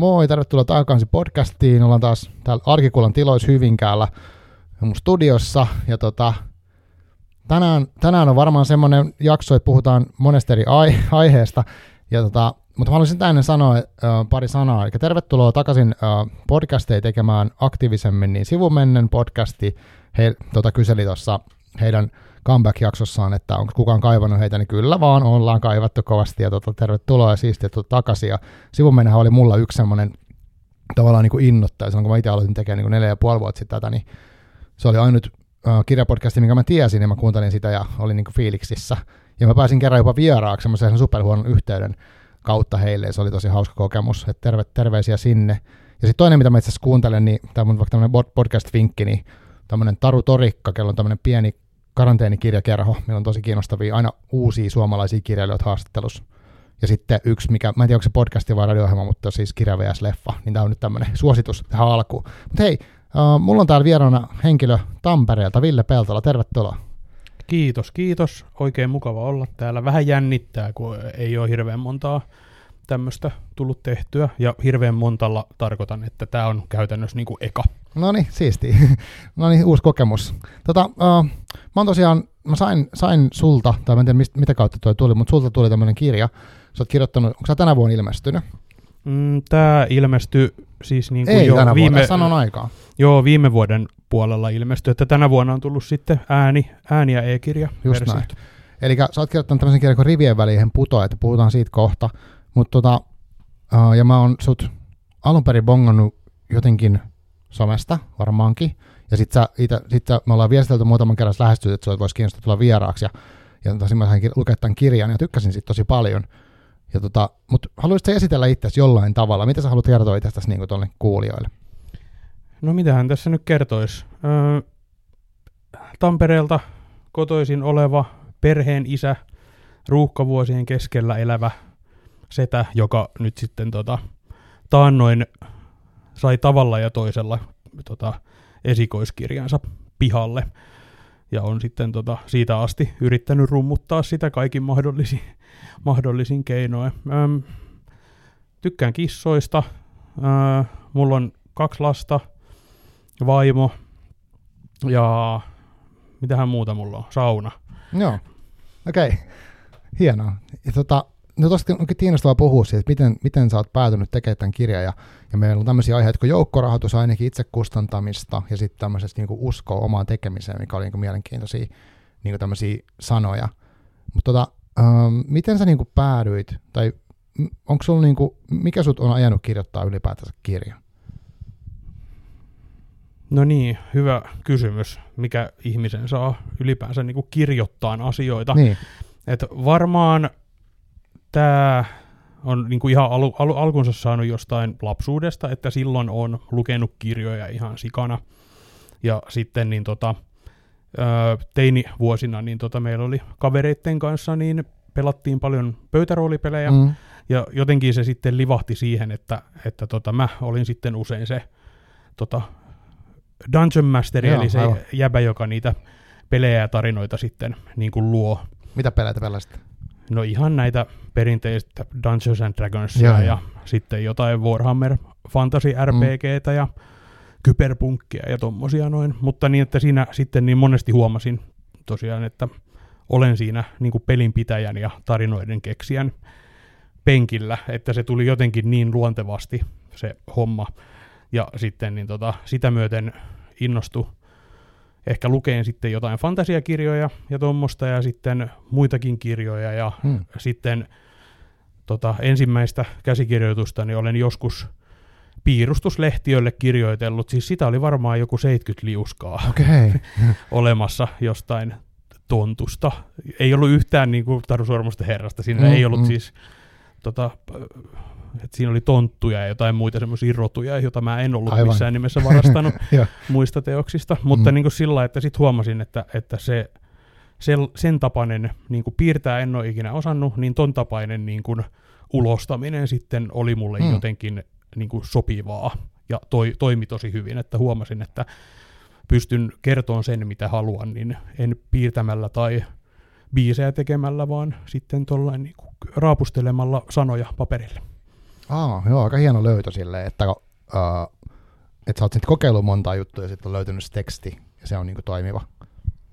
Moi, tervetuloa takaisin podcastiin. Ollaan taas täällä Arkikullan tiloissa Hyvinkäällä mun studiossa. Ja tota, tänään, tänään on varmaan semmoinen jakso, että puhutaan monesta eri ai- aiheesta. Ja tota, mutta haluaisin tänne sanoa äh, pari sanaa. Eli tervetuloa takaisin äh, podcasteja tekemään aktiivisemmin, niin sivumennen podcasti he tota, kyseli tuossa heidän comeback-jaksossaan, että onko kukaan kaivannut heitä, niin kyllä vaan ollaan kaivattu kovasti ja tota, tervetuloa ja siistiä takaisin. Ja sivumennenhän oli mulla yksi semmoinen tavallaan niin kuin innoittaja, silloin kun mä itse aloitin tekemään niin kuin neljä ja puoli vuotta sitten tätä, niin se oli ainut uh, kirjapodcasti, minkä mä tiesin, ja mä kuuntelin sitä ja olin niin kuin fiiliksissä. Ja mä pääsin kerran jopa vieraaksi semmoisen superhuonon yhteyden kautta heille, ja se oli tosi hauska kokemus, että terve, terveisiä sinne. Ja sitten toinen, mitä mä itse asiassa kuuntelen, niin tämä on vaikka tämmöinen podcast-vinkki, niin tämmöinen Taru Torikka, kello on tämmöinen pieni karanteenikirjakerho, meillä on tosi kiinnostavia aina uusia suomalaisia kirjailijoita haastattelussa. Ja sitten yksi, mikä, mä en tiedä onko se podcasti vai radio mutta siis kirja vs. leffa, niin tämä on nyt tämmöinen suositus tähän alkuun. Mutta hei, uh, mulla on täällä vieraana henkilö Tampereelta, Ville Peltola, tervetuloa. Kiitos, kiitos. Oikein mukava olla täällä. Vähän jännittää, kun ei ole hirveän montaa tämmöistä tullut tehtyä. Ja hirveän montalla tarkoitan, että tämä on käytännössä niin kuin eka. No niin, siisti. no niin, uusi kokemus. Tota, uh, mä oon tosiaan, mä sain, sain sulta, tai mä en tiedä mistä, mitä kautta toi tuli, mutta sulta tuli tämmöinen kirja. Sä oot kirjoittanut, onko sä tänä vuonna ilmestynyt? Mm, tämä ilmestyi siis niin kuin Ei jo tänä viime, vuonna, sanon aikaa. Joo, viime vuoden puolella ilmestyi, että tänä vuonna on tullut sitten ääni, ääni ja e-kirja. Just näin. Eli sä oot kirjoittanut tämmöisen kirjan kuin Rivien väliin putoa, että puhutaan siitä kohta. Mutta tota, uh, ja mä oon sut alun perin bongannut jotenkin somesta varmaankin, ja sit, sä, itä, sit sä, me ollaan viestitelty muutaman kerran lähestynyt, että sä voisi kiinnostaa tulla vieraaksi, ja, ja tosi mä sain lukea tämän kirjan, ja tykkäsin siitä tosi paljon. Ja tota, mutta haluaisitko esitellä itsesi jollain tavalla? Mitä sä haluat kertoa itsestäsi niin tuolle kuulijoille? No mitähän tässä nyt kertoisi? Öö, Tampereelta kotoisin oleva perheen isä, ruuhkavuosien keskellä elävä setä, joka nyt sitten tota, taannoin sai tavalla ja toisella tota, esikoiskirjansa pihalle. Ja on sitten tota, siitä asti yrittänyt rummuttaa sitä kaikin mahdollisin, mahdollisin keinoin. Öm, tykkään kissoista. Öö, mulla on kaksi lasta, vaimo ja mitähän muuta mulla on? Sauna. Joo, okei. Okay. Hienoa. Ja tota, no tosta onkin kiinnostavaa puhua siitä, että miten, miten sä oot päätynyt tekemään tämän kirjan, ja, ja meillä on tämmöisiä aiheita kuin joukkorahoitus, ainakin itse kustantamista, ja sitten tämmöisestä niin uskoa omaan tekemiseen, mikä oli niin kuin mielenkiintoisia niin kuin tämmöisiä sanoja. Mutta tota, ähm, miten sä niin kuin päädyit, tai onko sulla niin kuin, mikä sut on ajanut kirjoittaa ylipäätänsä kirja? No niin, hyvä kysymys. Mikä ihmisen saa ylipäänsä niin kuin kirjoittaa asioita? Niin. Et varmaan tämä on niinku ihan al- al- alkunsa saanut jostain lapsuudesta, että silloin on lukenut kirjoja ihan sikana. Ja sitten niin tota, teini-vuosina niin tota, meillä oli kavereitten kanssa, niin pelattiin paljon pöytäroolipelejä. Mm. Ja jotenkin se sitten livahti siihen, että, että tota, mä olin sitten usein se tota, Dungeon Master, Joo, eli se aivan. jäbä, joka niitä pelejä ja tarinoita sitten niin kuin luo. Mitä pelejä te pelasitte? No ihan näitä perinteistä Dungeons and Dragonsia ja, ja sitten jotain Warhammer Fantasy RPGtä mm. ja kyberpunkkia ja tommosia noin. Mutta niin, että siinä sitten niin monesti huomasin tosiaan, että olen siinä niin kuin pelinpitäjän ja tarinoiden keksijän penkillä, että se tuli jotenkin niin luontevasti se homma. Ja sitten niin tota, sitä myöten innostui ehkä lukeen sitten jotain fantasiakirjoja ja tuommoista ja sitten muitakin kirjoja ja hmm. sitten tota, ensimmäistä käsikirjoitusta niin olen joskus piirustuslehtiölle kirjoitellut, siis sitä oli varmaan joku 70 liuskaa okay. olemassa jostain tontusta. Ei ollut yhtään niin kuin Taru Sormusten herrasta, siinä hmm, ei ollut hmm. siis tota, että siinä oli tonttuja ja jotain muita semmoisia rotuja, joita mä en ollut Aivan. missään nimessä varastanut muista teoksista, mutta mm. niin kuin sillä että sitten huomasin, että, että se, se, sen tapainen niin kuin piirtää en ole ikinä osannut, niin ton tapainen niin kuin ulostaminen sitten oli mulle mm. jotenkin niin kuin sopivaa ja toi, toimi tosi hyvin, että huomasin, että pystyn kertomaan sen, mitä haluan, niin en piirtämällä tai biisejä tekemällä, vaan sitten tuollain niin raapustelemalla sanoja paperille. Aa, joo, aika hieno löytö silleen, että, uh, että sä oot sitten kokeillut monta juttua ja sitten on löytynyt se teksti ja se on niinku toimiva.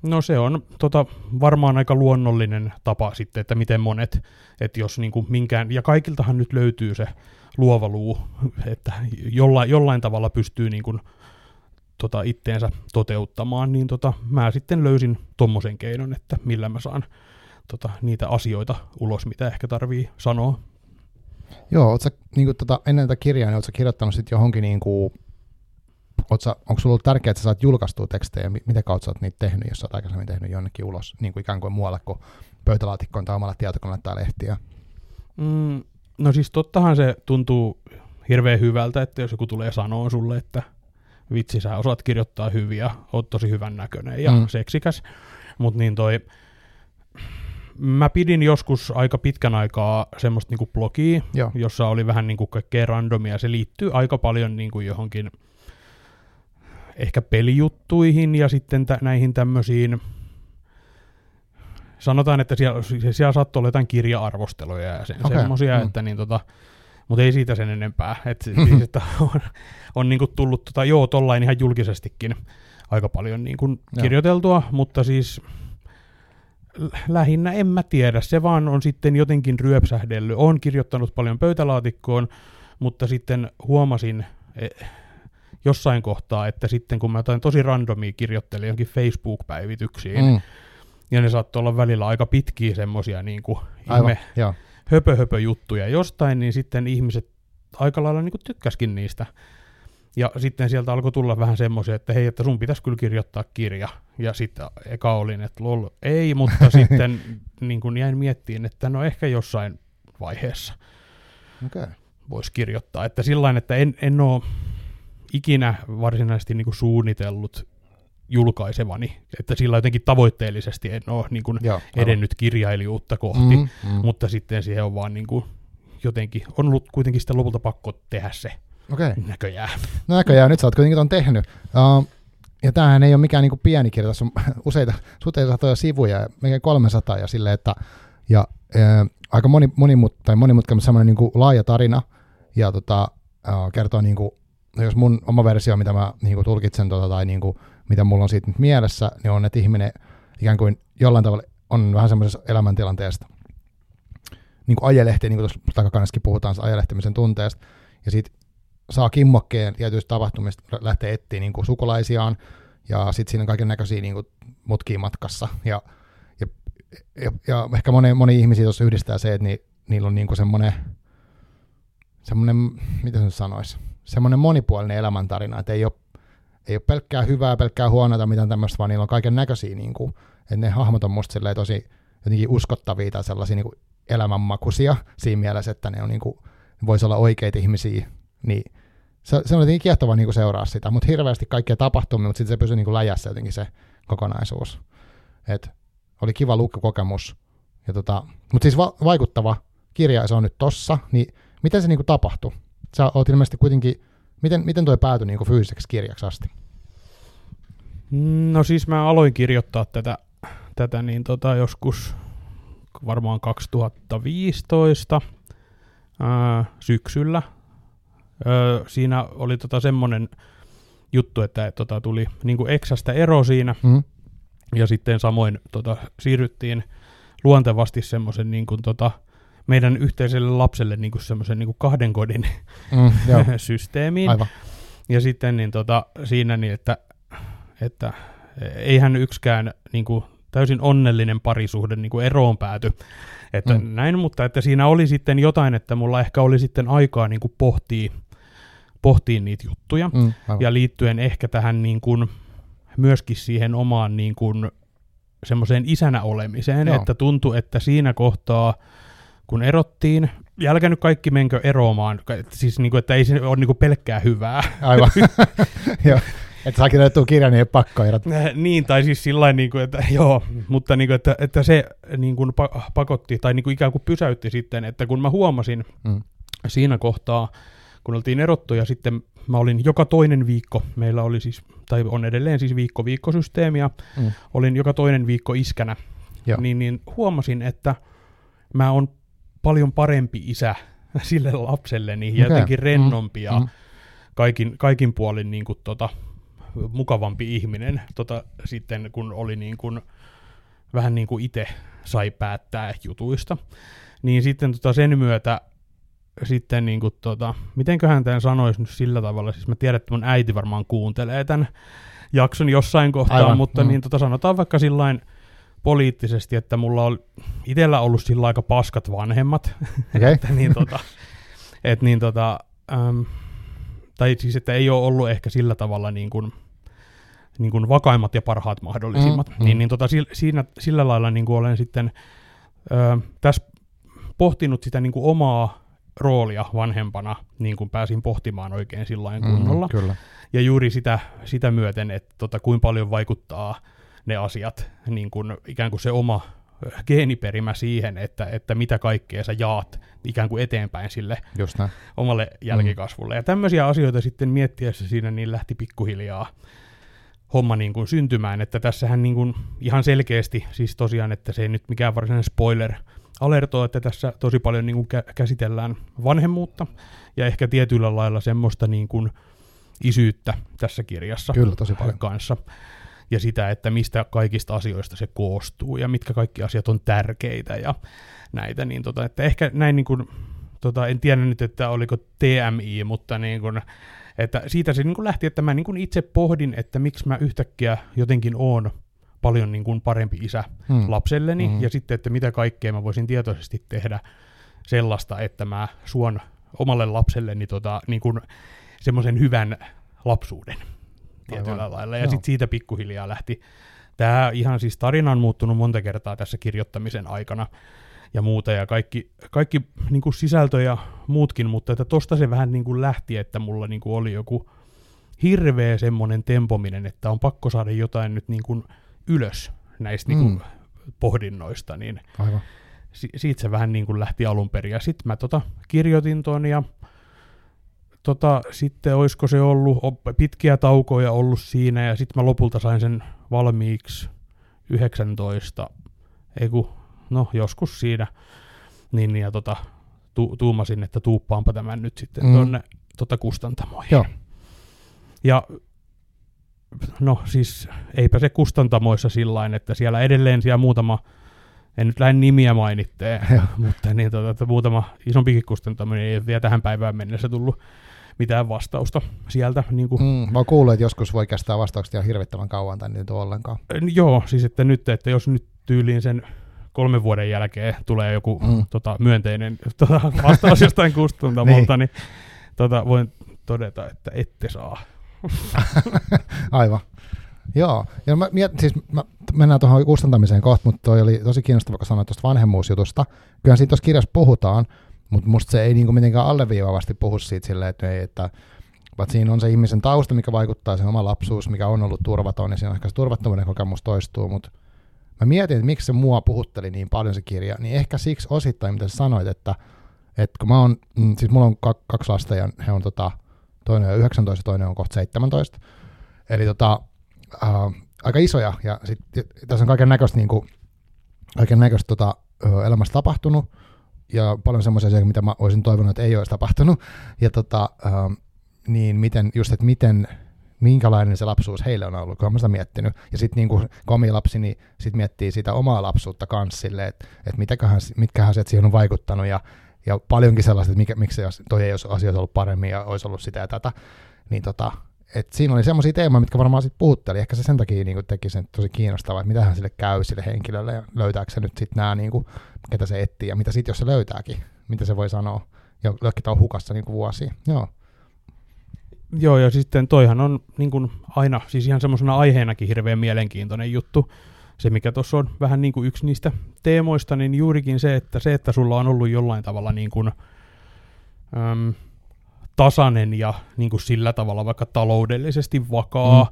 No se on tota, varmaan aika luonnollinen tapa sitten, että miten monet, että jos niinku minkään, ja kaikiltahan nyt löytyy se luova luu, että jollain, jollain tavalla pystyy niinku, tota, itteensä toteuttamaan, niin tota, mä sitten löysin tommosen keinon, että millä mä saan tota, niitä asioita ulos, mitä ehkä tarvii sanoa. Joo, oot sä, niin tota, ennen tätä kirjaa, niin sä kirjoittanut sitten johonkin, niin kuin, sä, onko sulla ollut tärkeää, että sä saat julkaistua tekstejä, mitä kautta sä oot niitä tehnyt, jos sä oot aikaisemmin tehnyt jonnekin ulos, niin kuin ikään kuin muualle kuin pöytälaatikkoon tai omalla tietokoneella tai lehtiä? Mm, no siis tottahan se tuntuu hirveän hyvältä, että jos joku tulee sanoa sulle, että vitsi, sä osaat kirjoittaa hyviä, oot tosi hyvän näköinen ja mm. seksikäs, mutta niin toi, mä pidin joskus aika pitkän aikaa semmoista niinku blogia, Joo. jossa oli vähän niinku kaikkea randomia. Se liittyy aika paljon niinku johonkin ehkä pelijuttuihin ja sitten tä- näihin tämmöisiin, sanotaan, että siellä, siellä saattoi olla jotain kirja-arvosteluja ja se, okay. semmoisia, mm. että niin tota, mutta ei siitä sen enempää. Et, siis, että on, on niinku tullut tota, joo, tollain ihan julkisestikin aika paljon niinku kirjoiteltua, mutta siis lähinnä en mä tiedä, se vaan on sitten jotenkin ryöpsähdellyt. Olen kirjoittanut paljon pöytälaatikkoon, mutta sitten huomasin e, jossain kohtaa, että sitten kun mä jotain tosi randomia kirjoittelin jonkin Facebook-päivityksiin, mm. ja ne saattoi olla välillä aika pitkiä semmosia niin kuin ihme höpö, höpö juttuja jostain, niin sitten ihmiset aika lailla niin kuin tykkäskin niistä. Ja sitten sieltä alkoi tulla vähän semmoisia, että hei, että sun pitäisi kyllä kirjoittaa kirja. Ja sitten eka olin, että lol, ei, mutta sitten niin kun jäin miettiin, että no ehkä jossain vaiheessa okay. voisi kirjoittaa. Että sillain, että en, en ole ikinä varsinaisesti niin kuin suunnitellut julkaisevani, että sillä jotenkin tavoitteellisesti en ole niin kuin Joo, edennyt kirjailijuutta kohti, mm, mm. mutta sitten siihen on vaan niin kuin jotenkin, on ollut kuitenkin sitten lopulta pakko tehdä se Okay. Näköjään. No näköjään, nyt sä oot kuitenkin ton tehnyt. Uh, ja tämähän ei ole mikään niinku pieni kirja, tässä on useita, useita satoja sivuja, melkein 300 ja sille, että ja, uh, aika moni, monimut, tai monimutkainen semmoinen niinku laaja tarina, ja tota, uh, kertoo niinku, jos mun oma versio, mitä mä niinku tulkitsen tota, tai niinku, mitä mulla on siitä nyt mielessä, niin on, että ihminen ikään kuin jollain tavalla on vähän semmoisessa elämäntilanteesta, niin kuin ajelehti, niin kuin tuossa takakannessakin puhutaan ajelehtimisen tunteesta, ja sitten saa kimmokkeen tietyistä tapahtumista, lähtee etsiä niin sukulaisiaan, ja sitten siinä on kaiken näköisiä niin mutkia matkassa. Ja, ja, ja, ja ehkä moni, moni ihmisiä tuossa yhdistää se, että ni, niillä on niin semmoinen, semmoinen, miten se sanoisi, semmoinen monipuolinen elämäntarina, että ei ole, ei ole pelkkää hyvää, pelkkää huonoa tai mitään tämmöistä, vaan niillä on kaiken näköisiä, niin kuin, että ne hahmot on musta tosi jotenkin uskottavia tai sellaisia niin elämänmakuisia siinä mielessä, että ne on niin kuin, voisi olla oikeita ihmisiä, niin se, se on jotenkin kiehtova niin seuraa sitä, mutta hirveästi kaikkea tapahtumia, mutta sitten se pysyy niin läjässä jotenkin se kokonaisuus. Et oli kiva lukkokokemus. Tota, mutta siis va- vaikuttava kirja, se on nyt tossa, niin miten se niin tapahtui? Sä oot ilmeisesti kuitenkin, miten, miten toi päätyi niin fyysiseksi kirjaksi asti? No siis mä aloin kirjoittaa tätä, tätä niin tota joskus varmaan 2015 ää, syksyllä Öö, siinä oli tota semmoinen juttu, että tota, tuli niin kuin Exasta ero siinä, mm. ja sitten samoin tota, siirryttiin luontevasti semmoisen niin kuin, tota, meidän yhteiselle lapselle niin kuin semmoisen niin kuin kahden kodin mm, systeemiin. Aivan. Ja sitten niin, tota, siinä niin, että, että eihän yksikään niin kuin, täysin onnellinen parisuhde niin kuin eroon pääty. Että mm. näin, mutta että siinä oli sitten jotain, että mulla ehkä oli sitten aikaa niin kuin pohtia pohtii niitä juttuja. Mm, ja liittyen ehkä tähän niin kuin, myöskin siihen omaan niin kuin, semmoiseen isänä olemiseen, Joo. että tuntui, että siinä kohtaa, kun erottiin, ja älkää nyt kaikki menkö eroamaan, siis niin kuin, että ei se ole niin kuin pelkkää hyvää. Aivan, joo. Että saa kirjoittua kirjan, niin ei pakko erota. Äh, niin, tai siis sillä niin kuin, että joo, mutta niin kuin, että, että se niin kuin pakotti, tai niin kuin ikään kuin pysäytti sitten, että kun mä huomasin mm. siinä kohtaa, kun oltiin erottu ja sitten mä olin joka toinen viikko, meillä oli siis, tai on edelleen siis viikko viikkosysteemi ja mm. olin joka toinen viikko iskänä, niin, niin huomasin, että mä oon paljon parempi isä sille lapselleni ja Okei. jotenkin rennompi ja Mm. kaikin, kaikin puolin niin kuin, tota, mukavampi ihminen tota, sitten, kun oli niin kuin, vähän niin kuin itse sai päättää jutuista. Niin sitten tota, sen myötä sitten niin kuin, tota, mitenköhän tämän sanoisi nyt sillä tavalla, siis mä tiedän, että mun äiti varmaan kuuntelee tämän jakson jossain kohtaa, Aivan, mutta mm. niin tota, sanotaan vaikka sillain poliittisesti, että mulla on itsellä ollut sillä aika paskat vanhemmat, Okei. että niin tota, et niin tota, äm, tai siis, että ei ole ollut ehkä sillä tavalla niin kuin, niin kuin vakaimmat ja parhaat mahdollisimmat, Mm, mm, niin, niin tota, siinä, sillä lailla niin kuin olen sitten ö, tässä pohtinut sitä niin kuin omaa roolia vanhempana, niin kuin pääsin pohtimaan oikein sillä kunnolla. Mm, kyllä. Ja juuri sitä, sitä myöten, että tota, kuinka paljon vaikuttaa ne asiat, niin kuin ikään kuin se oma geeniperimä siihen, että, että mitä kaikkea sä jaat ikään kuin eteenpäin sille Just näin. omalle jälkikasvulle. Ja tämmöisiä asioita sitten miettiessä siinä niin lähti pikkuhiljaa homma niin kuin syntymään, että tässähän niin kuin ihan selkeästi, siis tosiaan, että se ei nyt mikään varsinainen spoiler alertoo, että tässä tosi paljon niin kuin kä- käsitellään vanhemmuutta ja ehkä tietyllä lailla semmoista niin kuin isyyttä tässä kirjassa Kyllä, tosi paljon. kanssa. Ja sitä, että mistä kaikista asioista se koostuu ja mitkä kaikki asiat on tärkeitä ja näitä. Niin tota, että ehkä näin niin kuin, tota, en tiedä nyt, että oliko TMI, mutta niin kuin, että siitä se niin kuin lähti, että mä niin kuin itse pohdin, että miksi mä yhtäkkiä jotenkin oon paljon niin kuin parempi isä Mm. lapselleni, Mm. ja sitten, että mitä kaikkea mä voisin tietoisesti tehdä sellaista, että mä suon omalle lapselleni tota, niin kuin semmoisen hyvän lapsuuden tietyllä Aivan. lailla. Ja Joo. sitten siitä pikkuhiljaa lähti. Tämä ihan siis tarina on muuttunut monta kertaa tässä kirjoittamisen aikana ja muuta, ja kaikki, kaikki niin kuin sisältö ja muutkin, mutta että tosta se vähän niin kuin lähti, että mulla niin kuin oli joku hirveä semmoinen tempominen, että on pakko saada jotain nyt niin kuin ylös näistä niin kuin Mm. pohdinnoista, niin Aivan. si- siitä se vähän niin kuin lähti alun perin. Ja sitten mä tota kirjoitin ton ja tota, sitten olisiko se ollut op- pitkiä taukoja ollut siinä ja sitten mä lopulta sain sen valmiiksi 19, ei kun, no joskus siinä, niin ja tota, tu- tuumasin, että tuuppaanpa tämän nyt sitten Mm. mm. tonne tota kustantamoihin. Joo. Ja no siis eipä se kustantamoissa sillain, että siellä edelleen siellä muutama, en nyt lähde nimiä mainittee, Joo. mutta niin, tota, että muutama isompikin kustantamo niin ei ole vielä tähän päivään mennessä tullut mitään vastausta sieltä. Niin kuin, Mm. Mä kuullut, että joskus voi kestää vastaukset ihan hirvittävän kauan, tai nyt ollenkaan. Joo, siis että nyt, että jos nyt tyyliin sen kolmen vuoden jälkeen tulee joku Mm. tota, myönteinen tota, vastaus jostain kustantamolta, niin tota, voin todeta, että ette saa. Aivan. Joo, ja mä, miet, siis mä, mennään tuohon kustantamiseen kohta, mutta toi oli tosi kiinnostava, kun sanoit tuosta vanhemmuusjutusta. Kyllähän siitä tuossa kirjassa puhutaan, mutta musta se ei niinku mitenkään alleviivavasti puhu siitä silleen, että, ei, että vaan siinä on se ihmisen tausta, mikä vaikuttaa sen oma lapsuus, mikä on ollut turvaton, ja siinä on ehkä se turvattomuuden kokemus toistuu, mutta mä mietin, että miksi se mua puhutteli niin paljon se kirja, niin ehkä siksi osittain, mitä sä sanoit, että, että kun mä oon, mm, siis mulla on kak- kaksi lasta, ja he on tota, toinen on 19 toinen on kohta 17, eli tota, äh, aika isoja, ja sit, tässä on kaiken näköistä niinku, kaiken tota, elämässä tapahtunut, ja paljon semmoisia asioita, mitä mä olisin toivonut, että ei olisi tapahtunut, ja tota, ähm, niin miten, just, että miten, minkälainen se lapsuus heille on ollut, kun olen sitä miettinyt. Ja sitten niin kun omia lapsi, niin sit miettii sitä omaa lapsuutta kanssa että, mitäköhän, mitkä asiat siihen on vaikuttanut, ja, ja paljonkin sellaista, että mikä, miksi toi ei olisi asioita ollut paremmin ja olisi ollut sitä ja tätä. Niin tota, et siinä oli semmoisia teemoja, mitkä varmaan sitten puhutteli. Ehkä se sen takia niin teki sen tosi kiinnostavaa, että mitähän sille käy sille henkilölle ja löytääkö se nyt sitten nämä, niin kuin, ketä se etsii ja mitä sitten, jos se löytääkin, mitä se voi sanoa. Ja jotkin on hukassa niin kuin vuosia. Joo. Joo, ja sitten toihan on niin kuin aina, siis ihan semmoisena aiheenakin hirveän mielenkiintoinen juttu. Se, mikä tuossa on vähän niin kuin yksi niistä teemoista, niin juurikin se, että se, että sulla on ollut jollain tavalla niin kuin, äm, tasainen ja niin kuin sillä tavalla vaikka taloudellisesti vakaa, Mm.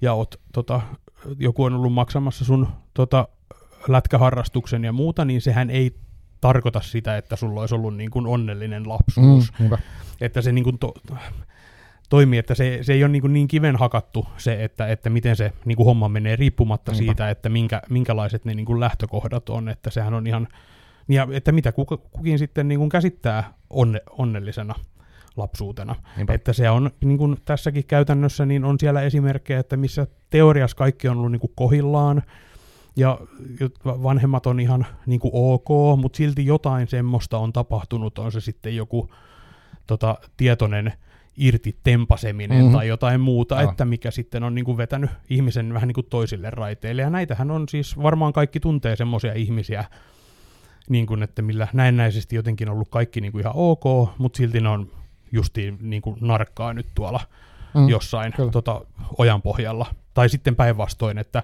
ja oot, tota, joku on ollut maksamassa sun tota, lätkäharrastuksen ja muuta, niin sehän ei tarkoita sitä, että sulla olisi ollut niin kuin onnellinen lapsuus Mm, hyvä. että se niin kuin to, toimii, että se, se ei ole niin, kuin niin kiven hakattu se, että, että miten se niin kuin homma menee riippumatta Niinpä. siitä, että minkä, minkälaiset ne niin kuin lähtökohdat on, että sehän on ihan ja että mitä kuka, kukin sitten niin kuin käsittää onne, onnellisena lapsuutena. Niinpä. Että se on niin kuin tässäkin käytännössä, niin on siellä esimerkkejä, että missä teoriassa kaikki on ollut niin kuin kohillaan, ja vanhemmat on ihan niin kuin ok, mutta silti jotain semmoista on tapahtunut, on se sitten joku tota, tietoinen irti tempaseminen mm-hmm. tai jotain muuta, no. että mikä sitten on niin kuin vetänyt ihmisen vähän niin kuin toisille raiteille. Ja näitähän on siis, varmaan kaikki tuntee semmoisia ihmisiä, niin kuin, että millä näennäisesti jotenkin on ollut kaikki niin kuin ihan ok, mutta silti ne on justiin niin kuin narkkaa nyt tuolla mm, jossain tota, ojan pohjalla. Tai sitten päinvastoin, että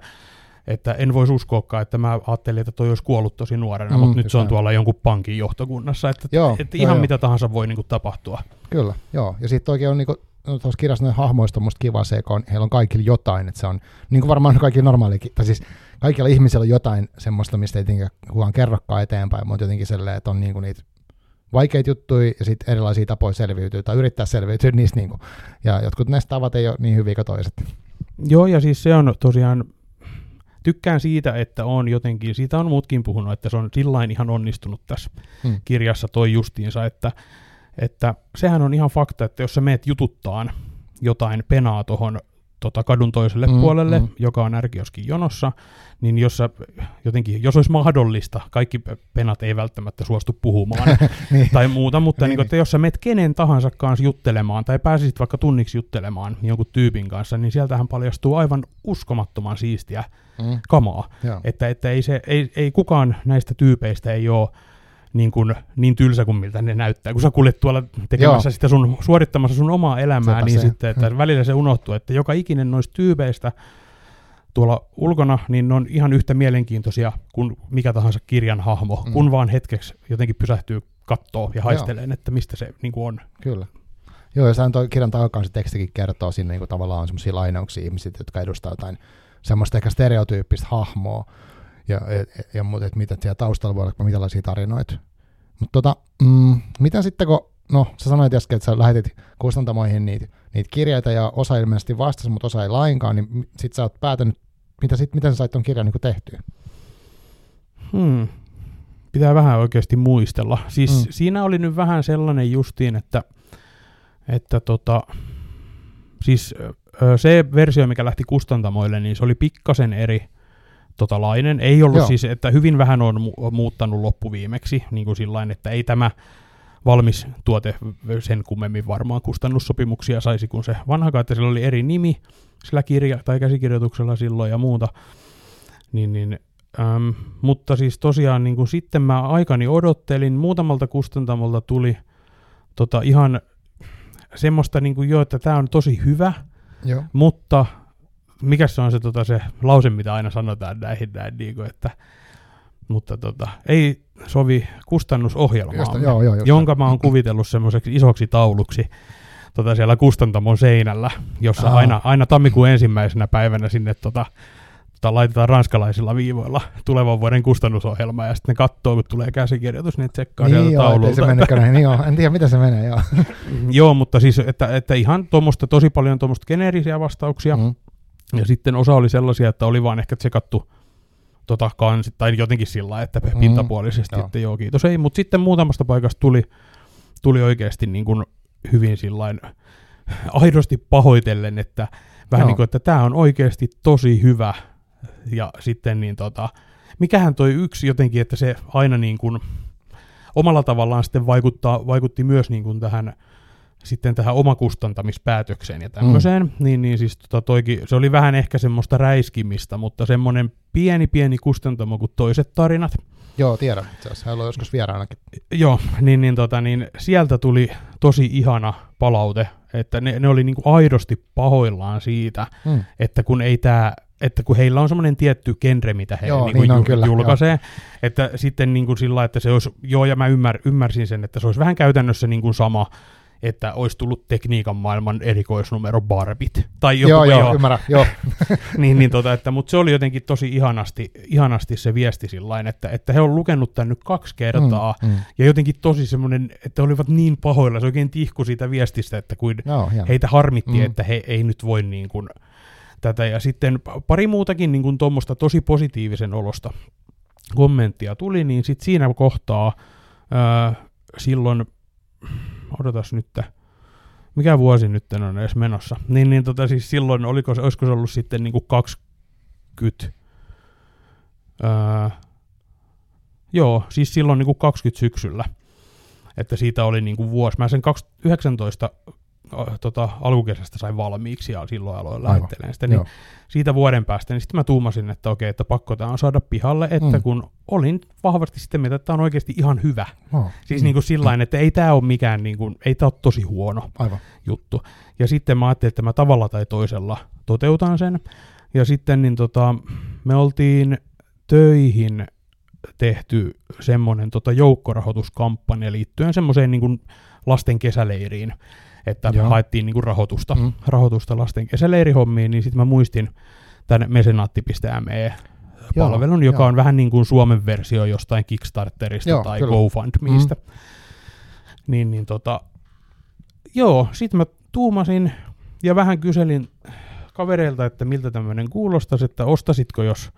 että en voisi uskoakaan, että mä ajattelin, että toi olisi kuollut tosi nuorena, mm, mutta nyt se on tuolla jonkun pankin johtokunnassa, että, joo, että joo, ihan joo. mitä tahansa voi niinku tapahtua. Kyllä, joo. Ja sitten oikein on niinku, no, tuossa kirjassa noin hahmoista on musta kiva se, kun on, heillä on kaikilla jotain, että se on, niin kuin varmaan kaikki normaalikin, tai siis kaikilla ihmisillä on jotain semmoista, mistä ei tietenkään kukaan kerrokaan eteenpäin, mutta jotenkin sellainen, että on niinku niitä vaikeita juttuja ja sitten erilaisia tapoja selviytyä tai yrittää selviytyä niistä. Niinku. Ja jotkut näistä tavat ei ole niin hyviä kuin toiset. Joo, ja siis se on tosiaan tykkään siitä, että on jotenkin, siitä on muutkin puhunut, että se on sillain ihan onnistunut tässä hmm. kirjassa toi justiinsa, että, että sehän on ihan fakta, että jos sä meet jututtaan jotain penaa tuohon tota kadun toiselle mm, puolelle, mm. joka on ärkioskin jonossa, niin jos, sä, jotenkin, jos olisi mahdollista, kaikki penat ei välttämättä suostu puhumaan niin. tai muuta, mutta niin, niin, että jos sä menet kenen tahansa kanssa juttelemaan tai pääsisit vaikka tunniksi juttelemaan jonkun tyypin kanssa, niin sieltähän paljastuu aivan uskomattoman siistiä mm. kamaa. Että, että ei, se, ei, ei kukaan näistä tyypeistä ei ole niin, kuin, niin tylsä kuin miltä ne näyttää. Kun sä kuljet tuolla tekemässä Joo. sitä sun, suorittamassa sun omaa elämää, Sepä niin se. sitten, että hmm. välillä se unohtuu, että joka ikinen noista tyypeistä tuolla ulkona, niin ne on ihan yhtä mielenkiintoisia kuin mikä tahansa kirjan hahmo, mm. kun vaan hetkeksi jotenkin pysähtyy kattoo ja haistelee, että mistä se niin kuin on. Kyllä. Joo, ja toi kirjan takaa se tekstikin kertoo sinne niin kuin tavallaan semmoisia lainauksia ihmisiä, jotka edustaa jotain semmoista ehkä stereotyyppistä hahmoa, ja, ja, ja mutta että mitä siellä taustalla voi olla, mitälaisia tarinoita. Mutta tota, mm, mitä sitten kun, no sä sanoit äsken, että sä lähetit kustantamoihin niitä, niitä kirjeitä ja osa ilmeisesti vastasi, mutta osa ei lainkaan, niin sit sä oot päätänyt, mitä sit, miten sä sait ton kirjan niin tehtyä? Hmm. Pitää vähän oikeasti muistella. Siis hmm. siinä oli nyt vähän sellainen justiin, että, että tota, siis se versio, mikä lähti kustantamoille, niin se oli pikkasen eri totalainen. Ei ollut Joo. siis, että hyvin vähän on mu- muuttanut loppuviimeksi, niin kuin sillain, että ei tämä valmis tuote sen kummemmin varmaan kustannussopimuksia saisi kuin se vanha, että sillä oli eri nimi sillä kirja- tai käsikirjoituksella silloin ja muuta. Niin, niin, äm, mutta siis tosiaan niin kuin sitten mä aikani odottelin, muutamalta kustantamolta tuli tota, ihan semmoista niin kuin jo, että tämä on tosi hyvä, Joo. mutta mikä se on se, tota, se lause, mitä aina sanotaan näihin näin, niin kuin, että mutta tota, ei sovi kustannusohjelmaa, joo, joo, jonka mä oon kuvitellut semmoiseksi isoksi tauluksi tota, siellä kustantamon seinällä, jossa aina, aina tammikuun ensimmäisenä päivänä sinne tota, tota, laitetaan ranskalaisilla viivoilla tulevan vuoden kustannusohjelma, ja sitten ne katsoo, kun tulee käsikirjoitus, niin tsekkaa niin sieltä joo, taululta. Se menekö näin, niin joo, en tiedä, mitä se menee, joo. joo, mutta siis, että, että ihan tuommoista, tosi paljon tuommoista geneerisiä vastauksia, mm. Ja sitten osa oli sellaisia, että oli vaan ehkä tsekattu tota kansi, tai jotenkin sillä että mm, pintapuolisesti, joo. että joo, kiitos ei. Mutta sitten muutamasta paikasta tuli, tuli oikeasti niin kuin hyvin sillain aidosti pahoitellen, että vähän joo. niin kuin, että tämä on oikeasti tosi hyvä. Ja sitten niin tota, mikähän toi yksi jotenkin, että se aina niin kuin omalla tavallaan sitten vaikuttaa, vaikutti myös niin kuin tähän sitten tähän omakustantamispäätökseen ja tämmöiseen, mm. niin, niin siis tota toikin, se oli vähän ehkä semmoista räiskimistä, mutta semmoinen pieni pieni kustantamo kuin toiset tarinat. Joo, tiedän. Se on joskus vieraanakin. Joo, niin, niin, tota, niin sieltä tuli tosi ihana palaute, että ne, ne oli niinku aidosti pahoillaan siitä, mm. että kun ei tämä että kun heillä on semmoinen tietty genre, mitä he joo, niin niin on, kyllä, julkaisee, joo. että sitten niin kuin sillä että se olisi, joo ja mä ymmär, ymmärsin sen, että se olisi vähän käytännössä niin kuin sama, että olisi tullut tekniikan maailman erikoisnumero Barbit. Tai joku, joo, joo, joo, ymmärrän, joo. niin, niin tota, että, mutta se oli jotenkin tosi ihanasti, ihanasti se viesti sillain, että, että he on lukenut tämän nyt kaksi kertaa, mm, mm. ja jotenkin tosi semmoinen, että olivat niin pahoilla, se oikein tihku siitä viestistä, että kuin joo, heitä harmitti, mm. että he ei nyt voi niin kuin, tätä, ja sitten pari muutakin niin kuin tuommoista tosi positiivisen olosta kommenttia tuli, niin sitten siinä kohtaa ää, silloin, odotas nyt, mikä vuosi nyt on edes menossa, niin, niin tota, siis silloin, oliko, olisiko se ollut sitten niin kuin 20, ää, joo, siis silloin niin kuin 20 syksyllä, että siitä oli niin kuin vuosi. Mä sen 2019 tota, alkukesästä sain valmiiksi ja silloin aloin lähettelemään sitä, niin Joo. siitä vuoden päästä, niin sitten mä tuumasin, että okei, että pakko tämä on saada pihalle, että mm. kun olin vahvasti sitten mieltä, että tämä on oikeasti ihan hyvä. Oh. Siis mm. niin kuin sillain, että ei tämä ole mikään, niin kuin, ei tämä ole tosi huono Aivan. juttu. Ja sitten mä ajattelin, että mä tavalla tai toisella toteutan sen. Ja sitten niin tota, me oltiin töihin tehty semmoinen tota, joukkorahoituskampanja liittyen semmoiseen niin kuin lasten kesäleiriin, että Joo. haettiin niin kuin rahoitusta, mm. rahoitusta lasten kesäleirihommiin, niin sitten mä muistin tämän mesenaatti.me palvelun, joka joo. on vähän niin kuin Suomen versio jostain Kickstarterista joo, tai kyllä. GoFundMeista. Mm. Niin, niin tota, joo, sitten mä tuumasin ja vähän kyselin kavereilta, että miltä tämmöinen kuulostaisi, että ostasitko jos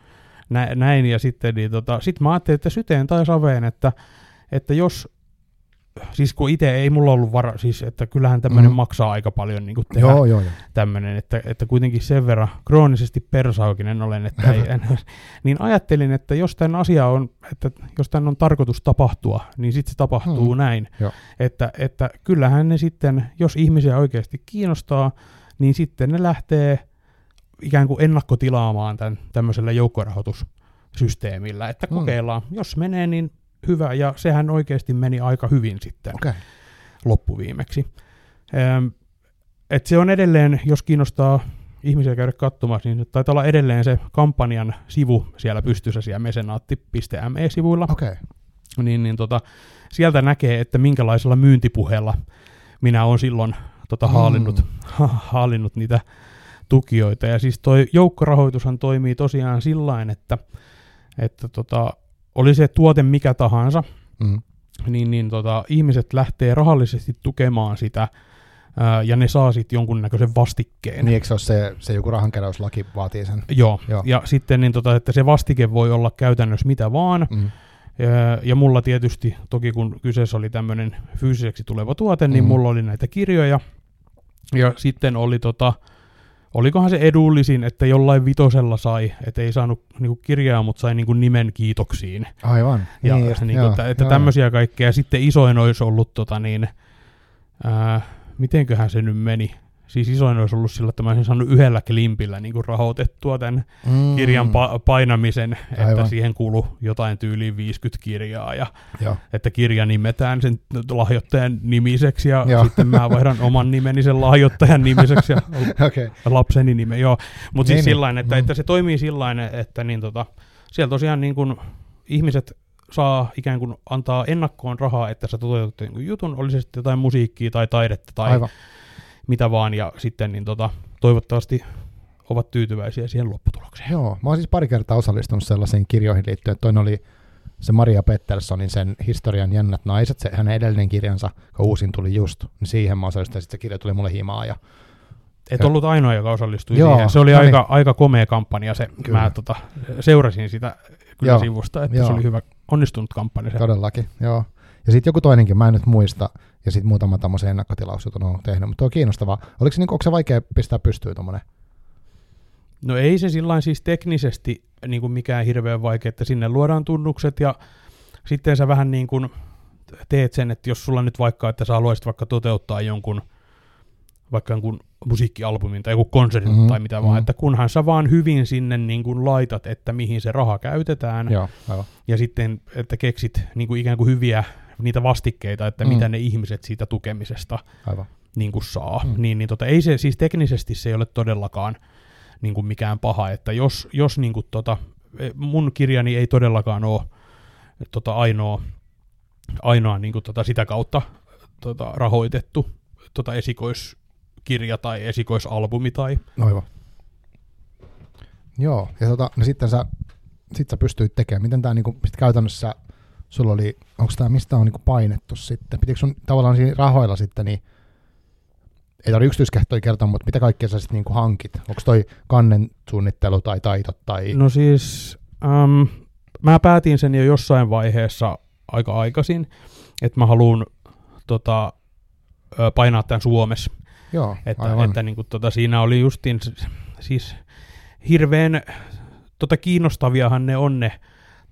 näin, ja sitten niin tota, sit mä ajattelin, että syteen tai saveen, että, että jos siis kun itse ei mulla ollut vara, siis että kyllähän tämmöinen mm. maksaa aika paljon niin tehdä joo, joo, joo. tämmöinen, että, että kuitenkin sen verran kroonisesti persaukinen olen, että ei, en, niin ajattelin, että jos tämän asia on, että jos tämän on tarkoitus tapahtua, niin sitten se tapahtuu mm. näin, että, että kyllähän ne sitten, jos ihmisiä oikeasti kiinnostaa, niin sitten ne lähtee ikään kuin ennakkotilaamaan tämän tämmöisellä joukkorahoitussysteemillä, että mm. kokeillaan, jos menee, niin hyvä, ja sehän oikeasti meni aika hyvin sitten okay. loppuviimeksi. Ähm, et se on edelleen, jos kiinnostaa ihmisiä käydä katsomassa, niin taitaa olla edelleen se kampanjan sivu siellä pystyssä siellä mesenaatti.me-sivuilla. Okay. Niin, niin tota, sieltä näkee, että minkälaisella myyntipuheella minä olen silloin tota, mm. haalinnut, mm. haalinnut niitä tukijoita. Ja siis toi joukkorahoitushan toimii tosiaan sillä että, että tota, oli se tuote mikä tahansa, mm. niin, niin tota, ihmiset lähtee rahallisesti tukemaan sitä, ää, ja ne saa sitten jonkunnäköisen vastikkeen. Niin eikö se ole se, se joku rahankeräyslaki vaatii sen? Joo, Joo. ja sitten niin tota, että se vastike voi olla käytännössä mitä vaan, mm. Ja, ja mulla tietysti, toki kun kyseessä oli tämmöinen fyysiseksi tuleva tuote, niin mm. mulla oli näitä kirjoja. Ja sitten oli tota, olikohan se edullisin, että jollain vitosella sai, että ei saanut niinku kirjaa, mutta sai niinku nimen kiitoksiin. Aivan. Ja niin, niinku, joo, että, että tämmöisiä kaikkea. Sitten isoin olisi ollut, tota niin, ää, mitenköhän se nyt meni, siis isoin olisi ollut sillä, että mä olisin saanut yhdellä klimpillä niin kuin rahoitettua tämän mm. kirjan pa- painamisen, Aivan. että siihen kuuluu jotain tyyliin 50 kirjaa, ja että kirja nimetään sen lahjoittajan nimiseksi, ja Joo. sitten mä vaihdan oman nimeni sen lahjoittajan nimiseksi, ja okay. lapseni nimen, joo. Mutta siis niin, niin. sillain, että, mm. että se toimii sillain, että niin tota, siellä tosiaan niin kuin ihmiset saa ikään kuin antaa ennakkoon rahaa, että sä toteutat jutun, oli se sitten jotain musiikkia tai taidetta tai Aivan mitä vaan, ja sitten niin tota, toivottavasti ovat tyytyväisiä siihen lopputulokseen. Joo, mä oon siis pari kertaa osallistunut sellaisiin kirjoihin liittyen. Toinen oli se Maria Petterssonin sen historian jännät naiset, se hänen edellinen kirjansa, kun uusin tuli just, niin siihen mä osallistuin, sitten se kirja tuli mulle himaa. Ja, Et ja, ollut ainoa, joka osallistui joo, siihen. Se oli no aika, niin. aika komea kampanja, se, mä tota, seurasin sitä kyllä joo, sivusta, että joo. se oli hyvä, onnistunut kampanja. Se. Todellakin, joo. Ja sitten joku toinenkin, mä en nyt muista, ja sitten muutama tämmöisen ennakkotilausjutun on tehnyt, mutta on kiinnostavaa. Oliko se, niin, onko se vaikea pistää pystyyn tuommoinen? No ei se sillä siis teknisesti niin kuin mikään hirveän vaikea, että sinne luodaan tunnukset ja sitten sä vähän niin kuin teet sen, että jos sulla nyt vaikka, että sä haluaisit vaikka toteuttaa jonkun vaikka jonkun musiikkialbumin tai joku konsertin mm-hmm, tai mitä mm-hmm. vaan, että kunhan sä vaan hyvin sinne niin kuin laitat, että mihin se raha käytetään, Joo, ja sitten, että keksit niin kuin ikään kuin hyviä niitä vastikkeita, että mm. mitä ne ihmiset siitä tukemisesta Aivan. Niin kuin saa. Mm. Niin, niin tota, ei se, siis teknisesti se ei ole todellakaan niin kuin mikään paha, että jos, jos niin kuin tota, e, mun kirjani ei todellakaan ole tota, ainoa, ainoa niin kuin tota, sitä kautta tota, rahoitettu tota, esikoiskirja tai esikoisalbumi. Tai... Aivan. Joo, ja tota, no sitten sä, sit sä pystyit tekemään, miten tämä niinku, käytännössä sulla oli, onko tämä, mistä on niinku painettu sitten? Pitikö sun tavallaan siinä rahoilla sitten, niin ei tarvitse yksityiskehtoja kertoa, mutta mitä kaikkea sä sitten niinku hankit? Onko toi kannen suunnittelu tai taidot? Tai... No siis, um, mä päätin sen jo jossain vaiheessa aika aikaisin, että mä haluan tota, painaa tämän Suomessa. Joo, Että, aivan. että niin kuin, tota, siinä oli justiin siis hirveän tota, kiinnostaviahan ne on ne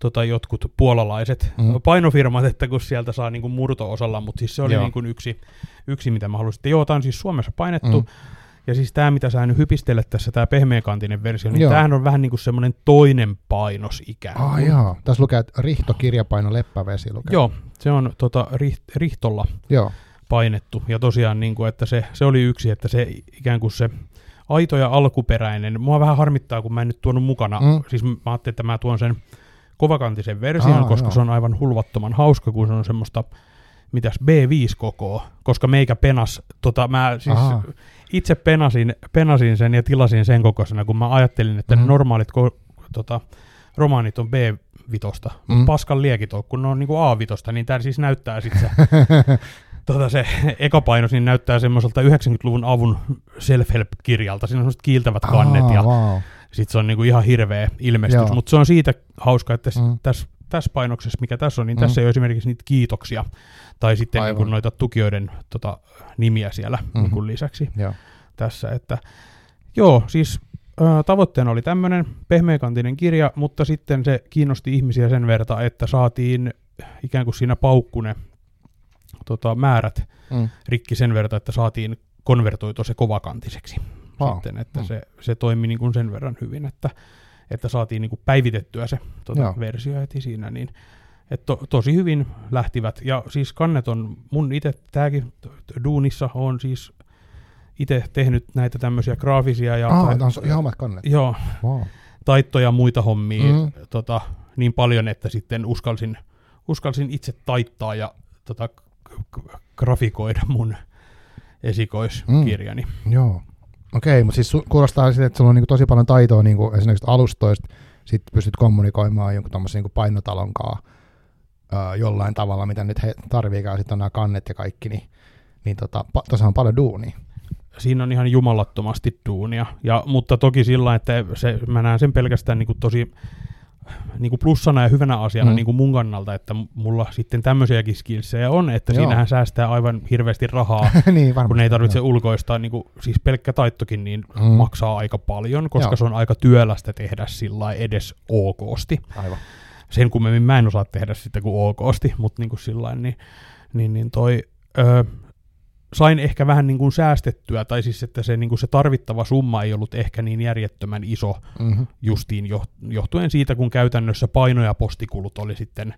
tota, jotkut puolalaiset Mm. painofirmat, että kun sieltä saa niin kuin murto-osalla, mutta siis se oli Joo. niin kuin yksi, yksi, mitä mä halusin. Sitten, Joo, tämä on siis Suomessa painettu, Mm. ja siis tämä, mitä sä nyt hypistelet tässä, tämä pehmeäkantinen versio, niin Joo. tämähän on vähän niin kuin semmoinen toinen painos ikään kuin. Ah, joo. Tässä lukee, että Rihto kirjapaino Leppävesi lukee. Joo, se on tota, riht, Rihtolla Joo. painettu. Ja tosiaan, niin kuin, että se, se oli yksi, että se ikään kuin se aito ja alkuperäinen. Mua vähän harmittaa, kun mä en nyt tuonut mukana. Mm. Siis mä ajattelin, että mä tuon sen kovakantisen version, Aa, koska joo. se on aivan hulvattoman hauska, kun se on semmoista, mitäs, B5 kokoa, koska meikä penas, tota, mä siis Aha. itse penasin, penasin sen ja tilasin sen kokoisena, kun mä ajattelin, että mm. normaalit ko, tota, romaanit on B5, Mm. paskan liekit on, kun ne on niinku A5, niin tää siis näyttää sit se tota se ekapainos niin näyttää semmoiselta 90-luvun avun self-help-kirjalta. Siinä on semmoiset kiiltävät kannet Aa, ja wow. Sitten se on niinku ihan hirveä ilmestys. Mutta se on siitä hauska, että Mm. tässä täs painoksessa, mikä tässä on, niin Mm. tässä ei ole esimerkiksi niitä kiitoksia tai sitten Aivan. niinku noita tukijoiden tota, nimiä siellä Mhm. mm. niinku lisäksi Joo. tässä. Että, joo, siis ö, tavoitteena oli tämmöinen pehmeäkantinen kirja, mutta sitten se kiinnosti ihmisiä sen verta, että saatiin ikään kuin siinä paukku ne tota, määrät Mm. rikki sen verran, että saatiin konvertoitua se kovakantiseksi. Wow. Sitten, että Mm. se, se toimi niin kuin sen verran hyvin, että, että saatiin niin kuin päivitettyä se Joo. tuota, versio heti siinä, niin et to, tosi hyvin lähtivät. Ja siis kannet on, mun itse tämäkin duunissa on siis itse tehnyt näitä tämmöisiä graafisia ja Ah, tai- on ihan omat kannet. joo, Wow. taittoja ja muita hommia Mm. mm. tota, niin paljon, että sitten uskalsin, uskalsin itse taittaa ja tota, grafikoida mun esikoiskirjani. Joo. Okei, mutta siis kuulostaa siltä, että sulla on niinku tosi paljon taitoa niinku esimerkiksi alustoista, sit pystyt kommunikoimaan jonkun tommosen niinku painotalon kanssa öö, jollain tavalla, mitä nyt he tarviikaan, sitten on nämä kannet ja kaikki, niin, niin tota, tuossa on paljon duunia. Siinä on ihan jumalattomasti duunia, ja, mutta toki sillä, että se, mä näen sen pelkästään niin kuin tosi niin kuin plussana ja hyvänä asiana Mm. niin kuin mun kannalta, että mulla sitten tämmöisiäkin skillsejä on, että Joo. siinähän säästää aivan hirveästi rahaa, niin varmasti. kun ei tarvitse joo. ulkoistaa, niin kuin, siis pelkkä taittokin niin Mm. maksaa aika paljon, koska Joo. Se on aika työlästä tehdä sillä edes okosti. Aivan. Sen kummemmin mä en osaa tehdä sitä kuin okosti, mutta niin kuin sillä lailla, niin, niin, niin toi, ö, sain ehkä vähän niin kuin säästettyä, tai siis että se, niin kuin se tarvittava summa ei ollut ehkä niin järjettömän iso Mm-hmm. justiin jo, johtuen siitä, kun käytännössä paino- ja postikulut oli sitten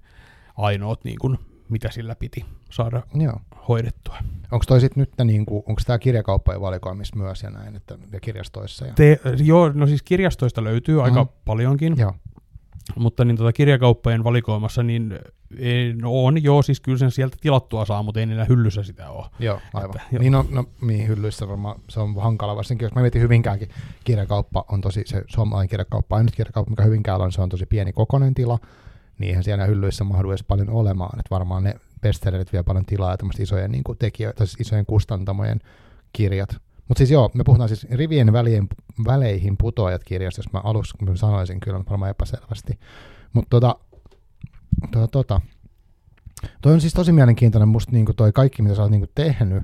ainoat, niin kuin, mitä sillä piti saada Joo. hoidettua. Onko toi sitten nyt, niinku, onko tämä kirjakauppojen valikoimissa myös ja näin, että, ja kirjastoissa? Ja... Te, joo, no siis kirjastoista löytyy aika Mhm. paljonkin, Joo. mutta niin tota kirjakauppojen valikoimassa niin ei, no on, joo, siis kyllä sen sieltä tilattua saa, mutta ei niillä hyllyssä sitä ole. Joo, aivan. Että, joo. niin no, no niin hyllyissä varmaan se on hankala, varsinkin jos mä mietin Hyvinkäänkin kirjakauppa on tosi, se suomalainen kirjakauppa, ainut kirjakauppa, mikä Hyvinkäällä on, se on tosi pieni kokonen tila, niin eihän siellä hyllyissä mahdu edes paljon olemaan, että varmaan ne bestsellerit vie paljon tilaa ja tämmöistä isojen niin tekijöitä, tai siis isojen kustantamojen kirjat. Mutta siis joo, me puhutaan siis rivien välien, väleihin putoajat kirjasta, jos mä alussa kun mä sanoisin kyllä varmaan epäselvästi. Mutta tota, tota, tota, toi on siis tosi mielenkiintoinen musta niinku toi kaikki, mitä sä oot niinku tehnyt,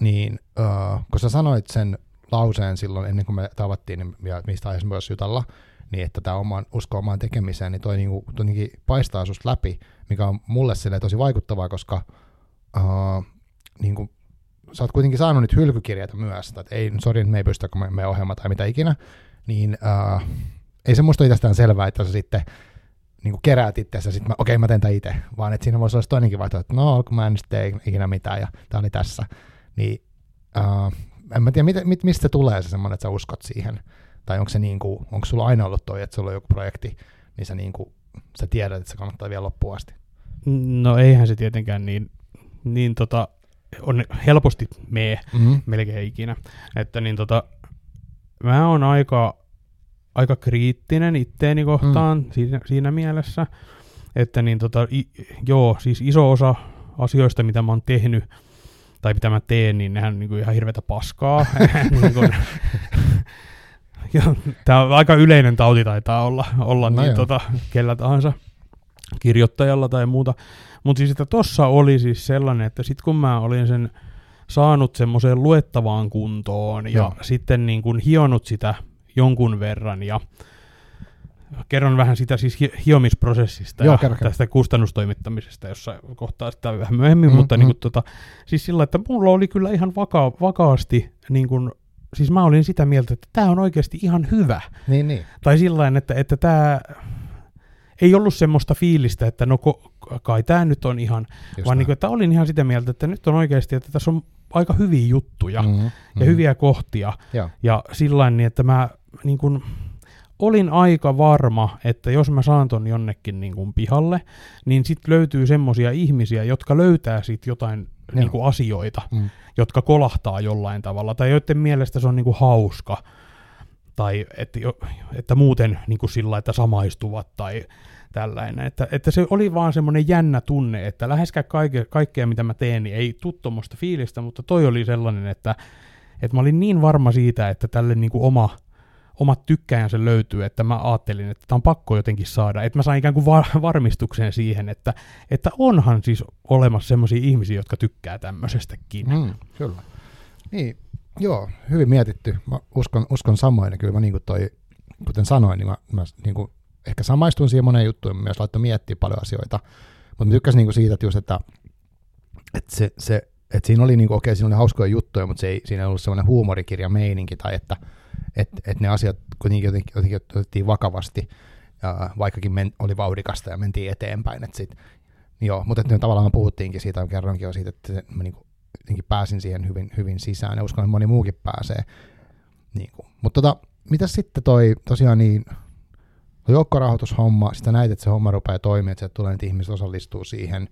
niin uh, kun sä sanoit sen lauseen silloin ennen kuin me tavattiin, niin, ja mistä aiheessa myös jutalla, niin että tämä oman, usko omaan tekemiseen, niin toi niinku, jotenkin paistaa susta läpi, mikä on mulle tosi vaikuttavaa, koska uh, niinku, sä oot kuitenkin saanut niitä hylkykirjeitä myös, että ei, sori, me ei pystytä, kun me, me ohjelma tai mitä ikinä, niin uh, ei se musta itsestään selvää, että sä sitten niin kuin keräät itseäsi ja sitten okei okay, mä teen tämän itse, vaan että siinä voisi olla toinenkin vaihtoehto, että no kun mä en nyt tee ikinä mitään ja tämä oli tässä, niin uh, en mä tiedä, mit, mit, mistä tulee se semmoinen, että sä uskot siihen, tai onko se niin kuin, onko sulla aina ollut toi, että sulla on joku projekti, niin sä, niin kuin, sä tiedät, että se kannattaa vielä loppuun asti. No eihän se tietenkään niin, niin tota, on helposti mee Mm-hmm. melkein ikinä. Että niin tota, mä oon aika, aika kriittinen itteeni kohtaan mm. siinä, siinä mielessä, että niin tota, i, joo, siis iso osa asioista, mitä mä oon tehnyt, tai mitä mä teen, niin nehän on niin kuin ihan hirveätä paskaa. niin kuin, Ja tämä on aika yleinen tauti taitaa olla, olla No niin joo. tota, kellä tahansa kirjoittajalla tai muuta. Mutta siis, että tossa oli siis sellainen, että sitten kun mä olin sen saanut semmoiseen luettavaan kuntoon ja Joo. sitten niin kuin hionut sitä jonkun verran ja kerron vähän sitä siis hi- hiomisprosessista Joo, ja kerro. tästä kustannustoimittamisesta, jossa kohtaa sitä vähän myöhemmin, Mm, mutta mm. niin kuin tota, siis sillä, että mulla oli kyllä ihan vaka- vakaasti niin kuin, siis mä olin sitä mieltä, että tämä on oikeasti ihan hyvä. Niin, niin. Tai sillä että, että tämä ei ollut semmoista fiilistä, että no ko, kai tämä nyt on ihan, Just vaan niin kuin, että olin ihan sitä mieltä, että nyt on oikeasti, että tässä on aika hyviä juttuja Mhm, ja mhm. hyviä kohtia. Joo. Ja sillä niin, että mä niin kuin, olin aika varma, että jos mä saan ton jonnekin niin kuin pihalle, niin sitten löytyy semmoisia ihmisiä, jotka löytää siitä jotain Joo. niin kuin asioita, Mm. jotka kolahtaa jollain tavalla, tai joiden mielestä se on niin kuin hauska, tai että, että muuten niin kuin sillä, että samaistuvat, tai tällainen. Että, että se oli vaan semmoinen jännä tunne, että läheskään kaikkea, kaikkea, mitä mä teen, niin ei tuu tuommoista fiilistä, mutta toi oli sellainen, että, että mä olin niin varma siitä, että tälle niin kuin oma, omat tykkäänsä löytyy, että mä ajattelin, että tämä on pakko jotenkin saada. Että mä sain ikään kuin var- varmistuksen siihen, että, että onhan siis olemassa semmoisia ihmisiä, jotka tykkää tämmöisestäkin. Mm, kyllä. Niin, joo, hyvin mietitty. Mä uskon, uskon samoin, kyllä mä niin kuin toi, kuten sanoin, niin mä, mä niin kuin ehkä samaistuin siihen moneen juttuun, ja myös laittoi miettiä paljon asioita. Mutta mä tykkäsin niin kuin siitä, että, just, että, että, se, se, että siinä oli, niin okei, siinä oli hauskoja juttuja, mutta se ei, siinä ei ollut semmoinen huumorikirja meininki, tai että, että, että ne asiat kuitenkin jotenkin, jotenkin otettiin vakavasti, ja vaikkakin men, oli vauhdikasta ja mentiin eteenpäin. Että sit, joo, mutta että tavallaan puhuttiinkin siitä, kerroinkin jo siitä, että mä niin kuin, jotenkin pääsin siihen hyvin, hyvin sisään, ja uskon, että moni muukin pääsee. Niin kuin. Mutta tota, mitä sitten toi, tosiaan niin, toi joukkorahoitushomma, sitä näit, että se homma rupeaa toimimaan, että tulee niitä ihmiset osallistuu siihen,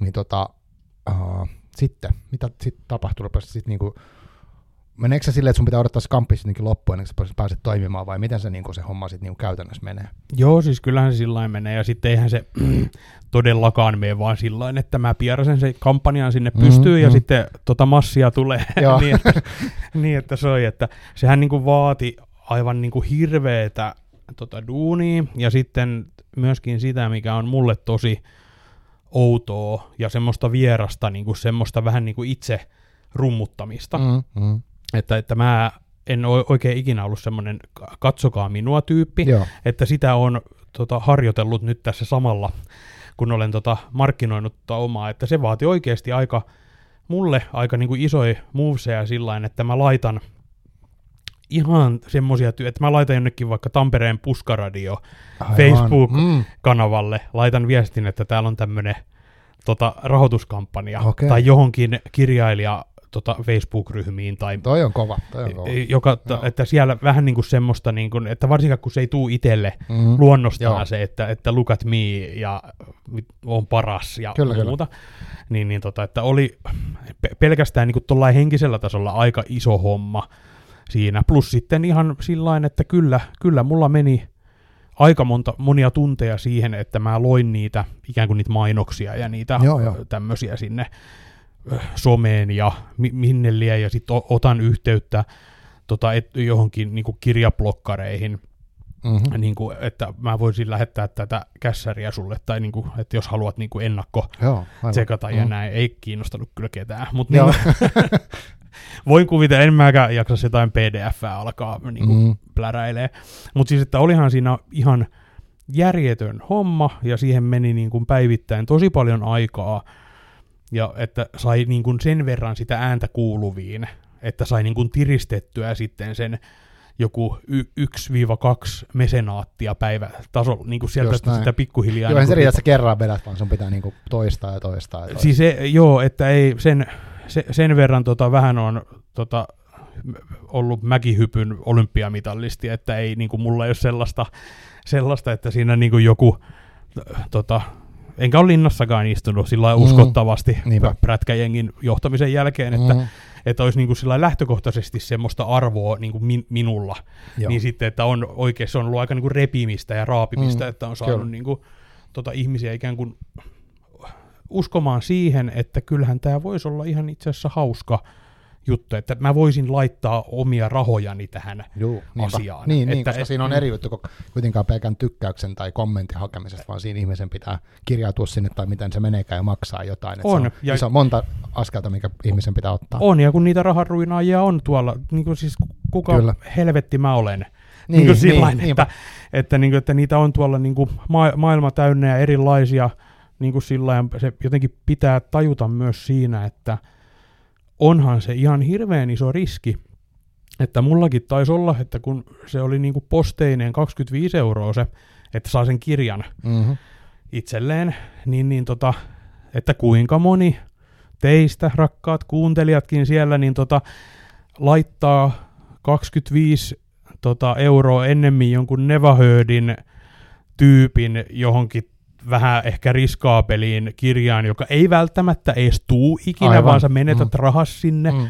niin tota, uh, sitten, mitä sitten tapahtuu, rupesi sitten niinku, meneekö se silleen, että sun pitää odottaa se kamppi sittenkin loppuun, ennen kuin sä pääset toimimaan, vai miten se, niinku, se homma sitten niinku käytännössä menee? Joo, siis kyllähän se sillä menee, ja sitten eihän se todellakaan mene vaan sillä että mä pierasen se kampanjan sinne Mhm, pystyyn, ja mhm. sitten tota massia tulee niin, että, niin, että soi, että sehän niinku vaati aivan niinku hirveetä tota duunia, ja sitten myöskin sitä, mikä on mulle tosi outoa ja semmoista vierasta, niinku semmoista vähän niinku itse rummuttamista. Mm, mm. Että, että mä en ole oikein ikinä ollut semmoinen katsokaa minua tyyppi, Joo, että sitä on tota, harjoitellut nyt tässä samalla, kun olen tota, markkinoinut tota omaa, että se vaati oikeasti aika, mulle aika niin kuin isoja moveseja sillä että mä laitan ihan semmosia, ty- että mä laitan jonnekin vaikka Tampereen puskaradio aivan. Facebook. Mm. kanavalle, laitan viestin, että täällä on tämmöinen tota, rahoituskampanja, Okei. tai johonkin kirjailija tota, Facebook-ryhmiin, tai Toi on kova, toi on kova. joka, t- että siellä vähän niin kuin semmoista, niin kuin, että varsinkaan kun se ei tuu itselle Mm. luonnostaan Joo. se, että, että look at me ja on paras ja Kyllä, kyllä. muuta, niin, niin tota, että oli pe- pelkästään niin kuin henkisellä tasolla aika iso homma siinä, plus sitten ihan sillain, että kyllä, kyllä mulla meni aika monta, monia tunteja siihen, että mä loin niitä ikään kuin niitä mainoksia ja niitä Joo, joo. tämmöisiä sinne someen ja mi- minne lie, ja sitten otan yhteyttä tota, et, johonkin niin kirjablokkareihin, Mm-hmm. niin kuin, että mä voisin lähettää tätä kässäriä sulle, tai niin kuin, että jos haluat niin kuin ennakko Joo, aivan. tsekata ja Mm. näin, ei kiinnostanut kyllä ketään, mutta niin, voin kuvitella, en mäkään jaksa jotain pdf alkaa niin kuin Mm. pläräilee, mutta siis, että olihan siinä ihan järjetön homma, ja siihen meni niin kuin päivittäin tosi paljon aikaa, ja että sai niin kuin sen verran sitä ääntä kuuluviin, että sai niin kuin tiristettyä sitten sen joku y- 1-2 mesenaattia päivätasolla, niin kuin sieltä näin. sitä pikkuhiljaa. Joo, niin se kuin riitä, että sä kerran vedät, vaan sun pitää niinku toistaa ja toistaa ja toistaa. Siis se, joo, että ei sen, se, sen verran tota, vähän on tota, ollut mäkihypyn olympiamitallisti, että ei niinku, mulla ei ole sellaista, sellaista että siinä niinku joku tota, enkä ole linnassakaan istunut sillä Mm. uskottavasti Niinpä. pr- prätkäjengin johtamisen jälkeen, että, Mm, että olisi niinku sillä lailla lähtökohtaisesti semmoista arvoa niinku min, minulla, joo. niin sitten, että on oikein, se on ollut aika niinku repimistä ja raapimista, Mm, että on saanut kyllä. niinku, tota, ihmisiä ikään kuin uskomaan siihen, että kyllähän tämä voisi olla ihan itse asiassa hauska juttu, että mä voisin laittaa omia rahojani tähän Juu, niinpä. asiaan. Niin, niin että, koska siinä on eri juttu kuin kuitenkaan pelkän tykkäyksen tai kommentin hakemisesta, vaan siinä ihmisen pitää kirjautua sinne tai miten se meneekään ja maksaa jotain. Että On, Se on, ja- iso, monta askelta, mikä ihmisen pitää ottaa. On, ja kun niitä raharuinaajia on tuolla, niin kuin siis kuka Kyllä. helvetti mä olen. Niin, Niin, kuin niin, sillain, niinpä. että, että, niin kuin, että niitä on tuolla niin kuin ma- maailma täynnä ja erilaisia, niin kuin sillain, se jotenkin pitää tajuta myös siinä, että onhan se ihan hirveän iso riski, että mullakin taisi olla, että kun se oli niin kuin posteineen 25 euroa se, että saa sen kirjan Mm-hmm. itselleen, niin, niin tota, että kuinka moni teistä, rakkaat kuuntelijatkin siellä, niin tota, laittaa 25 tota, euroa ennemmin jonkun Nevahördin tyypin johonkin vähän ehkä riskaapeliin kirjaan, joka ei välttämättä edes tuu ikinä, Aivan. vaan sä menetät Mm. rahas sinne, Mm.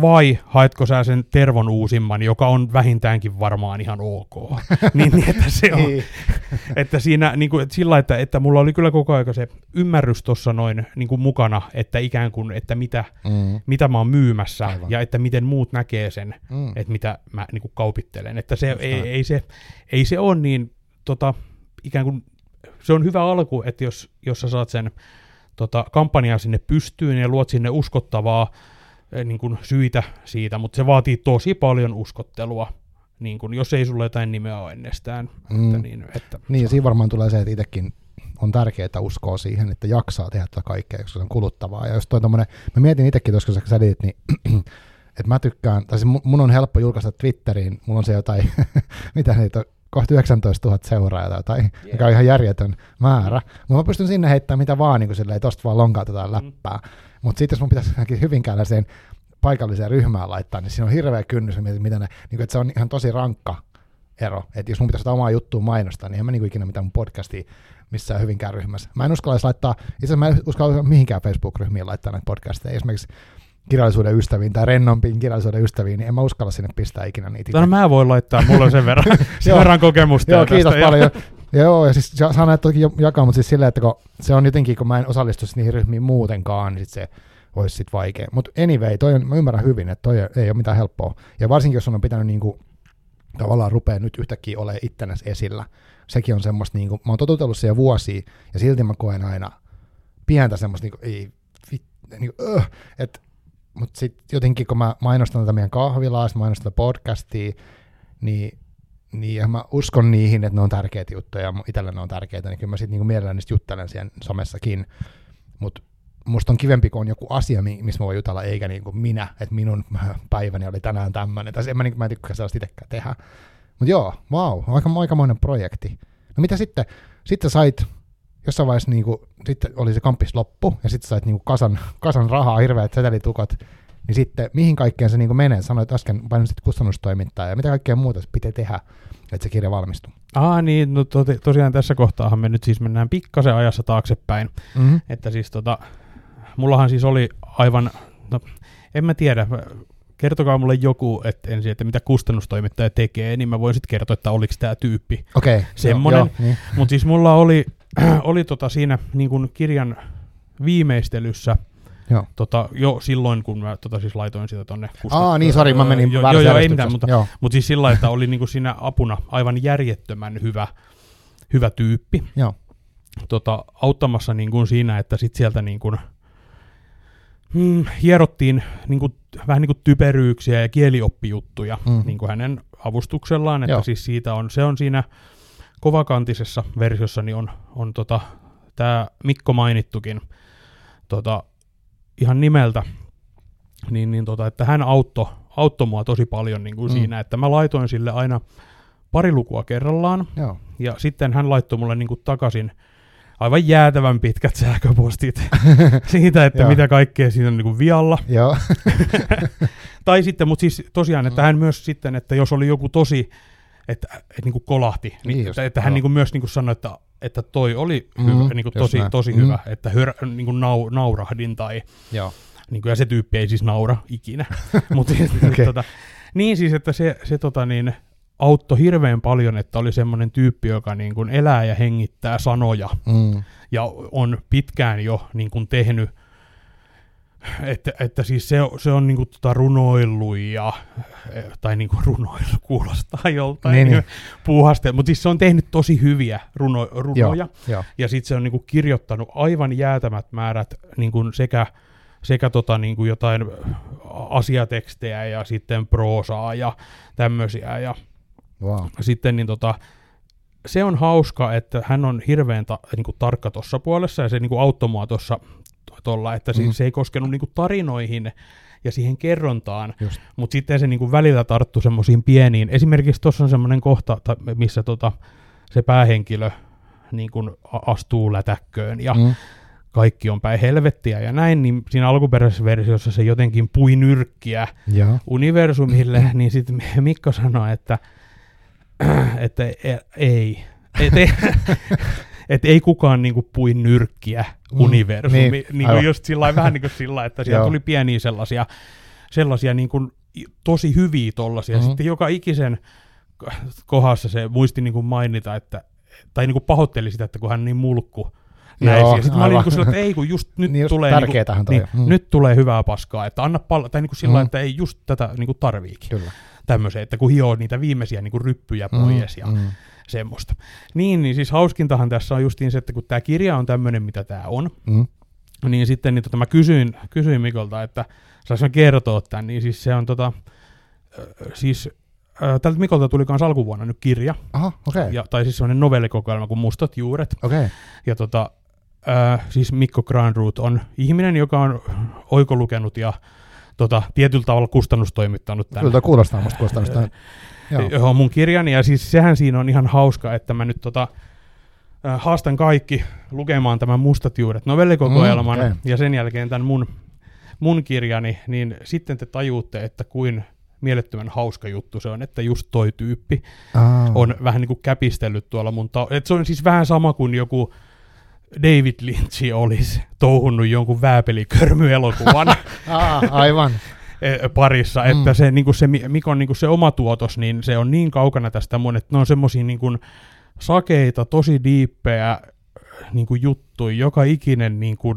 vai haetko sä sen Tervon uusimman, joka on vähintäänkin varmaan ihan ok. niin, niin, että se on, Niin. että siinä niin kuin, että sillä, että, että mulla oli kyllä koko ajan se ymmärrys tuossa noin niin kuin mukana, että ikään kuin, että mitä, Mm. mitä mä oon myymässä Aivan. ja että miten muut näkee sen, Mm. että mitä mä niin kuin kaupittelen. Että se Just ei, näin. ei, se, ei se ole niin tota, ikään kuin, se on hyvä alku, että jos, jos sä saat sen tota, kampanjan sinne pystyyn ja luot sinne uskottavaa eh, niin kuin syitä siitä, mutta se vaatii tosi paljon uskottelua, niin kuin, jos ei sulla jotain nimeä ole ennestään. Mm. Että niin, että Niin, ja siinä varmaan tulee se, että itsekin on tärkeää, että uskoo siihen, että jaksaa tehdä tätä kaikkea, koska se on kuluttavaa. Ja jos toi tommonen, mä mietin itsekin tuossa, kun sä selitit, niin että mä tykkään, tai siis mu- mun on helppo julkaista Twitteriin, mulla on se jotain, mitä niitä on, kohta 19 000 seuraajaa tai jotain, yeah. mikä on ihan järjetön määrä. Mutta mä pystyn sinne heittämään mitä vaan, niin kuin silleen, tosta vaan lonkautetaan läppää. Mutta sitten jos mun pitäisi johonkin Hyvinkääläiseen paikalliseen ryhmään laittaa, niin siinä on hirveä kynnys, mitä ne, niin kuin, että se on ihan tosi rankka ero. Että jos mun pitäisi omaa juttua mainostaa, niin en mä niinku ikinä mitään mun podcastia missään hyvinkään ryhmässä. Mä en uskalla laittaa, itse asiassa mä en uskalla mihinkään Facebook-ryhmiin laittaa näitä podcasteja. Esimerkiksi kirjallisuuden ystäviin tai rennompiin kirjallisuuden ystäviin, niin en mä uskalla sinne pistää ikinä niitä. No mä voin laittaa, mulla on sen verran, sen verran kokemusta. Joo, jo kiitos tästä. paljon. Joo, ja siis sa- saa näitä toki jakaa, mutta siis silleen, että kun se on jotenkin, kun mä en osallistuisi niihin ryhmiin muutenkaan, niin sit se olisi sit vaikea. Mutta anyway, toi on, mä ymmärrän hyvin, että toi ei ole mitään helppoa. Ja varsinkin, jos on pitänyt niinku, tavallaan rupeaa nyt yhtäkkiä olemaan ittenäs esillä. Sekin on semmoista, niinku, mä oon totutellut siihen vuosia, ja silti mä koen aina pientä semmoista, niinku, ei, vit, niinku, öh, et, mutta sitten jotenkin, kun mä mainostan tätä meidän kahvilaa, mainostan tätä podcastia, niin niin ja mä uskon niihin, että ne on tärkeitä juttuja ja itsellä ne on tärkeitä, niin kyllä mä sitten niinku mielelläni niistä juttelen siellä somessakin. Mutta musta on kivempi, kun on joku asia, mi- missä mä voin jutella, eikä niinku minä, että minun päiväni oli tänään tämmöinen. Tai en mä, niinku, mä en tykkää sellaista itsekään tehdä. Mutta joo, vau, wow, aika, aikamoinen projekti. No mitä sitten? Sitten sait jossain vaiheessa niinku, sitten oli se kampis loppu, ja sitten sait niinku kasan, kasan rahaa, hirveät setelitukot, niin sitten mihin kaikkeen se niinku menee? Sanoit äsken painosit kustannustoimintaa, ja mitä kaikkea muuta se pitää tehdä, että se kirja valmistuu? Ah niin, no to, tosiaan tässä kohtaahan me nyt siis mennään pikkasen ajassa taaksepäin. Mm-hmm. Että siis tota, mullahan siis oli aivan, no en mä tiedä, kertokaa mulle joku, että ensin, että mitä kustannustoimittaja tekee, niin mä voin sitten kertoa, että oliko tämä tyyppi. Okei. Okay, Semmonen. Joo, niin. Mutta siis mulla oli, oli tota siinä niin kun kirjan viimeistelyssä, Joo. tota, jo silloin, kun mä tota siis laitoin sitä tonne Aa, niin, sori, mä menin väärässä joo, joo, ei mitään, mutta, Joo. mutta siis sillä että oli niinku siinä apuna aivan järjettömän hyvä, hyvä tyyppi. Joo. Tota, auttamassa niin kuin siinä, että sit sieltä niin kuin, hmm, hierottiin niin kuin, vähän niin kuin typeryyksiä ja kielioppijuttuja Mm. niin kuin hänen avustuksellaan, että Joo. siis siitä on, se on siinä kovakantisessa versiossa, niin on, on tota, tämä Mikko mainittukin tota, ihan nimeltä, niin, niin tota, että hän auttoi auttoi mua tosi paljon niin kuin Mm. siinä, että mä laitoin sille aina pari lukua kerrallaan, Joo. ja sitten hän laittoi mulle niin kuin takaisin aivan jäätävän pitkät sähköpostit siitä, että mitä kaikkea siinä on niin kuin vialla. Tai sitten, mutta siis tosiaan, että Mm. hän myös sitten, että jos oli joku tosi, että, että niin kuin kolahti, Niin niin, että, että hän niin kuin myös niin kuin sanoi, että, että toi oli Mm, hyvä, niin kuin tosi, näin. tosi Mm. hyvä, että hör, niin kuin nau, naurahdin tai Joo. niin kuin, ja se tyyppi ei siis naura ikinä. Mutta siis, Okei. tota, niin siis, että se, se tota niin, auttoi hirveän paljon, että oli semmoinen tyyppi, joka niin kuin elää ja hengittää sanoja Mm. ja on pitkään jo niin kuin tehnyt että, että siis se, on- se on niinku tota runoillu ja, tai niinku runoillu kuulostaa joltain Niin, niin, niin. puuhaste, mutta siis se on tehnyt tosi hyviä runo, runoja. Joo, joo. Ja sitten se on niinku kirjoittanut aivan jäätämät määrät niinku sekä, sekä tota niinku jotain asiatekstejä ja sitten proosaa ja tämmöisiä. Ja Wow. sitten niin tota, se on hauska, että hän on hirveän ta, niinku tarkka tuossa puolessa ja se niinku auttoi mua tuossa tuolla, että Mm. se ei koskenut niinku tarinoihin ja siihen kerrontaan, mutta sitten se niinku välillä tarttu semmoisiin pieniin. Esimerkiksi tuossa on semmoinen kohta, ta- missä tota, se päähenkilö niin kuin astuu lätäkköön ja Mm. kaikki on päin helvettiä ja näin, niin siinä alkuperäisessä versiossa se jotenkin pui nyrkkiä Joo. universumille, niin sitten Mikko sanoi, että, että e- ei, et, ei, et ei kukaan niinku pui nyrkkiä Mm, universumi. niin, Niin, niin aivan. just sillä vähän niin kuin sillä että siellä tuli pieniä sellaisia, sellaisia niin kuin tosi hyviä tollasia. Mhm. Sitten joka ikisen kohdassa se muisti niin kuin mainita, että, tai niin kuin pahoitteli sitä, että kun hän niin mulkku näin. Joo, sitten mä olin niin sillä, että ei kun just nyt Niin just tulee, tärkeetähän toi niin. Mm. nyt tulee hyvää paskaa, että anna pal- tai niin kuin sillä Mm. että ei just tätä niin kuin tarviikin Kyllä. tämmöiseen, että kun hioo niitä viimeisiä niin kuin ryppyjä pois ja mm. Semmoista. Niin, niin siis hauskintahan tässä on justiin se, että kun tämä kirja on tämmöinen, mitä tämä on, Mm. niin sitten niin tota, mä kysyin, kysyin Mikolta, että mä kertoa tämän, niin siis se on tota, siis tältä Mikolta tuli kans alkuvuonna nyt kirja, Aha, okei. Okay. ja, tai siis semmoinen novellikokoelma kuin Mustat juuret, Okei. Okay. ja tota, siis Mikko Granroot on ihminen, joka on oikolukenut ja tota, tietyllä tavalla kustannustoimittanut tämän Kyllä kuulostaa musta kustannusta. Joo. Joo. mun kirjani, ja siis sehän siinä on ihan hauska, että mä nyt tota, haastan kaikki lukemaan tämän Mustat juuret novellikokoelman, Mm, ja sen jälkeen tämän mun, mun kirjani, niin sitten te tajuutte, että kuin mielettömän hauska juttu se on, että just toi tyyppi Ah. on vähän niin kuin käpistellyt tuolla mun ta- Et se on siis vähän sama kuin joku David Lynch olisi touhunnut jonkun vääpelikörmyelokuvan Ah, aivan. eh, parissa, Mm. että se, niin se Mi- Mikon niin se oma tuotos, niin se on niin kaukana tästä mun, että ne on semmosia niin kuin sakeita, tosi diippejä niin kuin juttuja, joka ikinen niin kuin,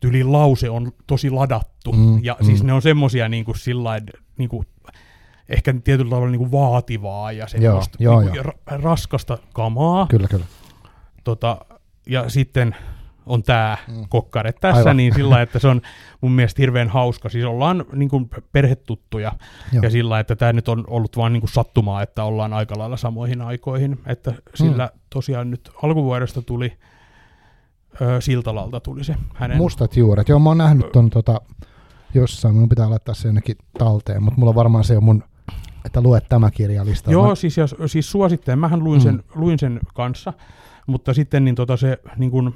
tyli lause on tosi ladattu, Mm, ja mm. siis ne on semmosia niin kuin sillain, niin kuin, ehkä tietyllä tavalla niin kuin vaativaa ja semmoista joo, niin kuin ra- raskasta kamaa, Kyllä, kyllä. tota, ja sitten on tämä Mm. kokkare tässä, Aivan. niin sillä että se on mun mielestä hirveän hauska. Siis ollaan niin kuin perhetuttuja Joo. ja sillä että tämä nyt on ollut vaan niin kuin sattumaa, että ollaan aika lailla samoihin aikoihin. Että sillä tosiaan nyt alkuvuodesta tuli, ö, Siltalalta tuli se hänen. Mustat juuret. Joo, mä oon nähnyt ton tota, jossain. Minun pitää laittaa se jonnekin talteen, mutta mulla on varmaan se on mun, että lue tämä kirja listalla. Joo, siis, ja, siis suosittelen. Mähän luin sen, Mm. luin sen kanssa, mutta sitten niin tota se niin kuin,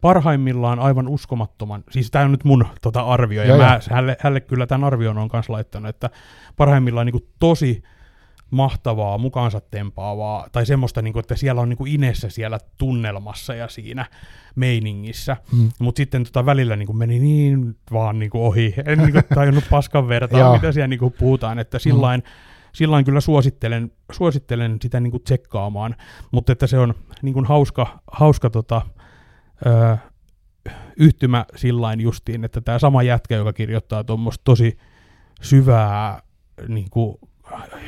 parhaimmillaan aivan uskomattoman, siis tämä on nyt mun tota, arvio, ja Joo, mä joo. hänelle, hänelle kyllä tämän arvion on kanssa laittanut, että parhaimmillaan niin kuin, tosi mahtavaa, mukaansa tempaavaa, tai semmoista, niin kuin, että siellä on niin kuin inessä siellä tunnelmassa ja siinä meiningissä, Mm. mutta sitten tota välillä niin kuin meni niin vaan niin kuin ohi. En niin kuin tajunnut paskan vertaa, mitä siellä niin kuin puhutaan. Että sillain, sillain kyllä suosittelen, suosittelen sitä niin kuin tsekkaamaan. Mutta että se on niin kuin hauska, hauska tota, ö, yhtymä sillain justiin, että tämä sama jätkä, joka kirjoittaa tuommoista tosi syvää niin kuin,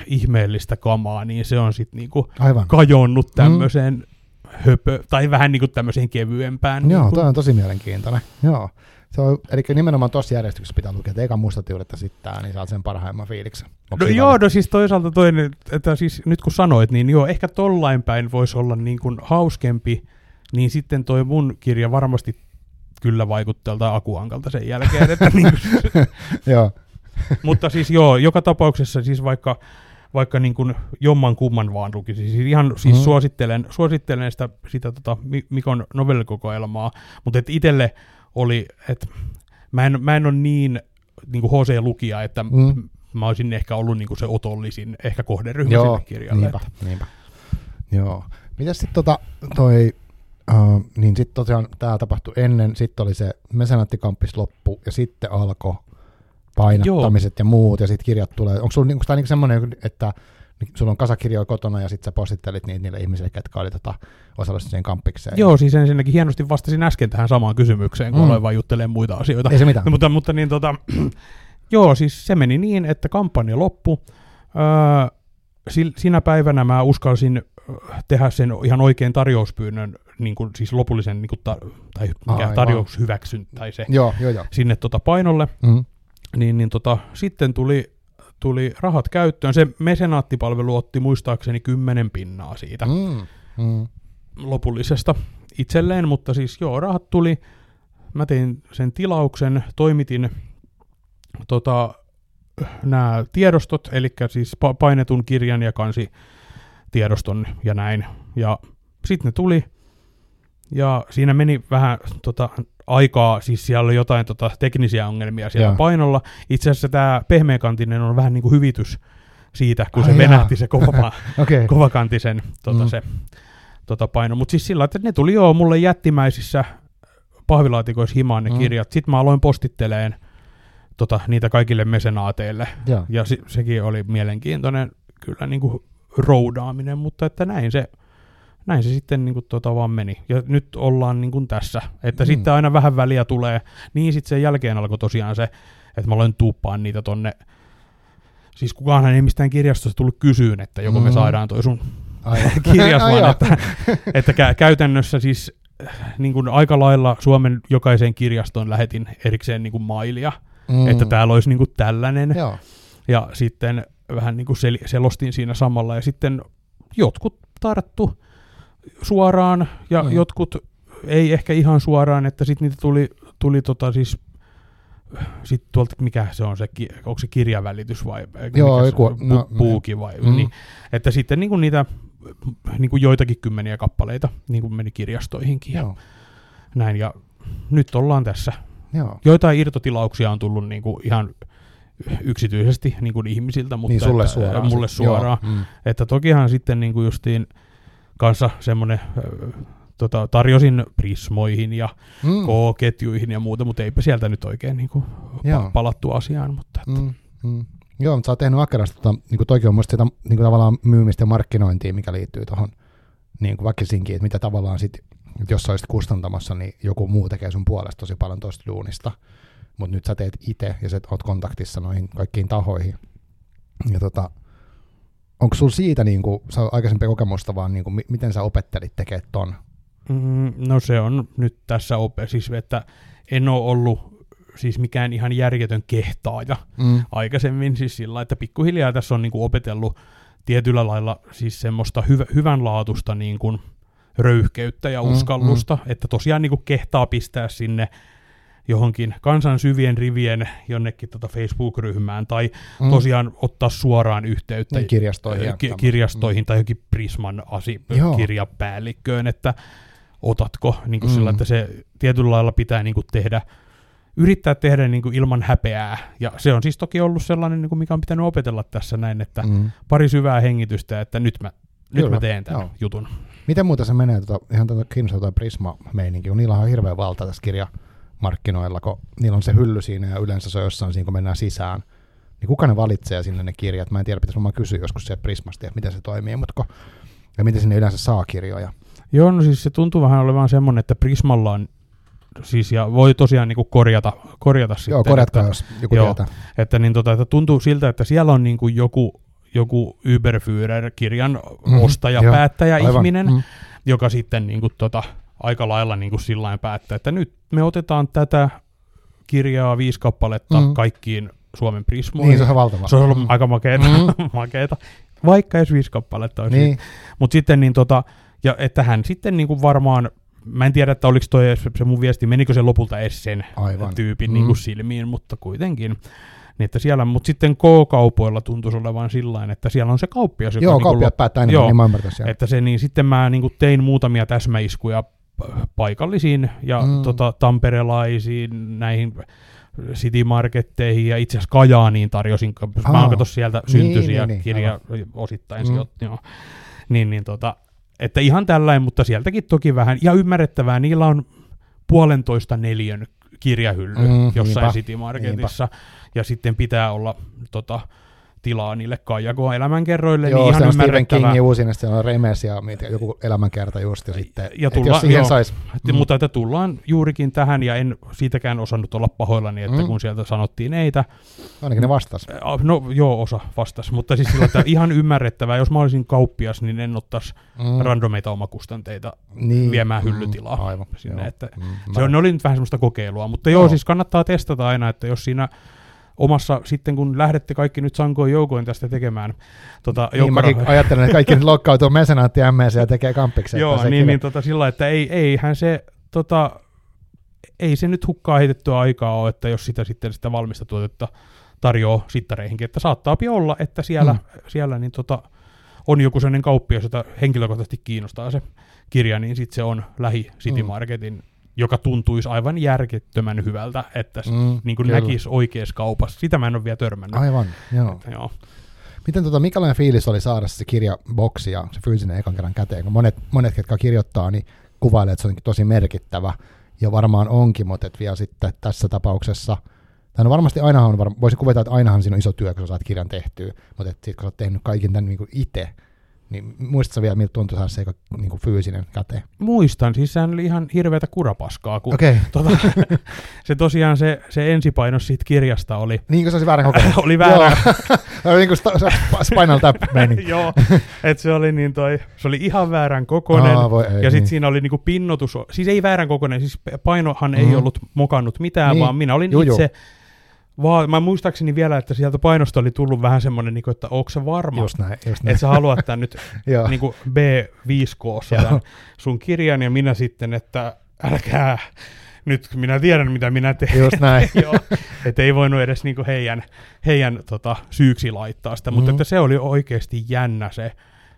ihmeellistä kamaa, niin se on sitten niin kuin Aivan. kajonnut tämmöiseen höpö, tai vähän niin kuin tämmöiseen kevyempään. Joo, niin toi on tosi mielenkiintoinen. Joo. Se on, eli nimenomaan tuossa järjestyksessä pitää lukea, että eka että sitten tää, niin saat sen parhaimman fiiliksen. Onko No joo, oli- no siis toisaalta toinen, että siis nyt kun sanoit, niin joo, ehkä tollain päin voisi olla niin kuin hauskempi, niin sitten toi mun kirja varmasti kyllä vaikuttaa Akuankalta sen jälkeen. Että niin kuin, joo. mutta siis joo, joka tapauksessa siis vaikka, vaikka niin kuin jomman kumman vaan lukisi. Siis ihan siis Mhm. suosittelen, suosittelen sitä, sitä tota Mi- Mikon novellikokoelmaa, mutta itselle oli, että mä en, mä en ole niin, niin kuin HC-lukija, että Mm. mä olisin ehkä ollut niin kuin se otollisin ehkä kohderyhmä Joo, sille kirjalle. niinpä, että- niinpä. Joo. Mitäs sitten tota, toi, uh, niin sitten tosiaan tämä tapahtui ennen, sitten oli se mesenaattikamppis loppu, ja sitten alkoi painattamiset ja muut, ja sitten kirjat tulee. Onko sulla niinku, niinku semmoinen, että Sulla on kasakirjoja kotona ja sitten sä postittelit niitä niille ihmisille, ketkä oli tota, osallistuneet siihen kampikseen. Joo, siis ensinnäkin hienosti vastasin äsken tähän samaan kysymykseen, kun Mm. aloin vaan juttelemaan muita asioita. Ei se mitään. No, mutta, mutta niin tota, joo, siis se meni niin, että kampanja loppui. Öö, sinä päivänä mä uskalsin tehdä sen ihan oikein tarjouspyynnön, niin kuin, siis lopullisen niin kuin ta- tai mikä Aivan. tarjoushyväksyn tai se Joo, joo, joo. sinne tota painolle, Mm. niin, niin tota, sitten tuli, tuli rahat käyttöön. Se mesenaattipalvelu otti muistaakseni kymmenen pinnaa siitä Mm. Mm. Lopullisesta itselleen, mutta siis joo, rahat tuli. Mä tein sen tilauksen, toimitin tota, nämä tiedostot, eli siis pa- painetun kirjan ja kansi tiedoston ja näin. Ja sitten ne tuli, ja siinä meni vähän tota, aikaa, siis siellä oli jotain tota, teknisiä ongelmia siellä Joo. painolla. Itse asiassa tämä pehmeäkantinen on vähän niin kuin hyvitys siitä, kun se Ai jaa. venähti se kova. Okay. kovakantisen tota, Mm. se tota paino. Mutta siis sillä että ne tuli jo mulle jättimäisissä pahvilaatikoissa himaan ne Mm. kirjat. Sitten mä aloin postitteleen tota, niitä kaikille mesenaateille. Joo. Ja si- sekin oli mielenkiintoinen kyllä niin kuin roudaaminen, mutta että näin se, näin se sitten niin kuin tota vaan meni. Ja nyt ollaan niin kuin tässä. Että Mm. sitten aina vähän väliä tulee. Niin sitten sen jälkeen alkoi tosiaan se, että mä aloin tuuppaan niitä tonne Siis kukaanhan ei mistään kirjastosta tullut kysyyn, että joko me Mm. saadaan toi sun. kirjas, vaan että, että kä- käytännössä siis äh, niin kuin aika lailla Suomen jokaiseen kirjastoon lähetin erikseen niin kuin mailia, Mm. että täällä olisi niin kuin tällainen. Joo. Ja sitten vähän niin kuin sel- selostin siinä samalla. Ja sitten jotkut tarttu suoraan ja Mm. jotkut ei ehkä ihan suoraan, että sitten niitä tuli, tuli tota siis sitten tuolta, mikä se on se, onko se kirjavälitys vai Joo, mikä se joku- no, puuki vai, mm. niin, että sitten niin kuin niitä niin kuin joitakin kymmeniä kappaleita niin kuin meni kirjastoihinkin ja Joo. näin, ja nyt ollaan tässä. Joo. Joitain irtotilauksia on tullut niin kuin ihan yksityisesti niin kuin ihmisiltä, mutta niin sulle että, suoraan. mulle suoraan. Joo. Mm. Että tokihan sitten niin kuin justiin kanssa semmoinen tota, tarjosin Prismoihin ja Mm. K-ketjuihin ja muuta, mutta eipä sieltä nyt oikein niin kuin Joo. palattu asiaan. Mutta että, Mm, mm. Joo, mutta sä oot tehnyt ahkerasti, tota, niin toikin on musta sitä niin kuin tavallaan myymistä ja markkinointia, mikä liittyy tuohon niin kuin väkisinkin, että mitä tavallaan sit, että jos sä olisit kustantamassa, niin joku muu tekee sun puolesta tosi paljon toista duunista, mutta nyt sä teet itse ja sä oot kontaktissa noihin kaikkiin tahoihin. Ja tota, onko sulla siitä niin kuin, sä oot aikaisempia kokemusta vaan, niin kuin, mi- miten sä opettelit tekemään ton? mm, no se on nyt tässä ope, siis että en ole ollut siis mikään ihan järjetön kehtaaja Mm. aikaisemmin, siis sillä että pikkuhiljaa tässä on niin kuin opetellut tietyllä lailla siis semmoista hyv- hyvänlaatusta niin kuin röyhkeyttä ja Mm, uskallusta, että tosiaan niin kuin kehtaa pistää sinne johonkin kansan syvien rivien jonnekin tota Facebook-ryhmään tai Mm. tosiaan ottaa suoraan yhteyttä Niin, kirjastoihin ja ki- kirjastoihin tai johonkin Prisman asi- Joo. kirjapäällikköön, että otatko niin kuin Mm. sillä, että se tietyllä lailla pitää niin kuin tehdä, yrittää tehdä niin kuin ilman häpeää. Ja se on siis toki ollut sellainen, niin kuin mikä on pitänyt opetella tässä näin, että Mm. pari syvää hengitystä, että nyt mä, nyt Kyllä, mä teen tämän joo. jutun. Miten muuta se menee, tota, ihan tätä kiinnostaa toi Prisma-meininki, kun niillä on hirveä valta tässä kirjamarkkinoilla, kun niillä on se hylly siinä ja yleensä se on jossain siinä, kun mennään sisään. Niin kuka ne valitsee sinne ne kirjat? Mä en tiedä, pitäisi varmaan kysyä joskus se Prismasta, että miten se toimii, mutta kun, ja miten sinne yleensä saa kirjoja. Joo, no siis se tuntuu vähän olevan semmoinen, että Prismalla on siis, ja voi tosiaan niin kuin korjata, korjata sitten. Joo, korjatkaa, että, jos joku joo. tietää. että, niin tota, että tuntuu siltä, että siellä on niin kuin joku, joku Überführer, kirjan Mhm, ostaja, joo, päättäjä Aivan. ihminen, Mm. joka sitten niin kuin, tota, aika lailla niin kuin sillain päättää, että nyt me otetaan tätä kirjaa viisi kappaletta Mm. kaikkiin Suomen Prismoihin. Niin, se on valtava. se on ollut Mm. aika makeeta, Mm. makeeta, vaikka edes viisi kappaletta olisi. Niin, Mutta sitten niin tota, ja että hän sitten niin kuin varmaan, mä en tiedä, että oliko toi se mun viesti, menikö se lopulta edes sen aivan. tyypin Mm. niin kuin silmiin, mutta kuitenkin. Niin että siellä, mutta sitten K-kaupoilla tuntuisi olevan sillä että siellä on se kauppias, joka Joo, niin kuin kauppiat päättää enemmän, joo. niin mä ymmärtäisin. siellä. että se niin sitten mä niin kuin tein muutamia täsmäiskuja paikallisiin ja Mm. tota, tamperelaisiin näihin City Marketteihin ja itse asiassa Kajaaniin tarjosin, mä oon sieltä Niin, syntyisiä niin, niin, kirja osittain Mm. mm. joo. Niin, niin tota, että ihan tällainen, mutta sieltäkin toki vähän, ja ymmärrettävää, niillä on puolentoista neljön kirjahylly Mm, jossain niinpä, City Marketissa, ja sitten pitää olla tota, tilaa niille Kaijakon elämänkerroille, Joo, niin ihan se on Stephen. Kingin uusin, ja siellä on Remes ja joku elämänkerta just, ja sitten, Ja tulla- jos siihen joo. sais, Mm. Mutta että tullaan juurikin tähän, ja en siitäkään osannut olla pahoillani, että Mm. mm. kun sieltä sanottiin eitä, ainakin ne vastas. no joo, osa vastasi, mutta siis sillä, että ihan ymmärrettävää, jos mä olisin kauppias, niin en ottaisi Mm. randomeita omakustanteita niin. viemään hyllytilaa Mm, aivan, sinne, joo. että Mm, Se on, ne oli nyt vähän semmoista kokeilua, mutta joo, Joo. siis kannattaa testata aina, että jos siinä omassa, sitten kun lähdette kaikki nyt sankoin joukoin tästä tekemään, tota, Niin, mäkin ajattelen, että kaikki lokkautuu mesenaatti MS ja tekee kampiksen. joo, niin, niin tota, sillä että ei, eihän se, tota, ei se nyt hukkaa heitettyä aikaa ole, että jos sitä sitten sitä valmista tuotetta tarjoaa sittareihinkin, että saattaa olla, että siellä, Mm. mm. siellä niin tota, on joku sellainen kauppias, jota henkilökohtaisesti kiinnostaa se kirja, niin sitten se on lähi City Mm. Joka tuntuisi aivan järkettömän hyvältä, että Mm, niin kuin näkisi oikeassa kaupassa. Sitä mä en ole vielä törmännyt. Aivan, joo. Että Joo. Miten tota, mikälainen fiilis oli saada se kirjaboksi ja se fyysinen ekan kerran käteen? Kun monet, monet ketkä kirjoittaa, niin kuvailee, että se on tosi merkittävä. Ja varmaan onkin, mutta et vielä sitten tässä tapauksessa, tai no varmasti ainahan on, voisi kuvata, että ainahan siinä on iso työ, kun sä saat kirjan tehtyä, mutta sitten kun sä oot tehnyt kaiken tämän niin itse, niin muistatko vielä, miltä tuntui saada se niin kuin fyysinen käteen? Muistan, siis sehän oli ihan hirveätä kurapaskaa, kun okay. tota, se tosiaan se, se ensipainos siitä kirjasta oli, niin kuin se olisi väärän kokoinen. oli väärä. Joo, niin kuin sta- Spinal Tap meni. Joo, että se oli niin toi, se oli ihan väärän kokoinen. Aa, voi ei, ja sitten niin. siinä oli niinku pinnotus, siis ei väärän kokoinen, siis painohan Mm. ei ollut mokannut mitään, Niin. vaan minä olin Juu, juu. Vaan, mä muistaakseni vielä, että sieltä painosta oli tullut vähän semmoinen, niinku, että onko se varma, Just näin, just näin. että sä haluat tämän nyt niin kuin B5K Joo. tämän sun kirjan, ja minä sitten, että älkää, nyt minä tiedän mitä minä teen. Just näin. Joo, että ei voinut edes niinku heidän, heidän tota, syyksi laittaa sitä, mutta Mhm. että se oli oikeasti jännä se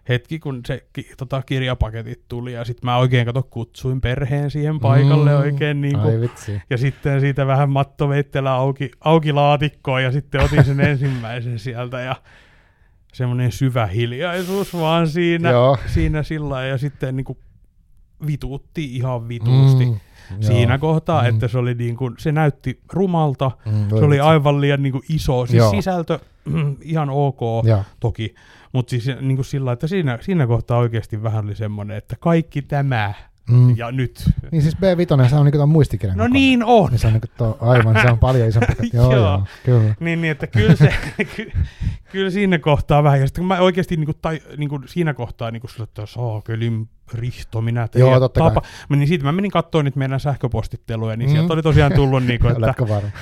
hetki, kun se ki, tota, kirjapaketit tuli, ja sitten mä oikein kato kutsuin perheen siihen paikalle Mm. oikein niinku, Ai vitsi. ja sitten siitä vähän mattoveittelä auki, auki laatikkoon, ja sitten otin sen ensimmäisen sieltä, ja semmoinen syvä hiljaisuus vaan siinä, Joo. siinä sillä ja sitten niinku vituutti ihan vituusti Mm, siinä joo. kohtaa, Mm. että se oli niin kuin, se näytti rumalta, Mm, se oli aivan liian niin kuin iso, siis Joo. sisältö ihan ok Joo. toki, mutta siis niin kuin sillä, että siinä, siinä kohtaa oikeasti vähän oli semmoinen, että kaikki tämä Mm. ja nyt. Niin siis B5, se on niin muistikirjan No kokoinen. niin on. Niin se on niin kuin tuo, aivan, se on paljon isompi. joo, Joo. joo, kyllä. Niin, niin, että kyllä, se, ky, kyllä siinä kohtaa vähän, ja sitten kun mä oikeasti niin kuin, tai, niin kuin siinä kohtaa niin kuin sillä, että saakelin Rihto, minä teidän Joo, totta kai. tapa. Mä, niin siitä mä menin katsoa niitä meidän sähköpostitteluja, niin Mm. sieltä oli tosiaan tullut, niin kuin, että?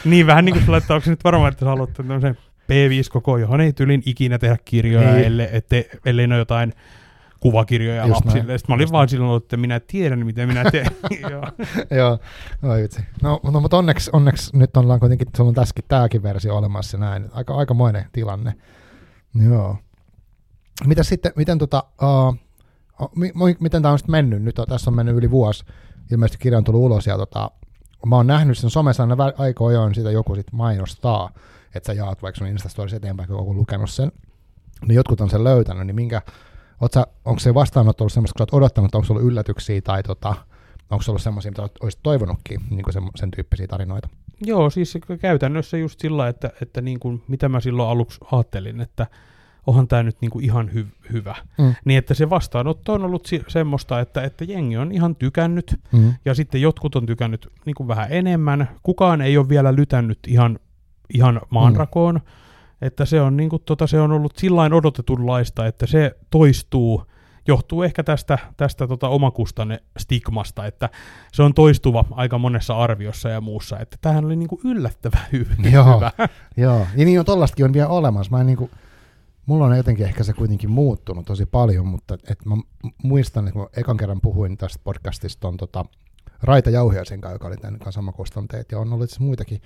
Niin vähän niin kuin sulla, että onko se nyt varma, että sä haluat tämmöisen P5-koko, johon ei tylin ikinä tehdä kirjoja, Niin. ellei, ette, ellei ne ole jotain kuvakirjoja Just lapsille. näin, Sitten mä olin just vaan silloin, että minä tiedän, mitä minä teen. Joo. Joo, oi vitsi. No, no mutta onneksi, onneksi nyt ollaan kuitenkin, sulla on tässäkin tämäkin versio olemassa näin. Aika, aikamoinen tilanne. Joo. Mitä sitten, miten tota, uh, mi, mi- miten tämä on sitten mennyt? Nyt on, tässä on mennyt yli vuosi. Ilmeisesti kirja on tullut ulos ja tota, mä oon nähnyt sen somessa aina ajoin sitä joku sit mainostaa, että sä jaat vaikka sun Instastorissa eteenpäin, kun joku lukenut sen. Niin jotkut on sen löytänyt, niin minkä, sä, onko se vastaanotto ollut semmoista, kun sä oot odottanut, onko se ollut yllätyksiä tai tota, onko se ollut semmoisia, mitä olisit toivonutkin, niin kuin sen, sen tyyppisiä tarinoita? Joo, siis käytännössä just sillä, että, että niin kuin, mitä mä silloin aluksi ajattelin, että onhan tämä nyt niin kuin ihan hy- hyvä. Mm. Niin että se vastaanotto on ollut si- semmoista, että, että jengi on ihan tykännyt, Mm. ja sitten jotkut on tykännyt niin kuin vähän enemmän. Kukaan ei ole vielä lytännyt ihan, ihan maanrakoon. Mm. Että se on, niin kuin, tota, se on ollut sillain odotetunlaista, että se toistuu. Johtuu ehkä tästä, tästä tota omakustanne stigmasta, että se on toistuva aika monessa arviossa ja muussa, että tämähän oli niin kuin yllättävän hy- Joo. hyvä. Joo, ja niin on tollastakin on vielä olemassa. Mä en niinku, mulla on jotenkin ehkä se kuitenkin muuttunut tosi paljon, mutta et mä muistan, että kun ekan kerran puhuin tästä podcastista on tota, Raita Jauhiaisen kanssa, joka oli tämän kanssa samakustanteet, ja on ollut itse muitakin,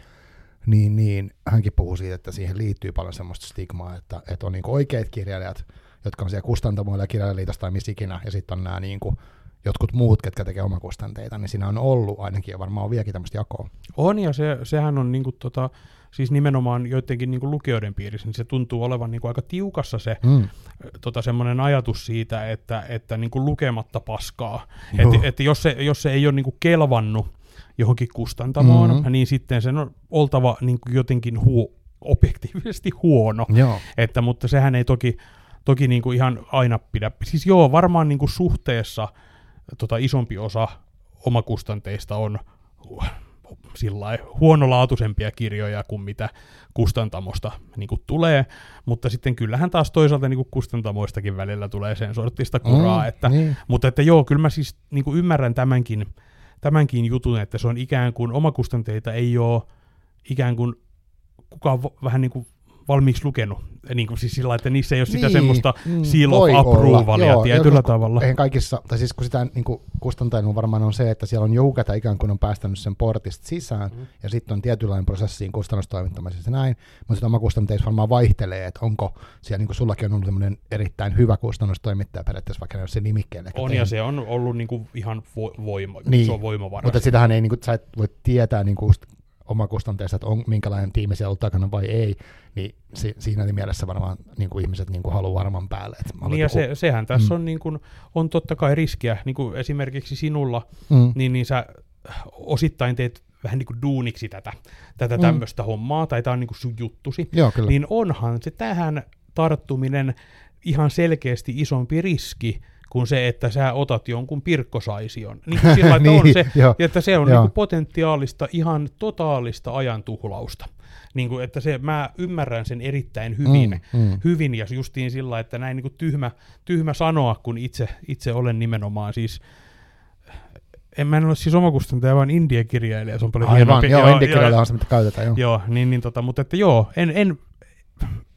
niin, niin hänkin puhuu siitä, että siihen liittyy paljon semmoista stigmaa, että, että on niinku oikeat kirjailijat, jotka on siellä kustantamoilla ja kirjailijaliitossa tai missä ikinä, ja sitten on nämä niinku, jotkut muut, ketkä tekee omakustanteita, niin siinä on ollut ainakin, ja varmaan on vieläkin tämmöistä jakoa. On, ja se, sehän on niinku tota, siis nimenomaan joidenkin niinku lukijoiden piirissä, niin se tuntuu olevan niinku aika tiukassa se Mm. tota, semmoinen ajatus siitä, että, että niinku lukematta paskaa. Että et jos, se, jos se ei ole niinku kelvannut johonkin kustantamoon, Mhm. mm-hmm. niin sitten sen on oltava niinku jotenkin hu, objektiivisesti huono. Joo. Että, mutta sehän ei toki, toki niin kuin ihan aina pidä. Siis joo, varmaan niin kuin suhteessa tota isompi osa omakustanteista on sillä huonolaatuisempia kirjoja kuin mitä kustantamosta niin kuin tulee, mutta sitten kyllähän taas toisaalta niin kuin kustantamoistakin välillä tulee sen sortista kuraa, mm, että, niin. mutta että joo, kyllä mä siis niin kuin ymmärrän tämänkin, tämänkin jutun, että se on ikään kuin omakustanteita ei ole ikään kuin kukaan vähän niin kuin valmiiksi lukenut. Niin kuin siis sillä että niissä ei ole sitä niin, semmoista mm, seal of approvalia Joo, tietyllä joku, tavalla. Eihän kaikissa, tai siis kun sitä niin kustantajan varmaan on se, että siellä on joku, ketä ikään kuin on päästänyt sen portista sisään, mm. ja sitten on tietynlainen prosessiin kustannustoimittamisessa näin, mutta sitten omakustanteissa varmaan vaihtelee, että onko siellä, niin kuin sullakin on ollut semmoinen erittäin hyvä kustannustoimittaja periaatteessa, vaikka ne on se nimikkeelle. On, tehnyt. ja se on ollut niin kuin ihan vo- voima, niin, se on voimavara. Mutta sitähän ei, niin kuin, sä et voi tietää niin kuin omakustanteessa, että on, minkälainen tiimi siellä on takana vai ei, niin si, siinä mielessä varmaan niin kuin ihmiset niin kuin haluaa varmaan päälle. Että niin ja se, sehän tässä mm. on, niin kuin, on totta kai riskiä, niin kuin esimerkiksi sinulla, mm. niin, niin sä osittain teet vähän niin kuin duuniksi tätä, tätä mm. tämmöistä hommaa, tai tämä on niin kuin sun juttusi, Joo, kyllä. niin onhan se tähän tarttuminen ihan selkeästi isompi riski, kuin se, että sä otat jonkun pirkkosaision. Niin kuin sillä, että, niin, on se, jo, että se on niin kuin potentiaalista, ihan totaalista ajan tuhlausta. Niin kuin, että se, mä ymmärrän sen erittäin hyvin, mm, mm. hyvin ja justiin sillä, että näin niin kuin tyhmä, tyhmä sanoa, kun itse, itse olen nimenomaan siis en mä en ole siis omakustantaja, vaan indie-kirjailija. Se on paljon Aivan, hienompi. joo, on se, mitä käytetään, joo. Joo, niin, niin tota, mutta että joo, en, en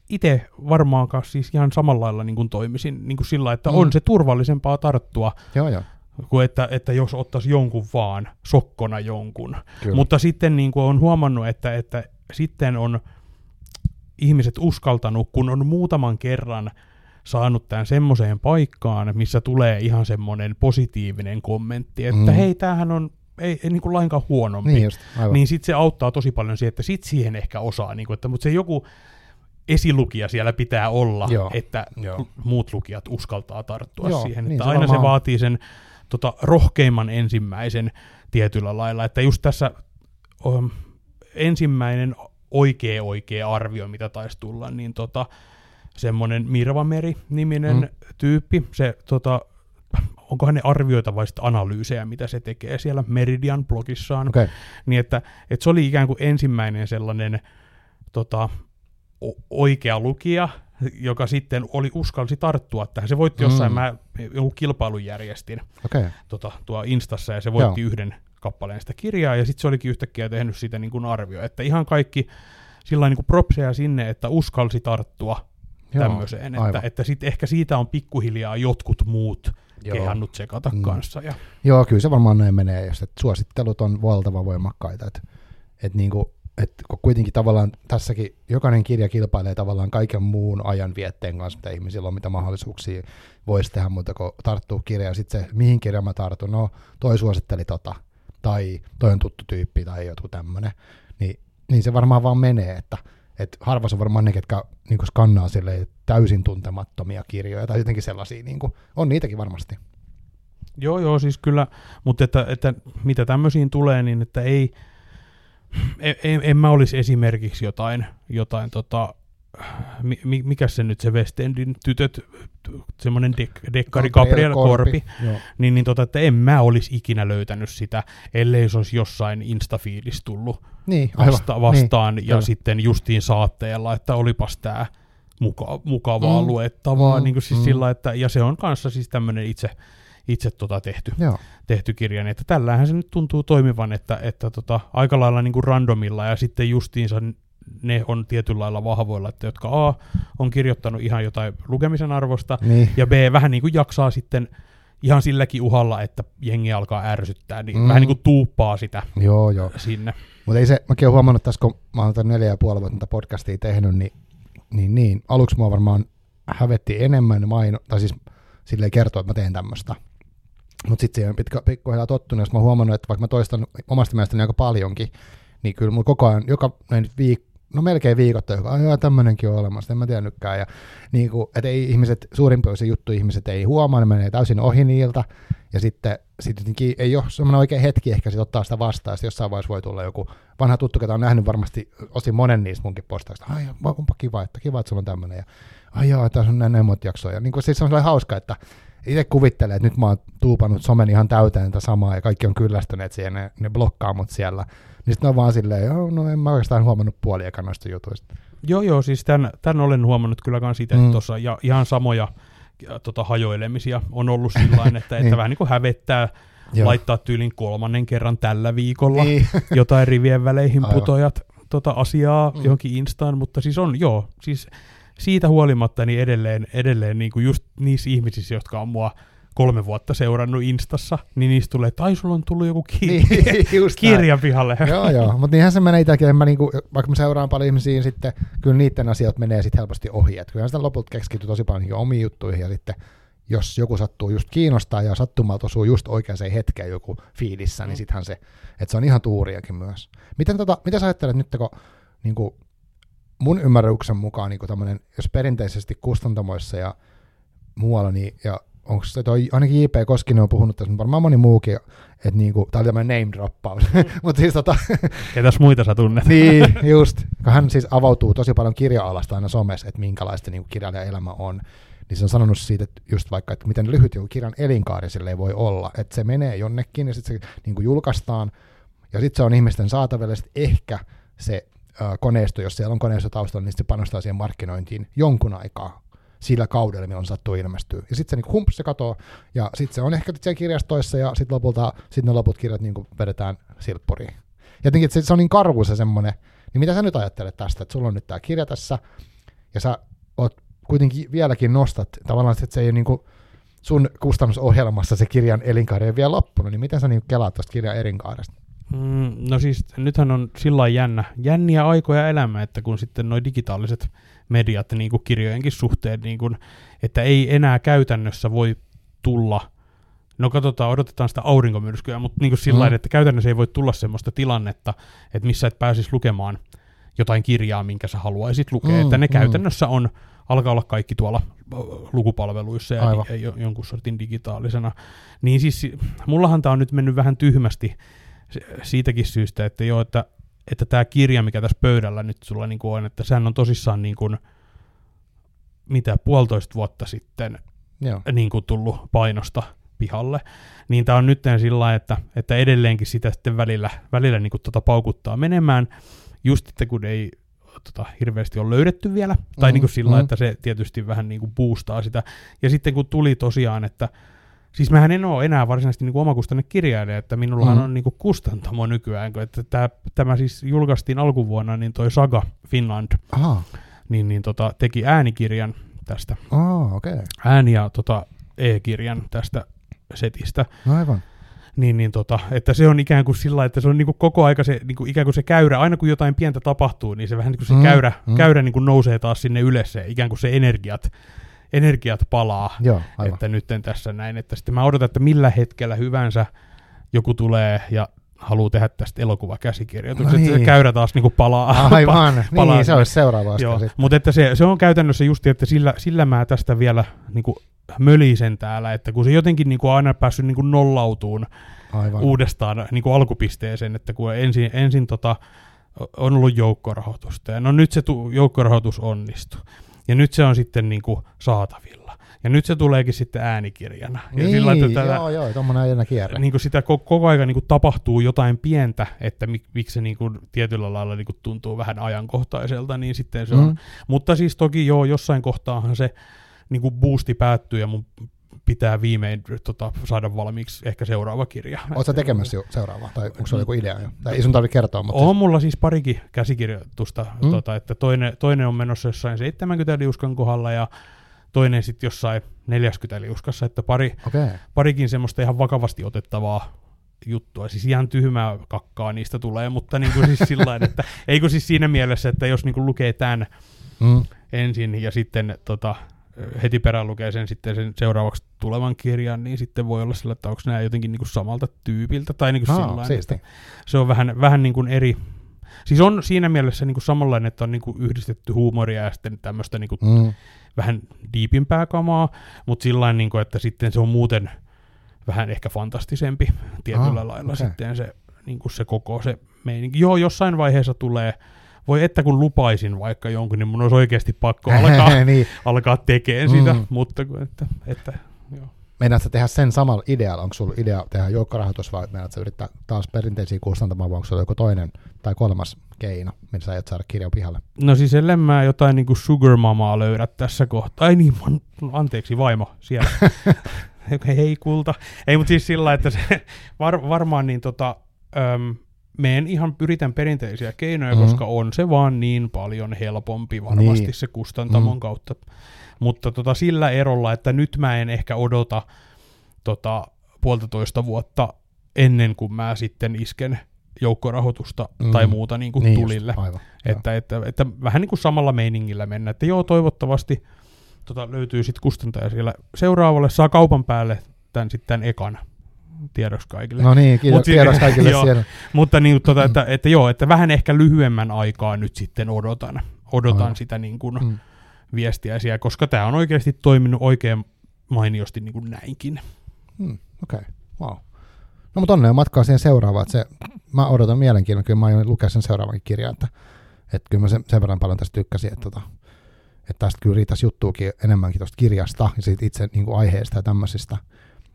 itse varmaankaan siis ihan samalla lailla niin kuin toimisin niin kuin sillä, että mm. on se turvallisempaa tarttua, joo, joo. kuin että, että jos ottaisi jonkun vaan, sokkona jonkun. Kyllä. Mutta sitten niin kuin on huomannut, että, että sitten on ihmiset uskaltanut, kun on muutaman kerran saanut tämän semmoiseen paikkaan, missä tulee ihan semmoinen positiivinen kommentti, että mm. hei, tämähän on ei, ei niin kuin lainkaan huonompi, niin, just, niin sitten se auttaa tosi paljon siihen, että sit siihen ehkä osaa, niin kuin, että, mutta se joku esilukija siellä pitää olla, Joo. että Joo. muut lukijat uskaltaa tarttua Joo, siihen. Niin että se aina varmaan... se vaatii sen tota, rohkeimman ensimmäisen tietyllä lailla. Että just tässä um, ensimmäinen oikea oikea arvio, mitä taisi tulla, niin tota, semmoinen Mirvameri-niminen mm. tyyppi, se tota, onkohan ne arvioita vai sitten analyysejä, mitä se tekee siellä Meridian blogissaan, okay. niin että, että se oli ikään kuin ensimmäinen sellainen tota, oikea lukija, joka sitten oli uskalsi tarttua tähän. Se voitti jossain, mm. mä joku kilpailun järjestin okay. tota, tuo Instassa, ja se voitti Joo. yhden kappaleen sitä kirjaa, ja sitten se olikin yhtäkkiä tehnyt sitä niin kuin arvio, että ihan kaikki sillä niin kuin propseja sinne, että uskalsi tarttua Joo, tämmöiseen, aivan. että, että sit ehkä siitä on pikkuhiljaa jotkut muut Joo. kehannut sekata mm. kanssa. Ja... Joo, kyllä se varmaan näin menee, jos että suosittelut on valtava voimakkaita, että, että niin kuin että kuitenkin tavallaan tässäkin jokainen kirja kilpailee tavallaan kaiken muun ajan vietteen kanssa, mitä ihmisillä on, mitä mahdollisuuksia voisi tehdä, mutta kun tarttuu kirja, sitten se, mihin kirja mä tartun, no toi suositteli tota, tai toi on tuttu tyyppi tai joku tämmöinen, niin, niin se varmaan vaan menee, että et harva on varmaan ne, ketkä niin skannaa sille täysin tuntemattomia kirjoja tai jotenkin sellaisia, niin kuin, on niitäkin varmasti. Joo, joo, siis kyllä, mutta että, että mitä tämmöisiin tulee, niin että ei, en, en, en mä olisi esimerkiksi jotain, jotain tota, mi, mikä se nyt se West Endin tytöt, semmoinen dek, dekkari Gabriel Korpi, Korpi. Niin, niin tota, että en mä olisi ikinä löytänyt sitä, ellei se olisi jossain Instafiilis tullut niin, vasta, niin, vastaan niin, ja aivan. sitten justiin saatteella, että olipas tämä muka, mukavaa mm, luettavaa, mm, niin kuin siis mm. sillä, että, ja se on kanssa siis tämmöinen itse, itse tota tehty, tehty kirja, niin että tällähän se nyt tuntuu toimivan, että, että tota, aika lailla niin kuin randomilla ja sitten justiinsa ne on tietyllä lailla vahvoilla, että jotka A on kirjoittanut ihan jotain lukemisen arvosta niin. ja B vähän niin kuin jaksaa sitten ihan silläkin uhalla, että jengi alkaa ärsyttää, niin mm. vähän niin kuin tuuppaa sitä joo, joo. sinne. Mutta ei se, mäkin olen huomannut tässä, kun mä oon neljä ja puoli vuotta podcastia tehnyt, niin, niin, niin aluksi mua varmaan hävetti enemmän maino, tai siis silleen kertoa, että mä teen tämmöistä. Mutta sitten siihen on pikkuhiljaa tottunut, jos mä oon huomannut, että vaikka mä toistan omasta mielestäni aika paljonkin, niin kyllä mulla koko ajan, joka viik- no melkein viikoittain, joka joo, tämmöinenkin on olemassa, en mä tiennytkään. Ja niin kuin, että ei ihmiset, suurimpia juttu ihmiset ei huomaa, ne menee täysin ohi niiltä, ja sitten sit ei ole semmoinen oikea hetki ehkä sit ottaa sitä vastaan, ja jossain vaiheessa voi tulla joku vanha tuttu, ketä on nähnyt varmasti osin monen niistä munkin postauksista, ai onpa kiva, että kiva, että sulla on tämmöinen, ja ai joo, tässä on näin, näin monta jaksoa, ja niin kuin, siis se on hauska, että itse kuvittelee, että nyt mä oon tuupannut somen ihan täyteen tätä samaa, ja kaikki on kyllästyneet siihen, ne, ne blokkaa mut siellä, niin sitten on vaan silleen, joo, no en mä oikeastaan huomannut puoliakaan noista jutuista. Joo, joo, siis tämän, tämän olen huomannut kyllä kans itse mm. tuossa, ja ihan samoja ja, tota, hajoilemisia on ollut sillä että, että niin. vähän niin kuin hävettää Joo. laittaa tyylin kolmannen kerran tällä viikolla niin. jotain rivien väleihin Aivan. putojat tota, asiaa mm. johonkin instaan, mutta siis on, joo, siis siitä huolimatta niin edelleen, edelleen niin kuin just niissä ihmisissä, jotka on mua kolme vuotta seurannut Instassa, niin niistä tulee, että ai sulla on tullut joku ki- niin, kirja pihalle. joo, joo, mutta niinhän se menee itsekin, mä niinku, vaikka mä seuraan paljon ihmisiä, niin sitten kyllä niiden asiat menee sitten helposti ohi, että kyllä sitä lopulta keskityy tosi paljon omiin juttuihin ja sitten jos joku sattuu just kiinnostaa ja sattumalta osuu just oikeaan hetkeen joku fiilissä, niin mm. sittenhän se, että se on ihan tuuriakin myös. Miten, tota, mitä sä ajattelet nyt, kun niin kuin mun ymmärryksen mukaan niin kuin jos perinteisesti kustantamoissa ja muualla, niin, ja onko se toi, ainakin J.P. Koskinen on puhunut tässä, varmaan moni muukin, että niinku, tää oli tämmöinen name droppaus, mm. mutta siis tota... Ketäs muita sä tunnet? niin, just, kun hän siis avautuu tosi paljon kirja-alasta aina somessa, että minkälaista niinku kirjailijan elämä on, niin se on sanonut siitä, että just vaikka, että miten lyhyt joku kirjan elinkaari sille voi olla, että se menee jonnekin ja sitten se niinku julkaistaan, ja sitten se on ihmisten saatavilla, ja ehkä se koneisto, jos siellä on koneisto taustalla, niin se panostaa siihen markkinointiin jonkun aikaa, sillä kaudella, milloin sattuu ilmestyä. Ja sitten se niin humps, se katoo, ja sitten se on ehkä siellä kirjastoissa, ja sitten lopulta sit ne loput kirjat niin vedetään silppuriin. Jotenkin, että se, se on niin karvu se semmoinen, niin mitä sä nyt ajattelet tästä, että sulla on nyt tämä kirja tässä, ja sä oot kuitenkin vieläkin nostat, tavallaan että se ei ole niin sun kustannusohjelmassa se kirjan elinkaari ei vielä loppunut, niin miten sä niin kelaat tuosta kirjan elinkaaresta? Mm, no siis nythän on sillä jännä, jänniä aikoja elämä, että kun sitten nuo digitaaliset mediat niin kuin kirjojenkin suhteen, niin kuin, että ei enää käytännössä voi tulla, no katsotaan, odotetaan sitä aurinkomyrskyä, mutta niin kuin sillä mm. että käytännössä ei voi tulla semmoista tilannetta, että missä et pääsisi lukemaan jotain kirjaa, minkä sä haluaisit lukea, mm, että ne mm. käytännössä on, alkaa olla kaikki tuolla lukupalveluissa ja Aivan. jonkun sortin digitaalisena. Niin siis mullahan tämä on nyt mennyt vähän tyhmästi siitäkin syystä, että joo, että että tämä kirja, mikä tässä pöydällä nyt sulla niin on, että sehän on tosissaan niin kuin, mitä puolitoista vuotta sitten Joo. Niin kuin tullut painosta pihalle, niin tämä on nyt sillä että, että edelleenkin sitä sitten välillä, välillä niin kuin tota paukuttaa menemään, just että kun ei tota, hirveästi ole löydetty vielä, tai mm, niin kuin sillä mm. että se tietysti vähän niin kuin boostaa sitä, ja sitten kun tuli tosiaan, että Siis mähän en ole enää varsinaisesti niin omakustanne kirjailija, että minullahan mm. on niin kuin kustantamo nykyään, että tämä, tämä siis julkaistiin alkuvuonna, niin toi Saga Finland Aha. Niin, niin tota, teki äänikirjan tästä. Oh, okay. Ääni- ja tota, e-kirjan tästä setistä. No aivan. Niin, niin tota, että se on ikään kuin sillä että se on niin kuin koko aika se, niin kuin ikään kuin se käyrä, aina kun jotain pientä tapahtuu, niin se vähän niin kuin se mm, käyrä, mm. käyrä niin kuin nousee taas sinne ylös, se, ikään kuin se energiat energiat palaa, Joo, että nyt tässä näin, että sitten mä odotan, että millä hetkellä hyvänsä joku tulee ja haluaa tehdä tästä elokuvakäsikirjoituksen, no niin. että se käyrä taas niin kuin palaa. Aivan, pa- palaa niin, se olisi seuraava Joo, mutta että se, se on käytännössä just, että sillä, sillä mä tästä vielä niin kuin mölisen täällä, että kun se jotenkin niin kuin aina päässyt niin kuin nollautuun Aivan. uudestaan niin kuin alkupisteeseen, että kun ensin, ensin tota, on ollut joukkorahoitusta, ja no nyt se tu- joukkorahoitus onnistui. Ja nyt se on sitten niin kuin saatavilla. Ja nyt se tuleekin sitten äänikirjana. Niin, ja sillä, että tätä, joo, joo, tuommoinen aina kierre. Niin kuin sitä koko, koko ajan niin kuin tapahtuu jotain pientä, että mik, miksi se niin kuin tietyllä lailla niin kuin tuntuu vähän ajankohtaiselta, niin sitten se mm. on. Mutta siis toki joo, jossain kohtaahan se niin kuin boosti päättyy ja mun pitää viimein tota, saada valmiiksi ehkä seuraava kirja. Oletko tekemässä jo seuraavaa, tai onko se joku idea jo? Tai ei sun tarvitse kertoa, mutta... On mulla siis parikin käsikirjoitusta, mm. tota, että toinen, toinen on menossa jossain 70 liuskan kohdalla, ja toinen sitten jossain 40 liuskassa, että pari, okay. parikin semmoista ihan vakavasti otettavaa juttua. Siis ihan tyhmää kakkaa niistä tulee, mutta niin kuin siis sillä että eikö siis siinä mielessä, että jos niin kuin lukee tämän mm. ensin ja sitten tota, heti perään lukee sen sitten sen seuraavaksi tulevan kirjan, niin sitten voi olla sillä, että onko nämä jotenkin niin kuin samalta tyypiltä, tai niin kuin Aa, sillä että se on vähän, vähän niin kuin eri, Siis on siinä mielessä niin kuin samanlainen, että on niin kuin yhdistetty huumoria ja sitten tämmöistä niin kuin Mm. vähän diipimpää kamaa, mutta sillä niin kuin, että sitten se on muuten vähän ehkä fantastisempi tietyllä Ah, lailla okei. sitten se, niin kuin se koko se meininki. Joo, jossain vaiheessa tulee, voi että kun lupaisin vaikka jonkun, niin mun olisi oikeasti pakko alkaa, niin. alkaa tekemään sitä, Mm. mutta kun- että, että joo. Meinaat sä tehdä sen samalla idealla? Onko sulla idea tehdä joukkorahoitus vai meinaat sä yrittää taas perinteisiä kustantamaan vai onko sulla joku toinen tai kolmas keino, millä sä aiot saada kirjan pihalle? No siis ellen mä jotain niinku sugar mamaa löydä tässä kohtaa. Ai niin, mun, anteeksi vaimo siellä. Hei kulta. Ei, mutta siis sillä, että se var, varmaan niin tota, öm, meen ihan yritän perinteisiä keinoja, mm. koska on se vaan niin paljon helpompi varmasti Niin. se kustantamon Mm. kautta. Mutta tota, sillä erolla, että nyt mä en ehkä odota tota, puolitoista vuotta ennen kuin mä sitten isken joukkorahoitusta mm. tai Mm. muuta niin kuin niin tulille. Just, aivan. Joo. Että, että, että vähän niin kuin samalla meiningillä mennä. Että joo, toivottavasti tota, löytyy sitten kustantaja siellä seuraavalle. Saa kaupan päälle tämän sitten ekan tiedoksi kaikille. No niin, kiitos, Mut si- tiedoksi kaikille joo. siellä. Mutta niin, tota, että, että, joo, että vähän ehkä lyhyemmän aikaa nyt sitten odotan, odotan Aivan. sitä niin kuin Mm. viestiä siellä, koska tämä on oikeasti toiminut oikein mainiosti niin kuin näinkin. Hmm, Okei, okay. wow. No mutta onnea matkaa siihen seuraavaan. että Se, mä odotan mielenkiinnolla, kyllä mä aion lukea sen seuraavankin kirjan, että, että kyllä mä sen, sen verran paljon tästä tykkäsin, että, tota, että tästä kyllä riittäisi juttuukin enemmänkin tuosta kirjasta ja siitä itse niin kuin aiheesta ja tämmöisistä.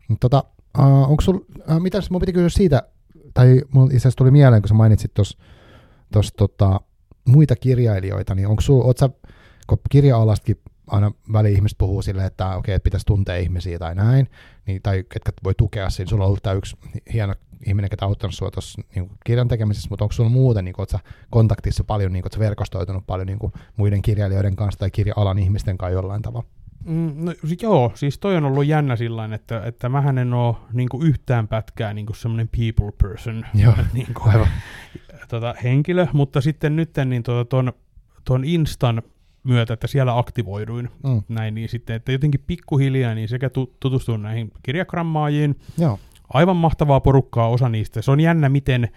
Mutta tota, uh, onko sul, uh, mitäs, mun piti kysyä siitä, tai mulla itse asiassa tuli mieleen, kun sä mainitsit tuossa tota, muita kirjailijoita, niin onko sul, oot sä, kun kirja-alastakin aina väli ihmiset puhuu silleen, että okei, että pitäisi tuntea ihmisiä tai näin, niin, tai ketkä voi tukea siinä. Sulla on ollut tämä yksi hieno ihminen, ketä on auttanut sinua tuossa niin kirjan tekemisessä, mutta onko sulla muuten, niin kuin, sä kontaktissa paljon, niin kuin, sä verkostoitunut paljon niin kuin, muiden kirjailijoiden kanssa tai kirja-alan ihmisten kanssa jollain tavalla? Mm, no, joo, siis toi on ollut jännä sillä että, että mähän en ole niin yhtään pätkää niin semmoinen people person. Joo, niin kuin, aivan. tota, henkilö, mutta sitten nyt niin tuota, ton, ton Instan myötä, että siellä aktivoiduin. Mm, näin, niin sitten, että jotenkin pikkuhiljaa niin sekä tu- tutustuin näihin kirjagrammaajiin, joo, aivan mahtavaa porukkaa osa niistä. Se on jännä, miten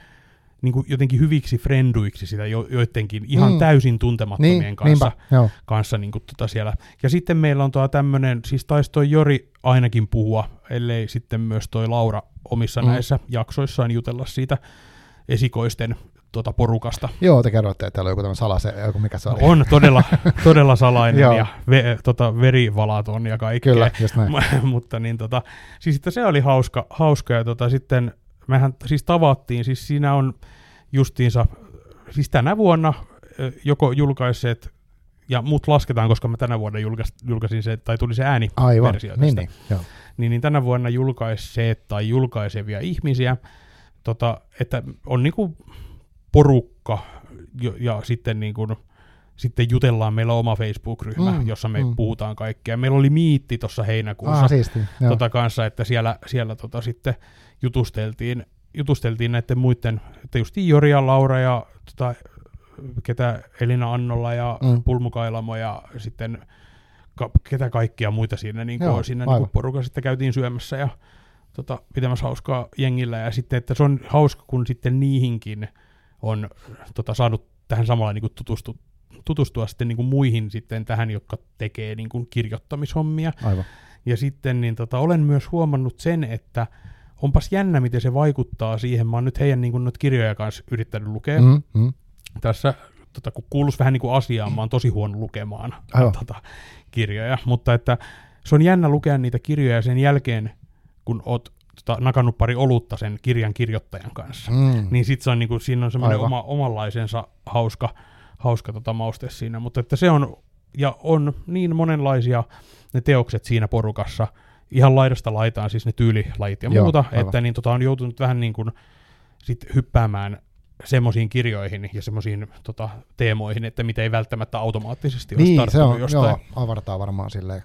niin kuin jotenkin hyviksi frenduiksi sitä jo, joidenkin ihan Mm. täysin tuntemattomien niin, kanssa, niinpä, kanssa niin kuin tota siellä. Ja sitten meillä on tuo tämmöinen, siis taisi toi Jori ainakin puhua, ellei sitten myös toi Laura omissa Mm. näissä jaksoissaan jutella siitä esikoisten tota porukasta. joo, te kerroitte, että täällä on joku tämmöinen salase, joku mikä se oli. On todella, todella salainen ja ve, tota, verivalaton ja kaikkea. Kyllä, just näin. mutta niin tota, siis että se oli hauska, hauska ja tota, sitten mehän siis tavattiin, siis siinä on justiinsa, siis tänä vuonna joko julkaisseet, ja mut lasketaan, koska mä tänä vuonna julkais, julkaisin se, tai tuli se ääni Aivan, versio niin, tästä. niin, joo. niin, niin tänä vuonna julkaisseet tai julkaisevia ihmisiä, tota, että on niinku porukka jo, ja sitten niinku, sitten jutellaan, meillä on oma Facebook-ryhmä, Mm, jossa me mm. puhutaan kaikkea. Meillä oli miitti tuossa heinäkuussa Ah, siisti, tota kanssa, että siellä, siellä tota sitten jutusteltiin, jutusteltiin näiden muiden, että just Jori ja Laura ja tota, ketä Elina Annolla ja Mm. Pulmukailamo ja sitten ka, ketä kaikkia muita siinä, niin Joo, kuin, siinä aivan. niin porukassa sitten käytiin syömässä ja tota, pitämässä hauskaa jengillä ja sitten, että se on hauska, kun sitten niihinkin on tota, saanut tähän samalla niin kuin tutustu, tutustua sitten niin kuin muihin sitten tähän, jotka tekee niin kuin kirjoittamishommia. Aivan. Ja sitten niin tota, olen myös huomannut sen, että onpas jännä, miten se vaikuttaa siihen. Mä oon nyt heidän niin kuin, noita kirjoja kanssa yrittänyt lukea. Mm. Mm. Tässä, tota, kun kuuluisi vähän niin kuin asiaan, mä oon tosi huono lukemaan Aivan. tota, kirjoja. Mutta että se on jännä lukea niitä kirjoja sen jälkeen, kun oot tota, nakannut pari olutta sen kirjan kirjoittajan kanssa. Mm. Niin sit se on, niin kuin, siinä on semmoinen Aivan. oma, omanlaisensa hauska, hauska tota, mauste siinä. Mutta että se on, ja on niin monenlaisia ne teokset siinä porukassa, ihan laidasta laitaan, siis ne tyylilajit ja Joo, muuta, aivan. että niin, tota, on joutunut vähän niin kuin sit hyppäämään semmoisiin kirjoihin ja semmoisiin tota, teemoihin, että mitä ei välttämättä automaattisesti olisi Niin, se on, jostain. joo, avartaa varmaan silleen.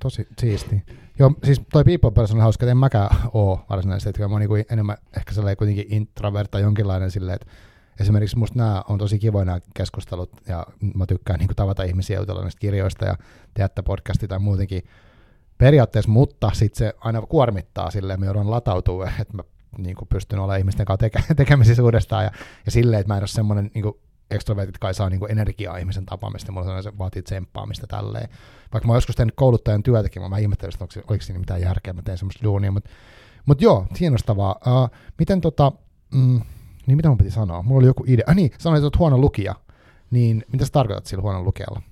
Tosi siisti. Joo, siis toi people person on hauska, että en mäkään oo varsinaisesti, että mä oon niinku enemmän ehkä sellainen kuitenkin introvert tai jonkinlainen silleen, että esimerkiksi musta nämä on tosi kivoja nämä keskustelut ja mä tykkään niinku tavata ihmisiä jutella näistä kirjoista ja tehdä tätä podcastia tai muutenkin periaatteessa, mutta sitten se aina kuormittaa silleen, mä joudun latautua, että mä niin kuin pystyn olemaan ihmisten kanssa teke- tekemisissä uudestaan ja, ja silleen, että mä en ole semmoinen niin ekstrovertit kai saa niin kuin energiaa ihmisen tapaamista, mulla se vaatii tsemppaamista tälleen. Vaikka mä oon joskus tehnyt kouluttajan työtäkin, mä, mä ihmettelin, että onko, oliko siinä mitään järkeä, mä teen semmoista duunia, mutta mut joo, hienostavaa. Uh, miten tota, mm, niin mitä mun piti sanoa? Mulla oli joku idea. Ah niin, sanoin, että olet huono lukija. Niin mitä sä tarkoitat sillä huonon lukijalla?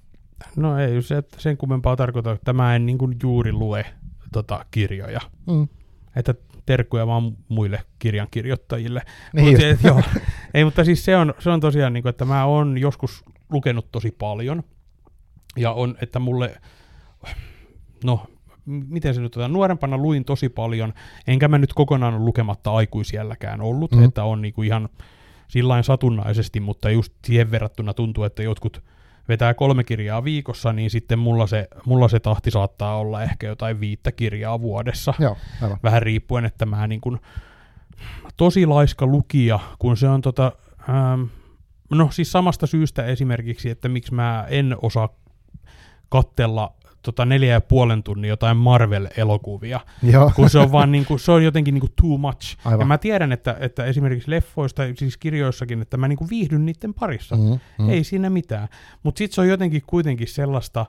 No ei se, että sen kummempaa tarkoita, että mä en niin kuin juuri lue tota, kirjoja. Mm. Että terkkuja vaan muille kirjankirjoittajille. Niin Mut et joo, ei, mutta siis se on, se on tosiaan, niin kuin, että mä oon joskus lukenut tosi paljon. Ja on, että mulle, no miten se nyt otetaan, nuorempana luin tosi paljon, enkä mä nyt kokonaan lukematta aikuisielläkään ollut, mm. että on niinku ihan sillain satunnaisesti, mutta just siihen verrattuna tuntuu, että jotkut vetää kolme kirjaa viikossa, niin sitten mulla se, mulla se tahti saattaa olla ehkä jotain viittä kirjaa vuodessa. Joo, aivan. Vähän riippuen, että mä niin kuin, tosi laiska lukija, kun se on tota, ähm, no siis samasta syystä esimerkiksi, että miksi mä en osaa kattella tota neljä ja puolen tunnin jotain Marvel-elokuvia, Joo. kun se on vaan niinku, se on jotenkin niinku too much. Aivan. Ja mä tiedän, että, että esimerkiksi leffoista, siis kirjoissakin, että mä niinku viihdyn niiden parissa. Mm, mm. Ei siinä mitään. Mutta sitten se on jotenkin kuitenkin sellaista,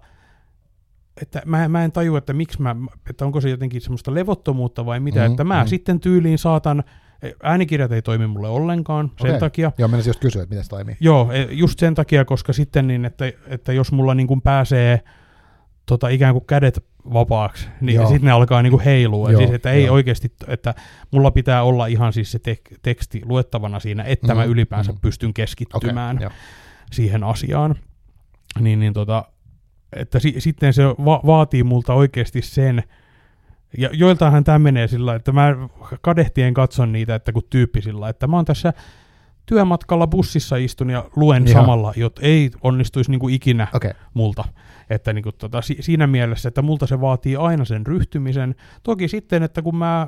että mä, mä en tajua, että miksi mä, että onko se jotenkin semmoista levottomuutta vai mitä, Mm, että mä mm. sitten tyyliin saatan, äänikirjat ei toimi mulle ollenkaan sen takia. Joo, menisin just kysyä, että miten se toimii. Joo, e, just sen takia, koska sitten niin, että, että jos mulla niin kuin pääsee tota, ikään kuin kädet vapaaksi, niin sitten ne alkaa niin kuin heilua. Joo, siis, että ei joo. oikeasti, että mulla pitää olla ihan siis se tek- teksti luettavana siinä, että mä Mhm, ylipäänsä mhm. pystyn keskittymään joo. siihen asiaan. Niin, niin tota, että si- sitten se va- vaatii multa oikeasti sen, ja joiltainhan tämä menee sillä että mä kadehtien katson niitä, että kun tyyppi sillä että mä oon tässä työmatkalla bussissa istun ja luen Joo. samalla, jot ei onnistuisi niinku ikinä Okei, multa. Että niinku tota, si- siinä mielessä, että multa se vaatii aina sen ryhtymisen. Toki sitten, että kun mä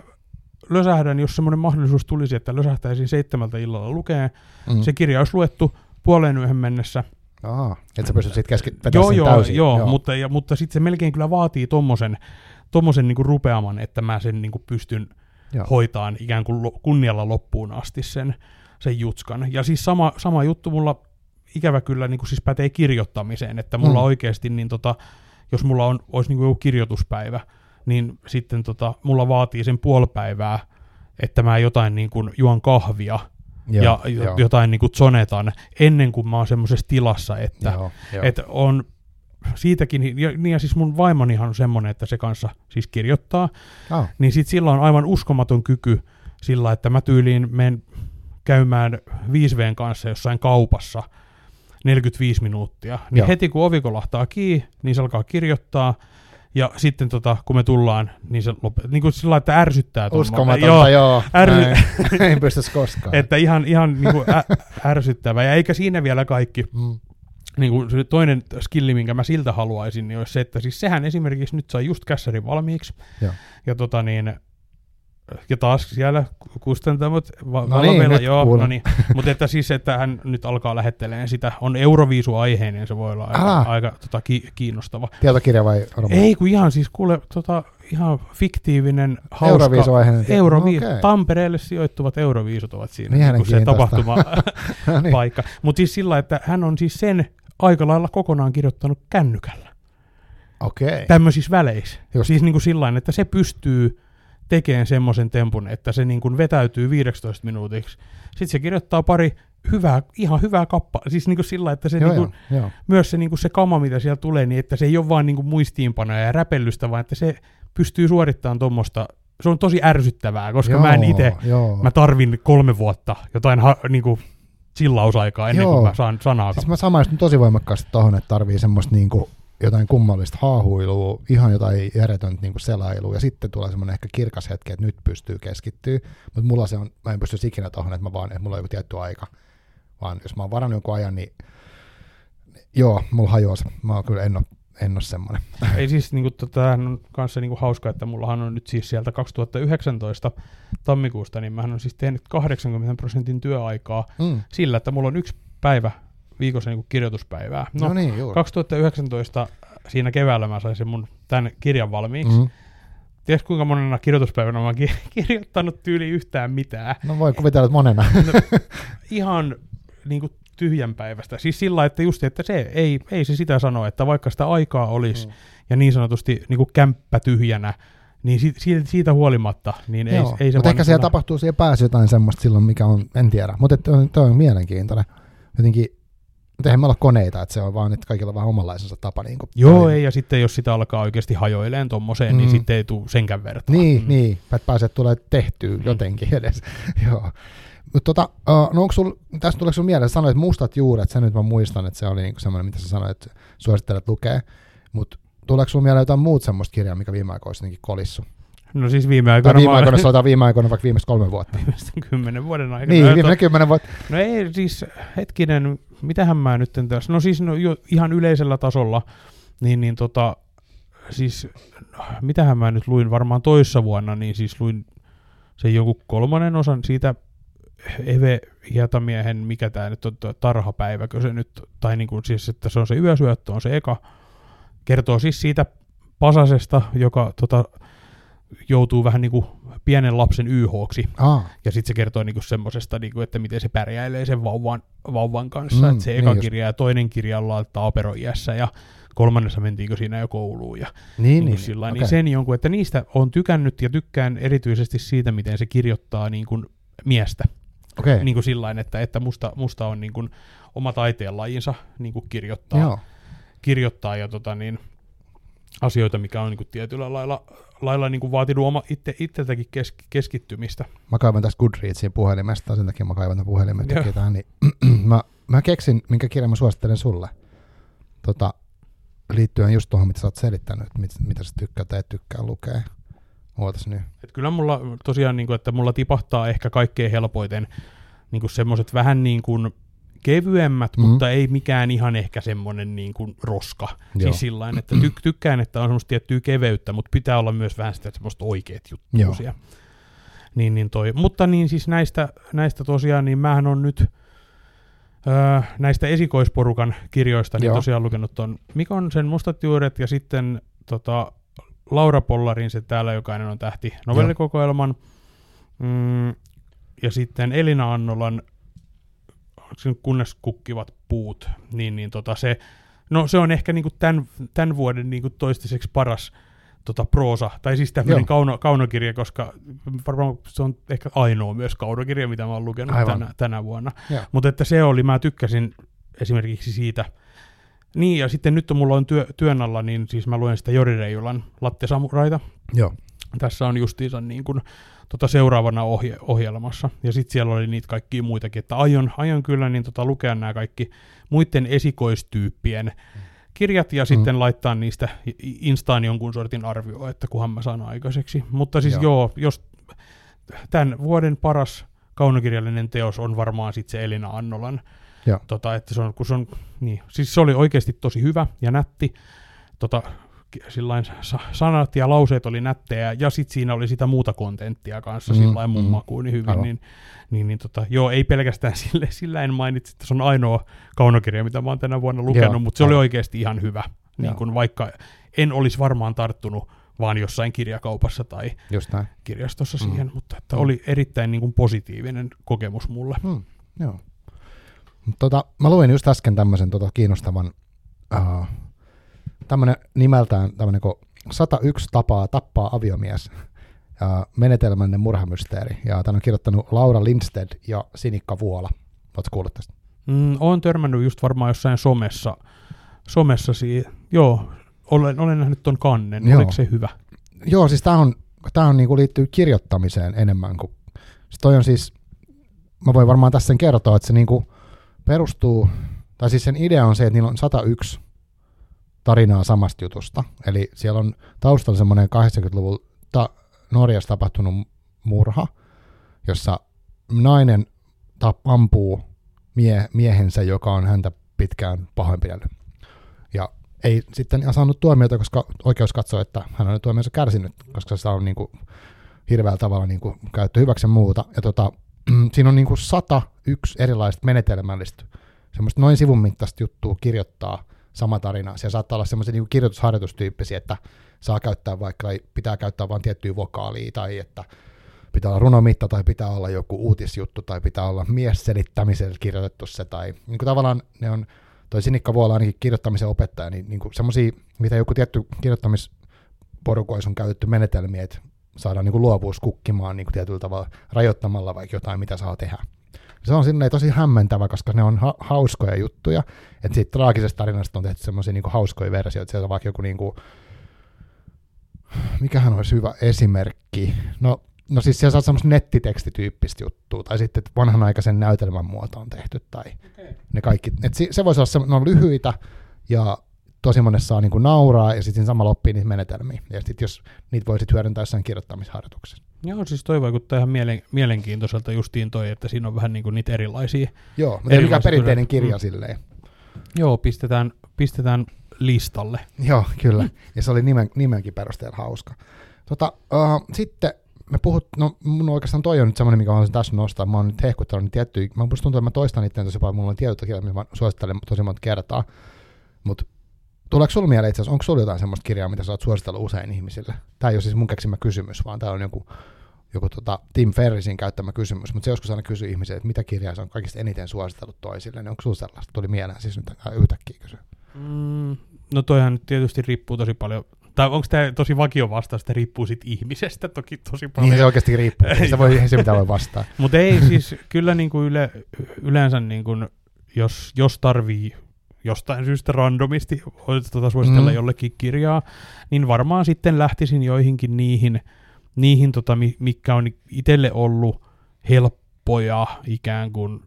lösähdän, jos semmoinen mahdollisuus tulisi, että lösähtäisin seitsemältä illalla lukeen, mm. se kirja olisi luettu puoleen yhden mennessä, Aa, että sä pystyt sitten vetämään joo, joo, täysin. joo, joo. Mutta, ja, mutta sitten se melkein kyllä vaatii tommosen, tommosen niinku rupeaman, että mä sen niinku pystyn Joo. hoitaan ikään kuin lo, kunnialla loppuun asti sen, sen jutskan. Ja siis sama, sama juttu mulla ikävä kyllä niinku siis pätee kirjoittamiseen, että mulla Mm. oikeasti, niin tota, jos mulla on, olisi niinku joku kirjoituspäivä, niin sitten tota, mulla vaatii sen puoli päivää, että mä jotain niin kuin juon kahvia Joo, ja joo, jotain niin kuin zonetan ennen kuin mä oon semmoisessa tilassa, että joo, joo. että on siitäkin, ja, niin ja siis mun vaimonihan on semmoinen, että se kanssa siis kirjoittaa, Ah, niin sit sillä on aivan uskomaton kyky sillä, että mä tyyliin menen käymään 5Vn kanssa jossain kaupassa 45 minuuttia, niin Joo. heti kun ovi kolahtaa kiinni, niin se alkaa kirjoittaa, ja sitten tota, kun me tullaan, niin se lopettaa, niin kuin sillä että ärsyttää. Uskomatonta, Joo, joo. Ei pystyisi koskaan. että ihan, ihan niin kuin ä, ärsyttävä. Ja eikä siinä vielä kaikki. Mm. Niin kuin se toinen skilli, minkä mä siltä haluaisin, niin olisi se, että siis sehän esimerkiksi nyt sai just kässärin valmiiksi. Joo. Ja tota niin, ja taas siellä kustantamot va- No niin, valmiilla, nyt joo, kuulen. no niin. mutta että siis, että hän nyt alkaa lähettelemään sitä, on Euroviisu-aiheinen, se voi olla aika, aika tota, ki- kiinnostava. Tietokirja vai romaani? Ei, kun ihan siis kuule, tota, ihan fiktiivinen, hauska, Euroviisu-aiheinen. Eurovi- Okei. Tampereelle sijoittuvat Euroviisut ovat siinä Niin, niin se mielenkiintoista. tapahtuma No niin. paikka. Mutta siis sillä, että hän on siis sen aika lailla kokonaan kirjoittanut kännykällä. Okei. Tämmöisissä väleissä. Just. Siis niin kuin sillä että se pystyy tekemään semmoisen tempun, että se niin kuin vetäytyy 15 minuutiksi. Sitten se kirjoittaa pari hyvää, ihan hyvää kappaa. Siis niin kuin sillä että se Joo, niin kuin, joo, joo. myös se, niin kuin se kama, mitä siellä tulee, niin että se ei ole vaan niin kuin muistiinpanoja ja räpellystä, vaan että se pystyy suorittamaan tuommoista. Se on tosi ärsyttävää, koska joo, mä en itse. Mä tarvin kolme vuotta jotain ha, niinku, chillausaikaa ennen Joo. kuin mä saan sanaa. Siis mä samaistun tosi voimakkaasti tohon, että tarvii semmoista niinku jotain kummallista haahuilua, ihan jotain järjetöntä niinku selailua, ja sitten tulee semmoinen ehkä kirkas hetki, että nyt pystyy keskittyä, mutta mulla se on, mä en pysty ikinä tohon, että mä vaan, että mulla on joku tietty aika, vaan jos mä oon varannut jonkun ajan, niin joo, mulla hajoaa se, mä oon kyllä en oo, en oo semmoinen. Ei siis niinku, tota, on kanssa niinku hauska, että mullahan on nyt siis sieltä 2019 tammikuusta, niin mähän on siis tehnyt 80 prosentin työaikaa Mm. sillä, että mulla on yksi päivä viikossa niinku kirjoituspäivää. No, No, niin, joo. 2019 siinä keväällä mä sain sen mun tämän kirjan valmiiksi. Mm. Ties kuinka monena kirjoituspäivänä mä oon ki- kirjoittanut tyyli yhtään mitään. No voi kuvitella, että monena. No, ihan niin kuin tyhjän päivästä. Siis sillä että just, että se ei, ei se sitä sano, että vaikka sitä aikaa olisi mm. ja niin sanotusti niin kuin kämppä tyhjänä, niin si- si- siitä huolimatta, niin ei, Joo, ei se mutta ehkä siellä tapahtuu siihen päässä jotain semmoista silloin, mikä on, en tiedä. Mutta toi on mielenkiintoinen. Jotenkin, mutta eihän me olla koneita, että se on vaan, että kaikilla on vähän omanlaisensa tapa. Niin kuin Joo, toimia. ei, ja sitten jos sitä alkaa oikeasti hajoileen tommoseen, mm. niin Mm. sitten ei tule senkään vertaa. Niin, mm. niin, että pääsee tulee tehtyä jotenkin edes. Joo. Mutta tota, no onko sul, tästä tuleeko sun mieleen, sanoit mustat juuret, sen nyt mä muistan, että se oli niinku semmoinen, mitä sä sanoit, että suosittelet lukea, mutta tuleeko sun mieleen jotain muut semmoista kirjaa, mikä viime aikoina olisi jotenkin kolissu? No siis viime aikoina, viime mä- aikoina, sanotaan viime aikoina, vaikka viimeistä kolme vuotta. viimeisten kymmenen vuoden aikana. Niin, No, viimeinen kymmenen vuotta. No ei siis, hetkinen, mitähän mä nyt tässä, no siis no, jo, ihan yleisellä tasolla, niin, niin tota, siis, mitähän mä nyt luin varmaan toissa vuonna, niin siis luin sen joku kolmannen osan siitä Eve Hietamiehen, mikä tämä nyt on, tarhapäiväkö se nyt, tai niin kuin siis, että se on se yösyöttö, on se eka, kertoo siis siitä Pasasesta, joka tota, joutuu vähän niin kuin pienen lapsen YHksi, Aa, ja sitten se kertoo niinku semmoisesta, niinku, että miten se pärjäilee sen vauvan, vauvan kanssa. Mm, se niin eka just. kirja ja toinen kirja ollaan taaperoiässä ja kolmannessa mentiinkö siinä jo kouluun. Ja niin, niin, niin, niin, sillä, okei. niin sen jonkun, että niistä on tykännyt ja tykkään erityisesti siitä, miten se kirjoittaa niin kuin miestä. Okei, Niin kuin sillain, että, että musta, musta on niin kuin oma taiteenlajinsa niin kuin kirjoittaa, joo. kirjoittaa ja tota niin, asioita, mikä on niin kuin tietyllä lailla, lailla niin kuin vaatinut oma itse, itseltäkin kes, keskittymistä. Mä kaivan tästä Goodreadsin puhelimesta, sen takia mä kaivan tämän puhelimen tähän, niin mä, mä keksin, minkä kirjan mä suosittelen sulle. Tota, liittyen just tuohon, mitä sä oot selittänyt, mit, mitä sä tykkää tai et tykkää lukea. Ootas nyt. Et kyllä mulla tosiaan, niin kuin, että mulla tipahtaa ehkä kaikkein helpoiten niin semmoiset vähän niin kuin kevyemmät, Mm. mutta ei mikään ihan ehkä semmoinen niin kuin roska. Joo. Joo. Siis sillain, että tyk- tykkään, että on semmoista tiettyä keveyttä, mutta pitää olla myös vähän sitä semmoista oikeat juttuja. Niin, niin toi. Mutta niin siis näistä, näistä tosiaan, niin mähän on nyt öö, näistä esikoisporukan kirjoista niin Joo. tosiaan lukenut ton Mikon sen Mustat juuret ja sitten tota, Laura Pollarin se Täällä jokainen on tähti novellikokoelman. Mm, ja sitten Elina Annolan Kunnes kukkivat puut, niin, niin tota se, no se on ehkä niinku tämän, tämän vuoden niinku toistaiseksi paras tota proosa, tai siis tämmöinen kauno, kaunokirja, koska varmaan se on ehkä ainoa myös kaunokirja, mitä mä oon lukenut Aivan. tänä, tänä vuonna. Mutta että se oli, mä tykkäsin esimerkiksi siitä. Niin, ja sitten nyt on mulla on työ, työn alla, niin siis mä luen sitä Jori Reijulan Latte Samuraita. Joo. Tässä on justiinsa niin kuin, tota seuraavana ohje, ohjelmassa. Ja sitten siellä oli niitä kaikkia muitakin, että aion, aion kyllä niin tota, lukea nämä kaikki muiden esikoistyyppien kirjat ja sitten laittaa niistä Instaan jonkun sortin arvio, että kunhan mä saan aikaiseksi. Mutta siis Joo. joo, jos tämän vuoden paras kaunokirjallinen teos on varmaan sitten se Elina Annolan. Joo. Tota, että se on, kun se on, niin, siis se oli oikeasti tosi hyvä ja nätti. Tota, sillain sa- sanat ja lauseet oli nättejä, ja sitten siinä oli sitä muuta kontenttia kanssa, Mm, mm, sillä mun mm. makuuni hyvin, Aivan. niin, niin, niin tota, joo, ei pelkästään sille, sillä en mainitsi, että se on ainoa kaunokirja, mitä mä oon tänä vuonna lukenut, Joo, mutta se oli aivan. oikeasti ihan hyvä, niin kun vaikka en olisi varmaan tarttunut vaan jossain kirjakaupassa tai Just näin. kirjastossa Mm. siihen, mutta että Mm. oli erittäin niin kuin positiivinen kokemus mulle. Hmm, joo. Tota, mä luin just äsken tämmöisen tota, kiinnostavan, uh, tämmönen nimeltään tämmönen kuin 101 tapaa tappaa aviomies, uh, menetelmällinen murhamysteeri. Ja tämän on kirjoittanut Laura Lindsted ja Sinikka Vuola. Oletko kuullut tästä? Mm, olen törmännyt just varmaan jossain somessa, somessa siihen. Joo, olen, olen nähnyt ton kannen. Joo. Oliko se hyvä? Joo, siis tämä on, tää on niinku liittyy kirjoittamiseen enemmän kuin... Siis toi on siis, mä voin varmaan tässä sen kertoa, että se niinku perustuu, tai siis sen idea on se, että niillä on 101 tarinaa samasta jutusta. Eli siellä on taustalla semmoinen 80-luvun ta- Norjassa tapahtunut murha, jossa nainen tap- ampuu mie- miehensä, joka on häntä pitkään pahoinpidellyt. Ja ei sitten saanut tuomiota, koska oikeus katsoi, että hän on tuomionsa kärsinyt, koska sitä on niin kuin hirveällä tavalla niin kuin käytetty hyväksi ja muuta. Ja tota, siinä on niin kuin 101 erilaista menetelmällistä, semmoista noin sivun mittaista juttua kirjoittaa sama tarina. Siellä saattaa olla semmoisia niin kirjoitusharjoitustyyppisiä, että saa käyttää vaikka, pitää käyttää vain tiettyä vokaalia, tai että pitää olla runomitta, tai pitää olla joku uutisjuttu, tai pitää olla mies selittämisellä kirjoitettu se, tai niin kuin tavallaan ne on, toi Sinikka voi olla ainakin kirjoittamisen opettaja, niin, niin semmoisia, mitä joku tietty kirjoittamisporukoissa on käytetty menetelmiä, että saadaan niin kuin luovuus kukkimaan niin kuin tietyllä tavalla rajoittamalla vaikka jotain, mitä saa tehdä. Se on sinne tosi hämmentävä, koska ne on ha- hauskoja juttuja. Että siitä traagisesta tarinasta on tehty semmoisia niin hauskoja versioita. Siellä on vaikka joku niin kuin, mikähän olisi hyvä esimerkki. No, no siis siellä saa semmoista nettitekstityyppistä juttua, tai sitten vanhanaikaisen näytelmän muoto on tehty, tai okay. ne kaikki. Et se voisi olla se, ne on lyhyitä, ja tosi monessa saa niin kuin nauraa, ja sitten samalla oppii niitä menetelmiä. Ja sitten jos niitä voisit hyödyntää jossain kirjoittamisharjoituksessa. Joo, siis toi vaikuttaa ihan mielen, mielenkiintoiselta justiin toi, että siinä on vähän niin kuin niitä erilaisia. Joo, mutta ei mikään perinteinen kirja mm. silleen. Joo, pistetään, pistetään listalle. Joo, kyllä. Ja se oli nimen, nimenkin perusteella hauska. Tota, uh, sitten me puhut, no mun oikeastaan toi on nyt semmoinen, mikä on tässä nostaa. Mä oon nyt hehkuttanut niin tiettyjä, mä tuntuu, että mä toistan itse tosi paljon, mulla on tietyt mitä mä suosittelen tosi monta kertaa. Mutta Tuleeko sulla mieleen itse asiassa, onko sulla jotain semmoista kirjaa, mitä sä oot suositellut usein ihmisille? Tämä ei ole siis mun keksimä kysymys, vaan tämä on joku, joku tota Tim Ferrisin käyttämä kysymys, mutta se joskus aina kysyy ihmisiä, että mitä kirjaa se on kaikista eniten suositellut toisille, niin onko sulla sellaista? Tuli mieleen siis nyt yhtäkkiä kysyä. Mm, no toihan nyt tietysti riippuu tosi paljon tai onko tämä tosi vakio vastaus, että riippuu sit ihmisestä toki tosi paljon. Niin se oikeasti riippuu, se voi, se mitä voi vastaa. Mutta ei siis, kyllä niinku yle, yleensä niinku, jos, jos tarvii jostain syystä randomisti tuota suositella mm. jollekin kirjaa, niin varmaan sitten lähtisin joihinkin niihin, niihin tota, mikä on itselle ollut helppoja ikään kuin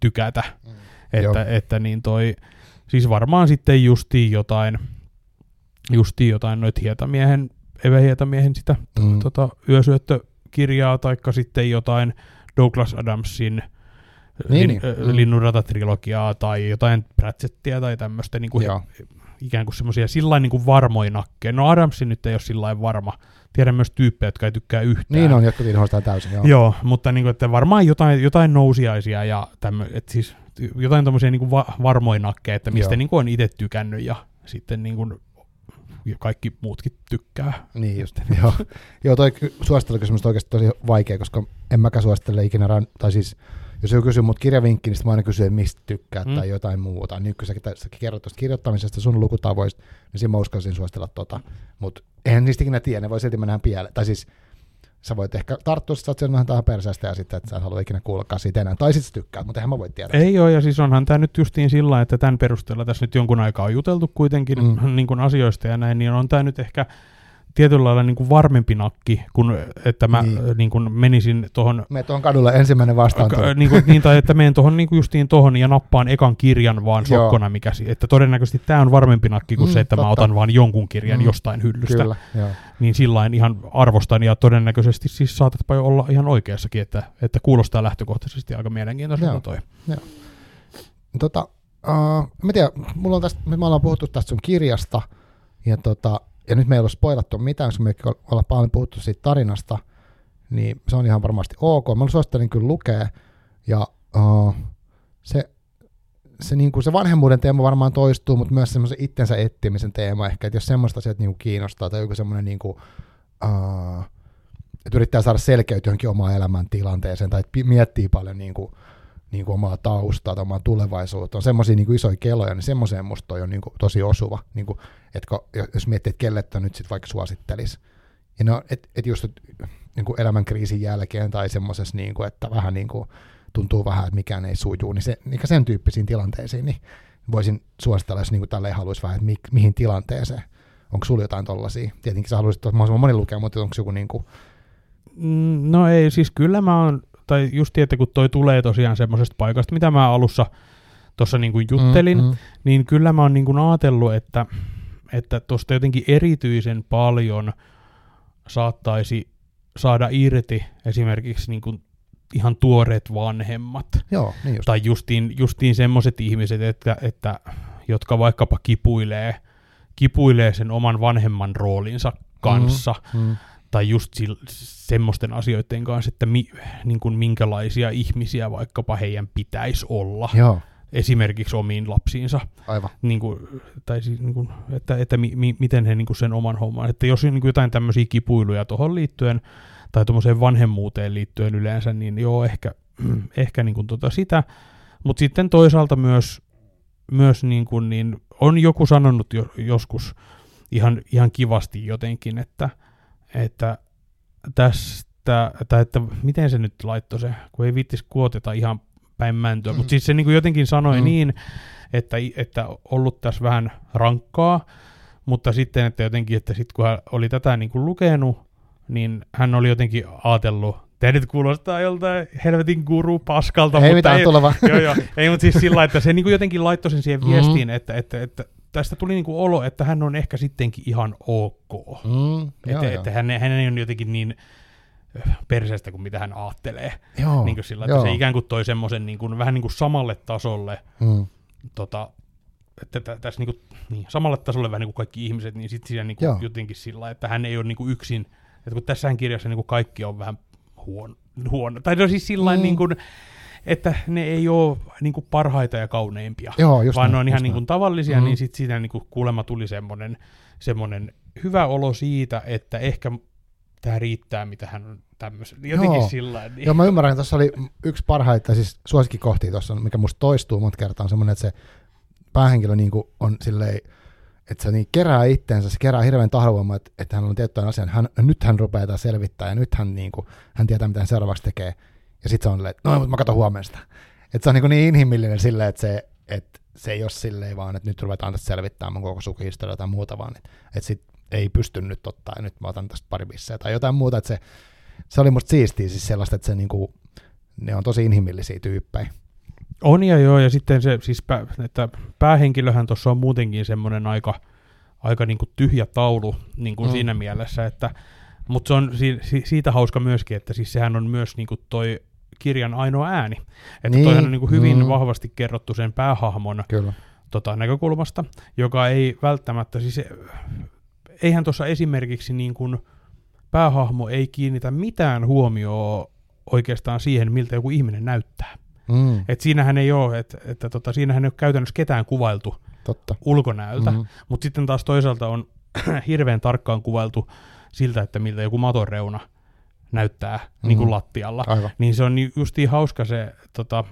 tykätä. Mm. Että, että niin toi, siis varmaan sitten justiin jotain, justiin jotain noit hietamiehen, Eve Hietamiehen sitä mm. tota, yösyöttökirjaa, taikka sitten jotain Douglas Adamsin – niin, lin, niin. Linnunratatrilogiaa tai jotain Pratchettia tai tämmöistä niin kuin ikään kuin semmoisia sillä niin kuin varmoja nakkeja. No Adamsin nyt ei ole sillä varma. Tiedän myös tyyppejä, jotka ei tykkää yhtään. Niin on, jotka inhoistaa täysin. Joo, joo mutta niin kuin, että varmaan jotain, jotain nousiaisia ja tämmö, että siis jotain tämmöisiä niin kuin va- varmoja nakkeja, että mistä niin kuin on itse tykännyt ja sitten niin kuin kaikki muutkin tykkää. Niin just, joo. joo, toi suosittelukysymys on oikeasti tosi vaikea, koska en mäkään suosittele ikinä, tai siis jos joku kysyy mut kirjavinkki, niin mä aina kysyn, mistä tykkää mm. tai jotain muuta. Nyt kun sä, sä kerrot tuosta kirjoittamisesta, sun lukutavoista, niin siinä mä uskallisin suositella tota. Mutta eihän niistä ikinä tiedä, ne voi silti mennä pieleen. Tai siis sä voit ehkä tarttua, että sä oot tähän perseestä ja sitten, että sä et halua ikinä kuullakaan siitä enää. Tai sitten tykkää, mutta eihän mä voi tietää. Ei ole, ja siis onhan tämä nyt justiin sillä, että tämän perusteella tässä nyt jonkun aikaa on juteltu kuitenkin mm. niin kuin asioista ja näin, niin on tämä nyt ehkä tietyllä lailla niin kuin varmempi nakki, kun että mä niin. Niin kuin menisin tuohon... Me tuohon kadulle ensimmäinen vastaan. Niin, kuin, niin, tai että menen tuohon niin kuin justiin tuohon ja nappaan ekan kirjan vaan sokkona, mikä, että todennäköisesti tämä on varmempi nakki kuin mm, se, että totta. mä otan vaan jonkun kirjan mm, jostain hyllystä. Kyllä, joo. Niin sillä ihan arvostan ja todennäköisesti siis saatatpa jo olla ihan oikeassakin, että, että kuulostaa lähtökohtaisesti aika mielenkiintoiselta toi. Joo. Tota, uh, mä tiedän, mulla on tästä, me ollaan puhuttu tästä sun kirjasta, ja tota, ja nyt meillä ei ole spoilattu mitään, koska me ollaan paljon puhuttu siitä tarinasta, niin se on ihan varmasti ok. Mä suosittelen kyllä lukea, ja uh, se, se, niin kuin se vanhemmuuden teema varmaan toistuu, mutta myös semmoisen itsensä etsimisen teema ehkä, että jos semmoista asiat niin kuin kiinnostaa, tai joku semmoinen niin kuin, uh, että yrittää saada selkeyttä johonkin omaan elämäntilanteeseen, tai miettii paljon niin kuin, niin kuin omaa taustaa tai omaa tulevaisuutta, on semmoisia niin isoja keloja, niin semmoiseen musta on niin kuin tosi osuva, niin kuin, että jos miettii, että kelle nyt sitten vaikka suosittelisi. Ja no, että et just niin kuin elämänkriisin jälkeen tai semmoisessa, niin kuin, että vähän niin kuin, tuntuu vähän, että mikään ei sujuu, niin, se, niin sen tyyppisiin tilanteisiin, niin voisin suositella, jos niin kuin tälleen haluaisi vähän, että mi, mihin tilanteeseen. Onko sulla jotain tollaisia? Tietenkin sä haluaisit mahdollisimman moni lukea, mutta onko joku niin kuin... Mm, no ei, siis kyllä mä oon tai just että kun toi tulee tosiaan semmoisesta paikasta, mitä mä alussa tuossa niin kuin juttelin, mm, mm. niin kyllä mä oon niin kuin ajatellut, että että tuosta jotenkin erityisen paljon saattaisi saada irti esimerkiksi niin kuin ihan tuoreet vanhemmat. Joo, niin just. Tai justiin, justiin semmoiset ihmiset, että, että, jotka vaikkapa kipuilee, kipuilee sen oman vanhemman roolinsa kanssa. Mm, mm tai just semmoisten asioiden kanssa, että mi, niin kuin minkälaisia ihmisiä vaikkapa heidän pitäisi olla. Joo. esimerkiksi omiin lapsiinsa. Aivan. Niin kuin, tai siis, niin kuin, että, että mi, mi, miten he niin kuin sen oman homman. Että jos on niin kuin jotain tämmöisiä kipuiluja tuohon liittyen, tai tuommoiseen vanhemmuuteen liittyen yleensä, niin joo, ehkä, ehkä niin kuin tota sitä. Mutta sitten toisaalta myös, myös niin kuin, niin on joku sanonut jo, joskus ihan, ihan kivasti jotenkin, että, että tästä, tai että miten se nyt laittoi se, kun ei viittis kuoteta ihan päin mäntyä, mm. mutta siis se niin kuin jotenkin sanoi mm. niin, että, että ollut tässä vähän rankkaa, mutta sitten, että jotenkin, että sitten kun hän oli tätä niin kuin lukenut, niin hän oli jotenkin ajatellut, Tämä nyt kuulostaa joltain helvetin guru paskalta. Ei mutta mitään ei, tuleva. joo, joo, ei, mutta siis sillä että se niin jotenkin laittoi sen siihen viestiin, mm. että, että, että, tästä tuli niin kuin olo, että hän on ehkä sittenkin ihan ok. Mm, että, että hän, hän ei ole jotenkin niin perseestä kuin mitä hän ajattelee. Joo, niin kuin sillä, että joo. se ikään kuin toi semmoisen niin kuin, vähän niin kuin samalle tasolle, Mm. tota, että tä- tässä niin kuin, niin, samalle tasolle vähän niin kuin kaikki ihmiset, niin sitten siinä niin Joo. kuin, jotenkin sillä että hän ei ole niin kuin yksin, että kun tässähän kirjassa niin kuin kaikki on vähän huono, huono. tai no siis sillä mm. niin kuin, että ne ei ole niin kuin parhaita ja kauneimpia, Joo, just vaan näin, ne on ihan niin kuin tavallisia, Mm. niin sitten siinä niin kuin kuulemma tuli semmoinen, semmoinen hyvä olo siitä, että ehkä tämä riittää, mitä hän on tämmöisen. Jotenkin Joo. sillä niin. Joo, mä ymmärrän, että tuossa oli yksi parhaita, siis suosikkikohtia tuossa, mikä musta toistuu monta kertaa, on semmoinen, että se päähenkilö niin on silleen, että se niin kerää itteensä, se kerää hirveän tahdovoimaa, että, että hän on tiettyyn asian, hän, nyt hän rupeaa tätä selvittää ja nyt hän, niin kuin, hän tietää, mitä hän seuraavaksi tekee. Ja sitten se on silleen, että no, mutta mä katson huomenna sitä. Että se on niin, niin inhimillinen silleen, että se, että se ei ole silleen vaan, että nyt ruvetaan tästä selvittämään mun koko sukuhistoria tai muuta, vaan että, että sit ei pysty nyt ottaa ja nyt mä otan tästä pari bissejä tai jotain muuta, että se, se oli musta siistiä siis sellaista, että se niinku, ne on tosi inhimillisiä tyyppejä. On ja joo, ja sitten se, siis pää, että päähenkilöhän tuossa on muutenkin semmoinen aika, aika niin kuin tyhjä taulu niin kuin Mm. siinä mielessä, että, mutta se on si, si, siitä hauska myöskin, että siis sehän on myös niin kuin toi kirjan ainoa ääni. Että Niin, toihan on niin kuin hyvin mm. vahvasti kerrottu sen päähahmon Kyllä. tota, näkökulmasta, joka ei välttämättä, siis eihän tuossa esimerkiksi niin kuin päähahmo ei kiinnitä mitään huomioon oikeastaan siihen, miltä joku ihminen näyttää. Mm, Et siinähän ei ole, että, että tota, siinähän ei ole käytännössä ketään kuvailtu totta. ulkonäöltä, Mm, mm. mutta sitten taas toisaalta on hirveän tarkkaan kuvailtu siltä, että miltä joku maton reuna näyttää mm. niin kuin lattialla. aivan. Niin se on justiin hauska se tota,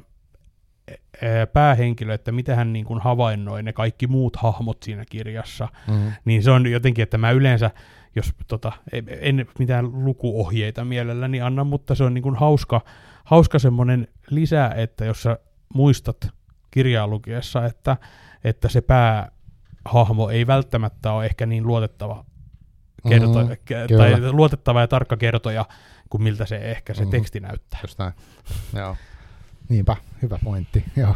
ää, päähenkilö, että mitä hän niin kuin havainnoi ne kaikki muut hahmot siinä kirjassa. Mm, Niin se on jotenkin, että mä yleensä, jos tota, en mitään lukuohjeita mielelläni anna, mutta se on niin kuin hauska, hauska semmoinen lisä, että jos sä muistat kirjaa lukiessa, että, että se päähahmo ei välttämättä ole ehkä niin luotettava kerto, Mm, mm, tai luotettava ja tarkka kertoja kuin miltä se ehkä se Mhm. teksti näyttää. just näin. Joo. Niinpä, hyvä pointti. Joo,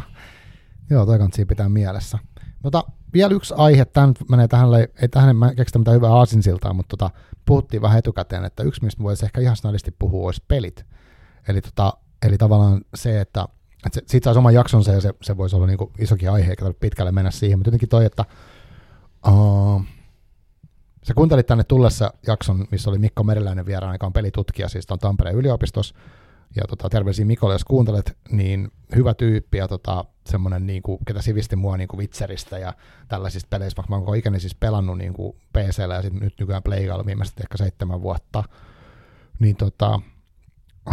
Joo toi kannattaa pitää mielessä. Mutta vielä yksi aihe, tämä nyt menee tähän, ei tähän en mä keksitä mitään hyvää aasinsiltaa, mutta tota, puhuttiin vähän etukäteen, että yksi, mistä voisi ehkä ihan snadisti puhua, olisi pelit. Eli, tota, eli tavallaan se, että, että se, siitä saisi oman jaksonsa ja se, se voisi olla niinku isokin aihe, eikä pitkälle mennä siihen, mutta jotenkin toi, että uh, sä kuuntelit tänne tullessa jakson, missä oli Mikko Meriläinen vieraana, joka on pelitutkija, siis on Tampereen yliopistossa, ja tota, terveisiä Mikolle, jos kuuntelet, niin hyvä tyyppi ja tota, semmoinen, niin kuin, ketä sivisti mua niin kuin Witcheristä ja tällaisista peleistä, vaikka mä oon koko ikäni siis pelannut niin kuin PCllä ja sitten nyt nykyään Playgailla viimeiset ehkä seitsemän vuotta, niin tota,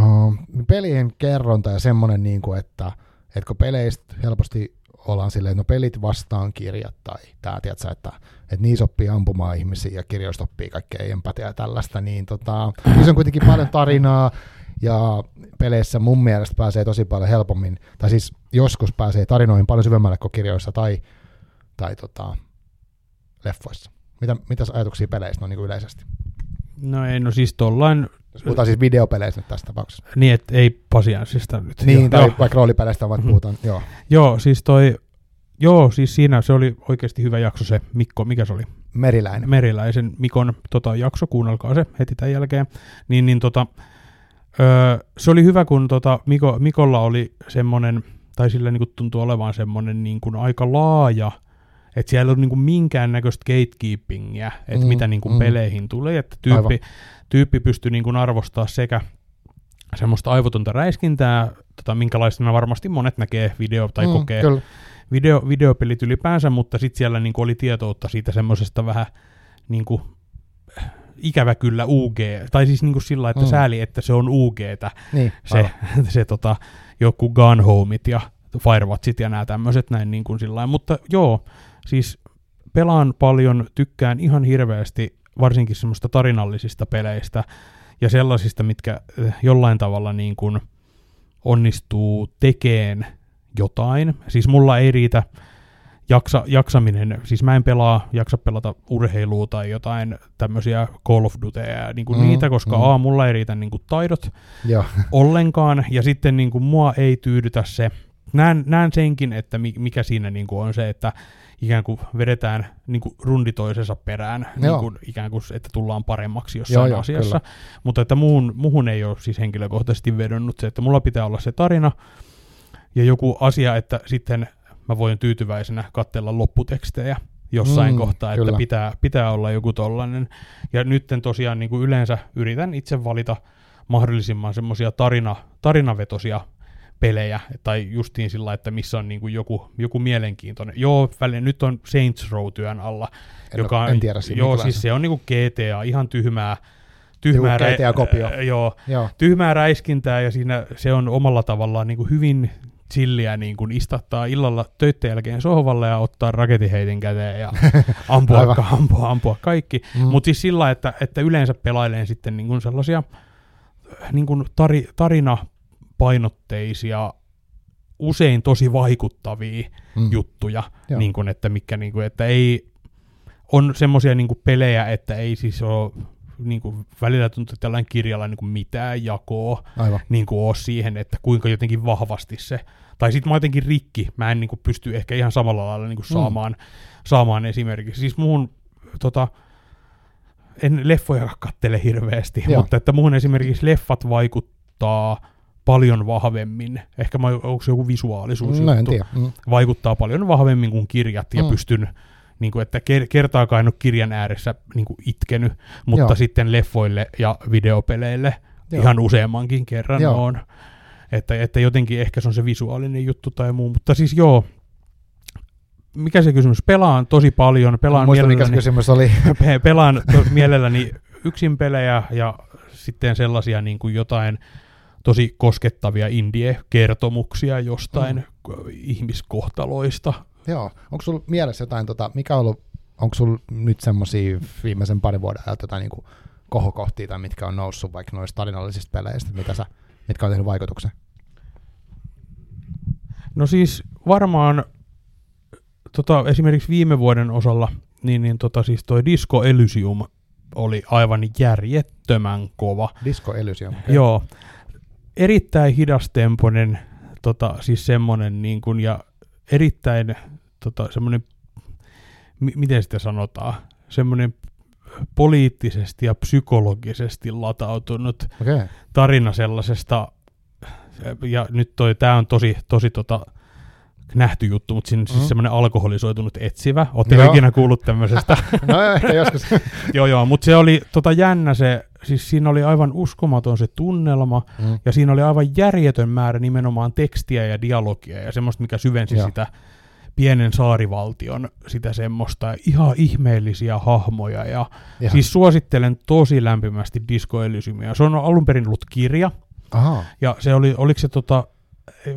uh, pelien kerronta ja semmoinen, niin kuin, että, että kun peleistä helposti ollaan silleen, että no pelit vastaan kirjat tai tämä, tiedätkö, että, että niissä oppii ampumaan ihmisiä ja kirjoista oppii kaikkea empatiaa ja tällaista, niin tota, niissä on kuitenkin paljon tarinaa ja peleissä mun mielestä pääsee tosi paljon helpommin, tai siis joskus pääsee tarinoihin paljon syvemmälle kuin kirjoissa tai, tai tota, leffoissa. Mitä, mitäs ajatuksia peleistä on niin kuin yleisesti? No ei, no siis tollain, Puhutaan siis videopeleistä nyt tässä tapauksessa. niin että ei pasianssista nyt. Niin, joo, tai joo. vaikka roolipeleistä Mhm. puhutaan, joo. Joo, siis toi, joo, siis siinä se oli oikeasti hyvä jakso se Mikko, mikä se oli? Meriläinen. Meriläisen Mikon tota, jakso, kuunnelkaa se heti tämän jälkeen. Niin, niin tota, öö, se oli hyvä, kun tota, Miko, Mikolla oli semmoinen, tai sillä niin tuntuu olevan semmoinen niin kuin aika laaja, että siellä ei ollut niin kuin minkäännäköistä gatekeepingia, että Mm, mitä niin kuin mm. peleihin tulee, että tyyppi, tyyppi pystyi niin kuin arvostaa sekä semmoista aivotonta räiskintää, tota, minkälaisena varmasti monet näkee video tai mm, kokee kyllä. Video, videopelit ylipäänsä, mutta sitten siellä niin kuin oli tietoutta siitä semmoisesta vähän niin kuin, ikävä kyllä UG, tai siis niin kuin sillä että mm. sääli, että se on UGtä, Niin, se, aivan. se tota, joku Gun Homeit ja Firewatchit ja nämä tämmöiset näin niin kuin sillä mutta joo, siis pelaan paljon, tykkään ihan hirveästi varsinkin semmoista tarinallisista peleistä ja sellaisista, mitkä eh, jollain tavalla niin kuin onnistuu tekeen jotain. Siis mulla ei riitä jaksa, jaksaminen, siis mä en pelaa, jaksa pelata urheilua tai jotain tämmöisiä Call of Dutyja ja niin kuin Mm, niitä, koska mm. A, mulla ei riitä niin kuin taidot Joo. ollenkaan, ja sitten niin kuin mua ei tyydytä se, näen, näen senkin, että mi, mikä siinä niin kuin on se, että ikään kuin vedetään niin kuin rundi toisensa perään, niin kuin, ikään kuin, että tullaan paremmaksi jossain Joo, asiassa. Mutta että muun, muhun ei ole siis henkilökohtaisesti vedonnut se, että mulla pitää olla se tarina ja joku asia, että sitten mä voin tyytyväisenä katsella lopputekstejä jossain Mm, kohtaa, että kyllä. pitää, pitää olla joku tollainen. Ja nytten tosiaan niin kuin yleensä yritän itse valita mahdollisimman semmoisia tarina, tarinavetosia pelejä, tai justiin sillä, että missä on niin kuin joku, joku mielenkiintoinen. Joo, välillä nyt on Saints Row työn alla, En, joka en tiedä siinä. Joo, siis se on niinku GTA, ihan tyhmää, tyhmää, Joku GTA-kopio. ä, joo, Joo. tyhmää räiskintää ja siinä se on omalla tavallaan niinku hyvin chilliä niin kuin istattaa illalla töitten jälkeen sohvalle ja ottaa raketiheitin käteen ja ampua, Aivan. ampua, ampua kaikki. Mm. Mutta siis sillä, että, että yleensä pelailen sitten niin kuin sellaisia niin kuin tari, tarinapainotteisia, usein tosi vaikuttavia mm. juttuja, Joo. niin kuin, että, mikä, niin kuin, että ei, on semmoisia niin pelejä, että ei siis ole niin kuin, välillä tuntuu, että tällainen kirjalla niin kuin mitään jakoa Aivan. niin kuin ole siihen, että kuinka jotenkin vahvasti se, tai sitten mä oon jotenkin rikki, mä en niin kuin pysty ehkä ihan samalla lailla niin kuin Mm. saamaan, saamaan esimerkiksi, siis muun tota, en leffoja kattele hirveästi, Joo. mutta että muun esimerkiksi leffat vaikuttaa paljon vahvemmin, ehkä mä, onko se joku visuaalisuus No juttu. Mm. vaikuttaa paljon vahvemmin kuin kirjat, ja Mm. pystyn, niin kuin, että ker- kertaakaan en ole kirjan ääressä niin kuin itkenyt, mutta Joo. sitten leffoille ja videopeleille Joo. ihan useammankin kerran Joo. on. Että, että jotenkin ehkä se on se visuaalinen juttu tai muu, mutta siis joo, mikä se kysymys? Pelaan tosi paljon, pelaan Muista, mikä se mielelläni, kysymys oli. pe- pelaan to, mielelläni yksin pelejä ja sitten sellaisia niin kuin jotain tosi koskettavia indie-kertomuksia jostain mm. ihmiskohtaloista. Joo. Onko sulla mielessä jotain, tota, mikä on ollut, onko sulla nyt semmoisia viimeisen parin vuoden ajalta jotain niin kohokohtia tai mitkä on noussut vaikka noista tarinallisista peleistä, mitä sä, mitkä on tehnyt vaikutuksen? No siis varmaan tota, esimerkiksi viime vuoden osalla, niin, niin tota, siis toi Disco Elysium oli aivan järjettömän kova. Disco Elysium. Okay. Joo. Erittäin hidastempoinen, tota, siis semmonen niin kuin, ja erittäin tota, semmonen, mi- miten sitä sanotaan, semmonen poliittisesti ja psykologisesti latautunut. Okay. tarina sellaisesta, ja nyt toi, tää on tosi, tosi tota, nähty juttu, mutta siinä on Mm. siis semmoinen alkoholisoitunut etsivä. Oletteko Joo. ikinä kuullut tämmöisestä? No ehkä joskus. joo, joo, mutta se oli tota jännä se, siis siinä oli aivan uskomaton se tunnelma, mm. ja siinä oli aivan järjetön määrä nimenomaan tekstiä ja dialogia, ja semmoista, mikä syvensi Joo. sitä pienen saarivaltion, sitä semmoista, ihan ihmeellisiä hahmoja, ja Ihan. siis suosittelen tosi lämpimästi Disco Elysiumia. Se on alun perin ollut kirja, Aha. ja se oli, oliko se tota, eh,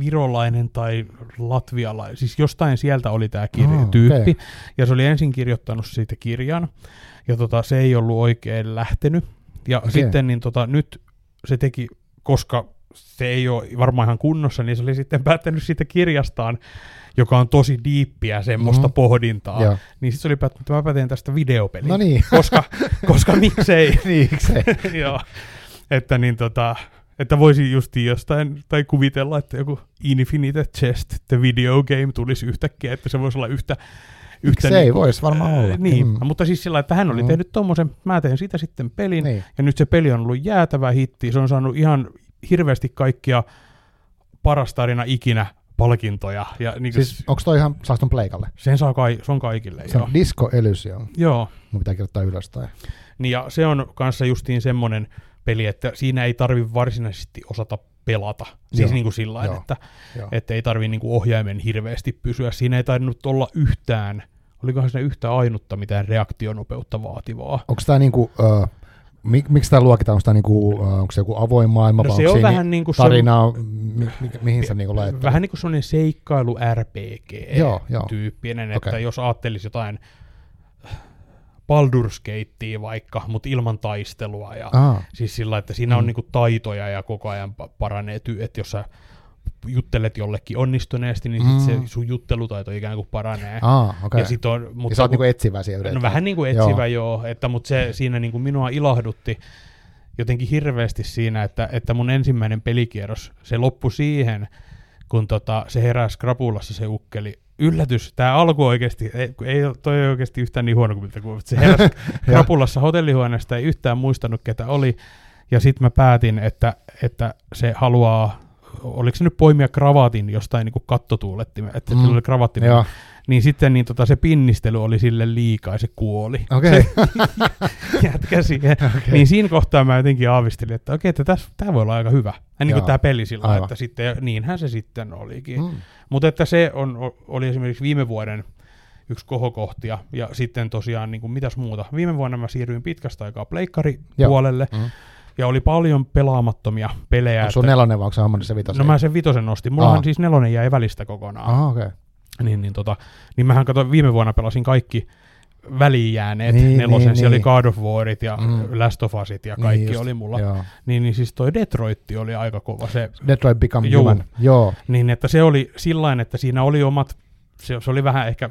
virolainen tai latvialainen, siis jostain sieltä oli tämä kirja, Ah, tyyppi, okei. ja se oli ensin kirjoittanut siitä kirjan, ja tota, se ei ollut oikein lähtenyt, ja Okei. sitten niin tota, nyt se teki, koska se ei ole varmaan ihan kunnossa, niin se oli sitten päättänyt siitä kirjastaan, joka on tosi diippiä semmoista Mhm. mm-hmm. pohdintaa, Joo. niin sitten se oli päättänyt, että mä teen tästä videopelin, No niin. koska, koska miksei, Niiksei. Joo, että niin tota, että voisi justi jostain, tai kuvitella, että joku Infinite Chest, the video game, tulisi yhtäkkiä, että se voisi olla yhtä... yhtä Se ei niinku- voisi varmaan olla. Niin, Mm. mm. mutta siis sillä, että hän oli Mm. tehnyt tommosen, mä teen siitä sitten pelin, Niin. ja nyt se peli on ollut jäätävä hitti, se on saanut ihan hirveästi kaikkia paras tarina ikinä palkintoja, ja niin Siis onko toi ihan, saaks ton pleikalle? sen saa kai, se on kaikille, Se joo. on Disco Elysium. Joo, Mun pitää kirjoittaa ylös toi. Niin ja se on kanssa justiin semmonen peli, että siinä ei tarvi varsinaisesti osata pelata. Siis Joo, niin kuin sillä joo, että, joo. että ei tarvi niin kuin ohjaimen hirveästi pysyä. Siinä ei tainnut olla yhtään, olikohan siinä yhtä ainutta mitään reaktionopeutta vaativaa. Onko tämä niinku, uh, mik, miksi tämä luokitaan, onko tämä niinku, uh, onko se joku avoin maailma, No vai se onko on vähän niin kuin tarina, mi, mi, mihin sä niinku laitat? Vähän niin kuin sellainen seikkailu RPG Joo, joo. tyyppinen, että Okei. jos ajattelisi jotain Baldur's Gatea vaikka, mutta ilman taistelua ja Aa, siis sillä, että siinä on Mm. niinku taitoja ja koko ajan pa- paranee, ty- että jos sä juttelet jollekin onnistuneesti, niin sit Mm. se sun juttelutaito ikään kuin paranee. aa okei. Ja sit on, Ja mutta sä oot niinku etsivä siellä No vähän niin kuin etsivä joo, joo että, mutta se siinä niin kuin minua ilahdutti jotenkin hirveästi siinä, että, että mun ensimmäinen pelikierros, se loppui siihen, kun tota, se heräsi krapulassa se ukkeli. Yllätys, tämä alku oikeasti, ei, ei toi ei oikeasti yhtään niin huono kuin miltä kuulostaa. Se heräsi krapulassa hotellihuoneesta, ei yhtään muistanut ketä oli. Ja sitten mä päätin, että, että se haluaa, oliko se nyt poimia kravatin jostain niin kuin kattotuulettimen, että Mm. mm. sillä oli kravatti, Joo, niin sitten niin tota, se pinnistely oli sille liikaa ja se kuoli. okei. Jätkä siihen. Okei. Niin siinä kohtaa mä jotenkin aavistelin, että okei, että tämä voi olla aika hyvä. Ja niin kuin tämä peli sillä lailla, Aivan. että sitten, ja niinhän se sitten olikin. Mm. Mm. Mutta että se on, oli esimerkiksi viime vuoden yksi kohokohtia, ja sitten tosiaan niin kuin mitäs muuta. Viime vuonna mä siirryin pitkästä aikaa pleikkaripuolelle, Mm. Ja oli paljon pelaamattomia pelejä. Onko sun nelonen vai onko se se vitosen? no mä sen vitosen nostin. Mullahan Aa. siis nelonen jäi välistä kokonaan. Aha, okei. Niin, niin, tota, niin mähän katsoin, viime vuonna pelasin kaikki väliin jääneet Niin, niin, nelosen. niin, Siellä niin. oli God of Warit ja Mm. Last of Usit ja kaikki Niin just, oli mulla. Joo. Niin, niin siis toi Detroitti oli aika kova. Se, Detroit Become Juu. Human. Joo. niin että se oli sillain, että siinä oli omat, se, se oli vähän ehkä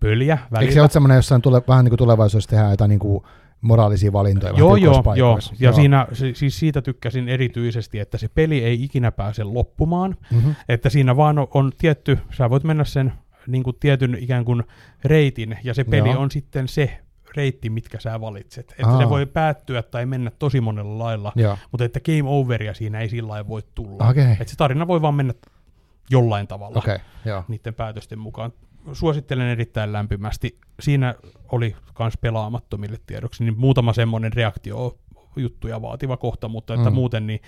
pöliä välillä. Eikö se ole semmoinen, jossa tule, vähän niin kuin tulevaisuudessa tehdään jotain niin kuin moraalisia valintoja? Joo, joo, joo. Ja siinä, se, siis siitä tykkäsin erityisesti, että se peli ei ikinä pääse loppumaan. Mhm. Että siinä vaan on, on tietty, sä voit mennä sen niin kuin tietyn ikään kuin reitin, ja se peli Joo. on sitten se reitti, mitkä sä valitset. Että Aa. se voi päättyä tai mennä tosi monella lailla, Joo. mutta että game overia siinä ei sillä lailla voi tulla. Okei. Että se tarina voi vaan mennä jollain tavalla Okei, joo. niiden päätösten mukaan. Suosittelen erittäin lämpimästi. Siinä oli myös pelaamattomille tiedoksi niin muutama semmoinen reaktio juttuja vaativa kohta, mutta että Mm. muuten niin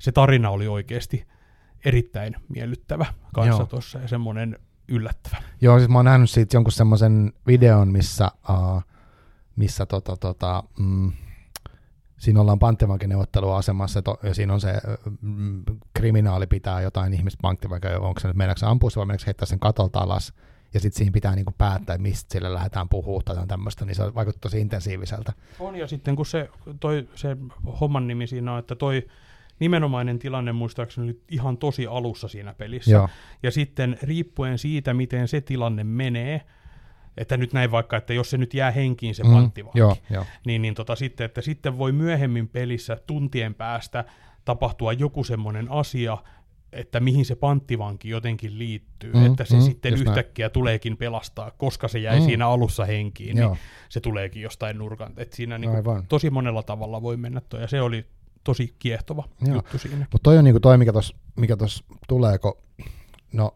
se tarina oli oikeasti erittäin miellyttävä kanssa tuossa ja semmoinen yllättävä. Joo, siis mä oon nähnyt siitä jonkun semmoisen videon, missä, uh, missä tota, tota, mm, siinä ollaan panttivankin neuvotteluasemassa ja, to, ja siinä on se mm, kriminaali pitää jotain ihmistä panttivankin, onko se nyt meneekö se vai meneekö heittää sen katolta alas ja sitten siinä pitää niinku päättää, että mistä sille lähdetään puhumaan tai tämmöistä, niin se vaikuttaa tosi intensiiviseltä. On ja sitten kun se, toi, se homman nimi siinä on, että toi nimenomainen tilanne muistaakseni oli ihan tosi alussa siinä pelissä. Joo, Ja sitten riippuen siitä, miten se tilanne menee, että nyt näin vaikka, että jos se nyt jää henkiin se Mm, panttivanki, joo, joo. niin, niin tota sitten, että sitten voi myöhemmin pelissä tuntien päästä tapahtua joku semmoinen asia, että mihin se panttivanki jotenkin liittyy, Mm, että se mm, sitten just näin. yhtäkkiä tuleekin pelastaa, koska se jäi Mm. siinä alussa henkiin, joo. niin se tuleekin jostain nurkan. että siinä niin tosi monella tavalla voi mennä toi, ja se oli tosi kiehtova Joo. Juttu siinä. Mutta toi on niinku toi, mikä tuossa mikä tos tulee, kun, no,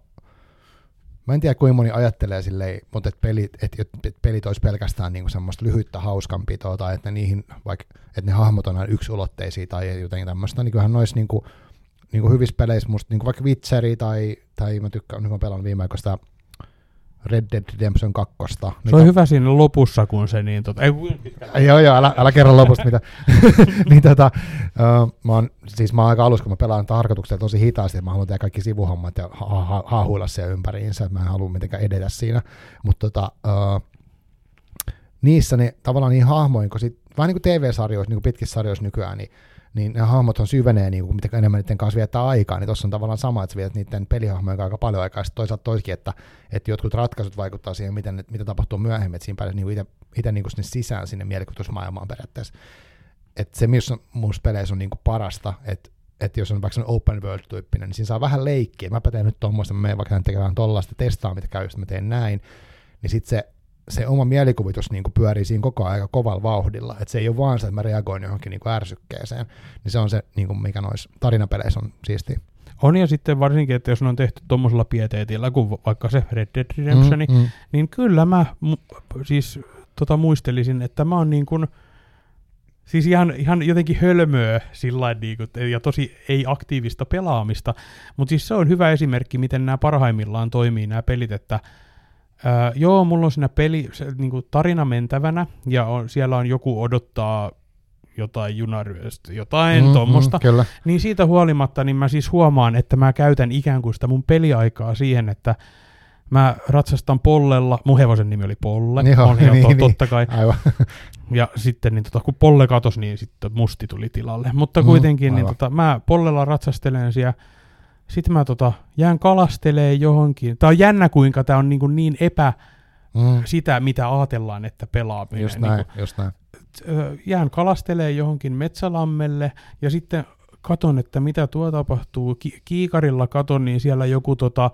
mä en tiedä kuinka moni ajattelee silleen, mutta et pelit, et, et, et pelit olisi pelkästään niinku semmoista lyhyttä hauskanpitoa, tai että niihin, vaikka, että ne hahmot on aina yksulotteisia tai jotenkin tämmöistä, niin kyllähän noissa niinku, niinku hyvissä peleissä musta, niinku vaikka Witcheri tai, tai mä tykkään, nyt mä pelaan viime aikoina sitä Red Dead Redemption 2. Se on hyvä siinä lopussa, kun se niin, tota, ei. Joo, joo, älä, älä kerro lopusta mitä. niin tota, uh, mä oon, siis mä oon aika alussa, kun mä pelaan tarkoituksella tosi hitaasti, että mä haluan tehdä kaikki sivuhommat ja ha- ha- haahuilla siellä ympäriinsä, että mä en halua mitenkään edetä siinä. Mutta tota, uh, niissä ne tavallaan niin hahmoin, kun sit, vähän niin kuin TV-sarjoissa, niin kuin pitkissä sarjoissa nykyään, niin, niin hahmot on syvenee, niin kuin mitä enemmän niiden kanssa viettää aikaa, niin tuossa on tavallaan sama, että sä vietät niiden pelihahmojen aika paljon aikaa, sitten toisaalta toisikin, että, että jotkut ratkaisut vaikuttaa siihen, miten, mitä tapahtuu myöhemmin, että siinä pääsee niin itse, niin sinne sisään sinne mielikuvitusmaailmaan periaatteessa. Että se, missä muissa peleissä on niin kuin parasta, että että jos on vaikka open world-tyyppinen, niin siinä saa vähän leikkiä. Mäpä teen nyt tuommoista, mä menen vaikka tekemään tollaista, testaa mitä käy, sitten mä teen näin. Niin sitten se, se oma mielikuvitus niin kuin pyörii siinä koko ajan aika kovalla vauhdilla. Että se ei ole vaan se, että mä reagoin johonkin niin kuin ärsykkeeseen. Niin se on se, niin kuin mikä noissa tarinapeleissä on siisti. On ja sitten varsinkin, että jos ne on tehty tuommoisella pieteetillä kuin vaikka se Red Dead Redemption, mm, mm, niin kyllä mä mu- siis tota muistelisin, että mä oon niin kuin Siis ihan, ihan jotenkin hölmöä sillä niin kuin, ja tosi ei aktiivista pelaamista, mutta siis se on hyvä esimerkki, miten nämä parhaimmillaan toimii nämä pelit, että ää, joo, mulla on siinä peli, se, niin kuin tarina mentävänä, ja on, siellä on joku odottaa jotain junaryöstä, jotain mm, tuommoista, Mm, kyllä. niin siitä huolimatta niin mä siis huomaan, että mä käytän ikään kuin sitä mun peliaikaa siihen, että mä ratsastan pollella, mun hevosen nimi oli Polle, Joo, on niin, to, niin. totta kai, Aivan. ja sitten niin tota, kun Polle katosi, niin sitten Musti tuli tilalle. Mutta Mm, kuitenkin niin aivan. tota, mä Pollella ratsastelen siellä. Sitten mä tota, jään kalastelee johonkin. Tää on jännä, kuinka tää on niin, kuin niin epä Mm, sitä, mitä ajatellaan, että pelaaminen. just niin näin, just näin. jään kalastelee johonkin metsälammelle ja sitten katon, että mitä tuo tapahtuu. Ki- kiikarilla katon, niin siellä joku tota,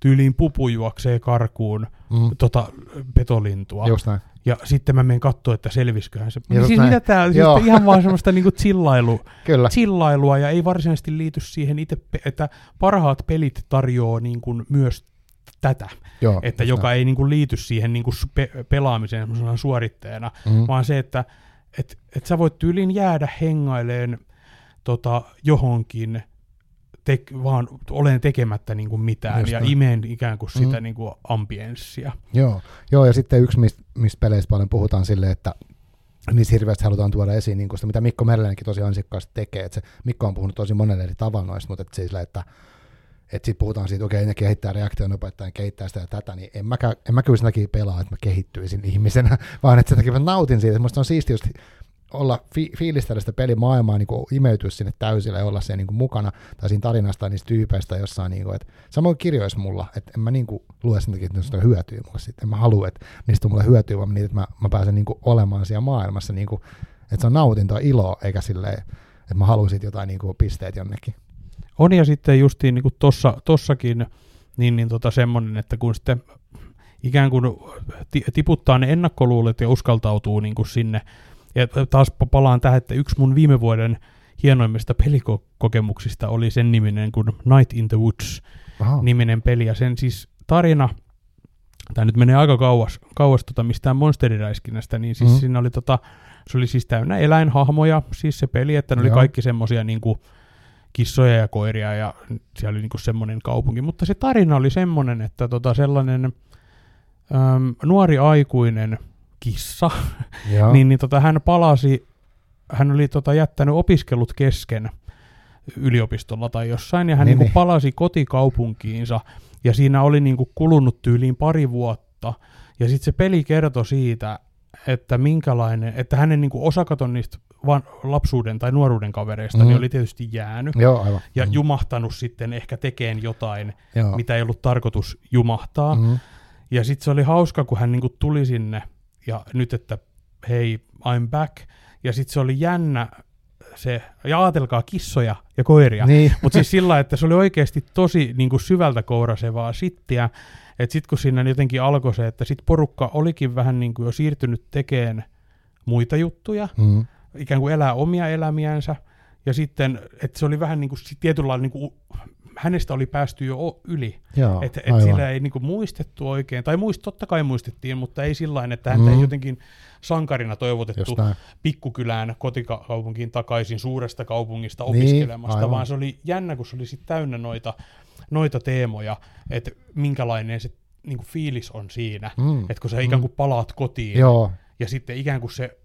tyyliin pupu juoksee karkuun Mm, tota, petolintua. just näin. Ja sitten mä menen katsoa, että selvisköhän se. Just siis näin. mitä tää on? Siis ihan vaan semmoista niinku chillailu, Kyllä. chillailua ja ei varsinaisesti liity siihen itse, että parhaat pelit tarjoaa niinku myös tätä, Joo, että joka ei niinku liity siihen niinku pe- pelaamiseen suoritteena, näin. Mm, vaan se, että et, et sä voit tyylin jäädä hengaileen tota, johonkin, te, vaan olen tekemättä niinku mitään Just ja näin. imeen ikään kuin sitä Mm. niinku ambienssia. Joo. Joo, ja sitten yksi, mistä mist peleissä paljon puhutaan silleen, että niissä hirveästi halutaan tuoda esiin niin sitä, mitä Mikko Merlinenkin tosi ansiokkaasti tekee. Että se, Mikko on puhunut tosi monelle eri tavalla noista, mutta että, sillä, että että sitten puhutaan siitä, okei, ne kehittää reaktionopeutta ja kehittää sitä ja tätä, niin en mä, en mä kyllä sen takia pelaa, että mä kehittyisin ihmisenä, vaan että sen takia mä nautin siitä. Musta on siistiä just olla fi- fiilistellä sitä pelimaailmaa, niin kuin imeytyä sinne täysillä ja olla siellä niin mukana, tai siinä tarinasta tai niistä tyypeistä jossain, niin kuin, että samoin kirjoissa mulla, että en mä niin kuin lue sen takia, että niistä on hyötyä mulle sitten, en mä halua, että niistä on mulle hyötyä, vaan niin, että mä, mä pääsen niin kuin olemaan siellä maailmassa, niin kuin, että se on nautintoa, iloa, eikä silleen, että mä haluan sitten jotain niin kuin pisteet jonnekin. On ja sitten justiin niin kuin tossa, tossakin niin, niin tota semmoinen, että kun sitten ikään kuin ti- tiputtaa ne ennakkoluulet ja uskaltautuu niin kuin sinne. Ja taas pa- palaan tähän, että yksi mun viime vuoden hienoimmista pelikokemuksista oli sen niminen kuin Night in the Woods Aha. niminen peli. Ja sen siis tarina, tämä nyt menee aika kauas, kauas tota mistään monsteriräiskinnästä, niin siis Mhm. mm. siinä oli tota, se oli siis täynnä eläinhahmoja, siis se peli, että ne oli Joo. kaikki semmosia niinku kissoja ja koiria ja siellä oli niinku semmoinen kaupunki. Mutta se tarina oli semmoinen, että tota sellainen äm, nuori aikuinen kissa, niin, niin tota, hän palasi, hän oli tota, jättänyt opiskelut kesken yliopistolla tai jossain, ja hän Niin, niin, niin niin. palasi kotikaupunkiinsa, ja siinä oli niin kuin kulunut tyyliin pari vuotta, ja sitten se peli kertoi siitä, että minkälainen, että hänen niin kuin osakaton niistä van, lapsuuden tai nuoruuden kavereista Mm. niin oli tietysti jäänyt, Joo, aivan. ja Mm. jumahtanut sitten ehkä tekeen jotain, Joo. mitä ei ollut tarkoitus jumahtaa, Mm. ja sitten se oli hauska, kun hän niinku tuli sinne ja nyt, että hei, I'm back. Ja sitten se oli jännä se, ja ajatelkaa kissoja ja koiria. Niin. Mutta siis sillä, että se oli oikeasti tosi niinku syvältä kourasevaa sittiä. Että sitten kun siinä jotenkin alkoi se, että sit porukka olikin vähän niinku jo siirtynyt tekemään muita juttuja, Mm. ikään kuin elää omia elämiänsä. Ja sitten, että se oli vähän niin kuin tietynlailla, niin kuin, hänestä oli päästy jo yli. Joo, Että et sillä ei niinku muistettu oikein, tai muist, totta kai muistettiin, mutta ei sillä että häntä Mm. ei jotenkin sankarina toivotettu pikkukylään kotikaupunkiin takaisin suuresta kaupungista Niin, opiskelemasta, aivan. vaan se oli jännä, kun se oli sit täynnä noita, noita teemoja, että minkälainen se niinku fiilis on siinä, Mm. että kun sä ikään kuin palaat kotiin, Joo, ja sitten ikään kuin se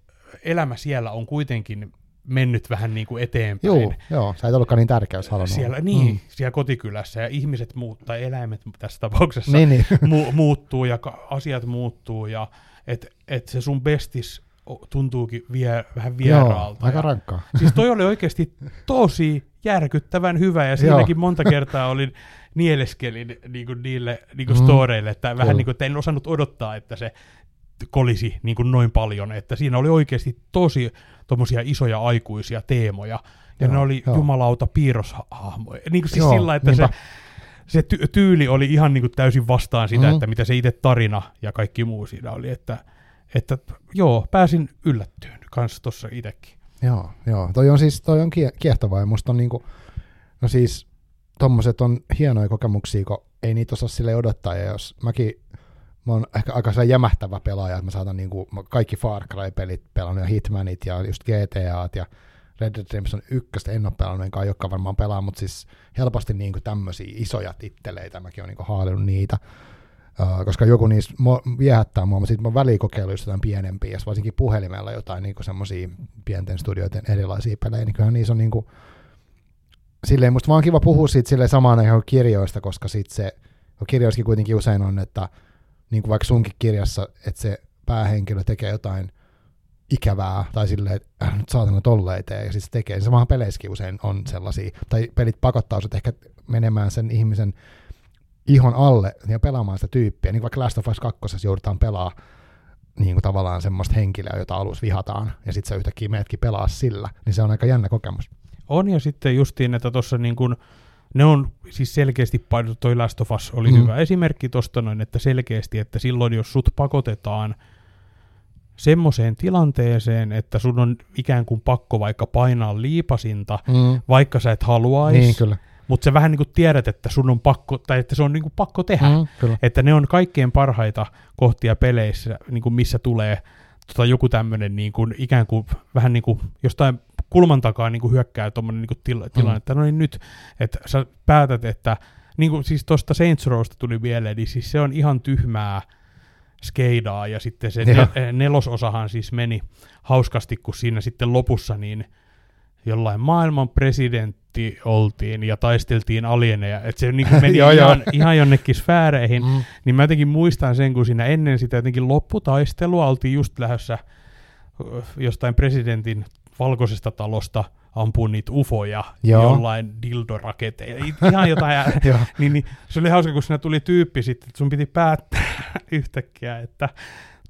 elämä siellä on kuitenkin mennyt vähän niin kuin eteenpäin. joo, joo, sä et ollutkaan niin tärkeä, jos halunnut. Siellä, niin, Mm. siellä kotikylässä ja ihmiset muut, tai eläimet tässä tapauksessa Niin, niin. mu- muuttuu ja ka- asiat muuttuu ja että et se sun bestis tuntuukin vie, vähän vieraalta. Joo, aika ja, rankkaa. siis toi oli oikeasti tosi järkyttävän hyvä ja siinäkin monta kertaa olin nieleskelin niin kuin niille niin kuin Mm. storeille, että vähän Kyllä. niin kuin, että en osannut odottaa, että se kolisi niin kuin noin paljon, että siinä oli oikeasti tosi tommosia isoja aikuisia teemoja, ja Joo, ne oli joo. jumalauta piirroshahmoja. Niin kuin siis Joo, sillä, että se, niinpä. se ty- tyyli oli ihan niin kuin täysin vastaan sitä, Mm. että mitä se itse tarina ja kaikki muu siinä oli, että, että joo, pääsin yllättyyn kanssa tuossa itsekin. Joo, joo. Toi on siis toi on kie- kiehtovaa ja musta on niinku, no siis tommoset on hienoja kokemuksia, kun ei niitä osaa sille odottaa ja jos mäkin mä oon ehkä aika jämähtävä pelaaja, että mä saatan niinku, mä kaikki Far Cry-pelit pelannut ja Hitmanit ja just GTAt ja Red Dead Redemption 1 en ole pelannut, enkä aiokkaan varmaan pelaa, mutta siis helposti niinku tämmöisiä isoja titteleitä, mäkin oon niinku haalinnut niitä. Uh, koska joku niistä viehättää mua, mutta sitten mä väliin kokeillut jotain pienempiä, ja varsinkin puhelimella jotain niinku semmoisia pienten studioiden erilaisia pelejä, niin kyllähän niissä on niinku, silleen musta vaan kiva puhua siitä silleen samaan aikaan kirjoista, koska sitten se, kirjoissakin kuitenkin usein on, että niin kuin vaikka sunkin kirjassa, että se päähenkilö tekee jotain ikävää, tai silleen, että äh, nyt saatana tolleen tee, ja sitten se tekee. Samahan peleissäkin usein on sellaisia, tai pelit pakottaa sut ehkä menemään sen ihmisen ihon alle ja pelaamaan sitä tyyppiä, niin kuin vaikka Last of Us 2 joudutaan pelaa niin kuin tavallaan semmoista henkilöä, jota alus vihataan, ja sitten sä yhtäkkiä meetkin pelaa sillä, niin se on aika jännä kokemus. On, ja sitten justiin, että tuossa niin kuin, ne on siis selkeästi painottu, toi Last of Us oli mm. hyvä esimerkki tuosta noin, että selkeästi, että silloin jos sut pakotetaan semmoiseen tilanteeseen, että sun on ikään kuin pakko vaikka painaa liipasinta, mm. vaikka sä et haluaisi, niin, kyllä. mutta sä vähän niin kuin tiedät, että sun on pakko, tai että se on niin kuin pakko tehdä. Mm, kyllä. Että ne on kaikkein parhaita kohtia peleissä, niin kuin missä tulee tota, joku tämmöinen niin kuin, ikään kuin vähän niin kuin jostain kulman takaa niin kuin hyökkää tuommoinen niin tila, tilanne, mm. että no niin nyt, että sä päätät, että niin kuin siis tuosta Saints Rowsta tuli mieleen, niin siis se on ihan tyhmää skeidaa, ja sitten se ne, nelososahan siis meni hauskasti, kun siinä sitten lopussa niin jollain maailman presidentti oltiin ja taisteltiin alieneja, että se niin meni joo, ihan, ihan jonnekin sfääreihin, mm. niin mä jotenkin muistan sen, kun siinä ennen sitä jotenkin lopputaistelua oltiin just lähdössä jostain presidentin valkoisesta talosta ampuu niitä ufoja Joo. jollain dildoraketeilla, ihan jotain. niin, niin, se oli hauska, kun siinä tuli tyyppi sitten, että sun piti päättää yhtäkkiä, että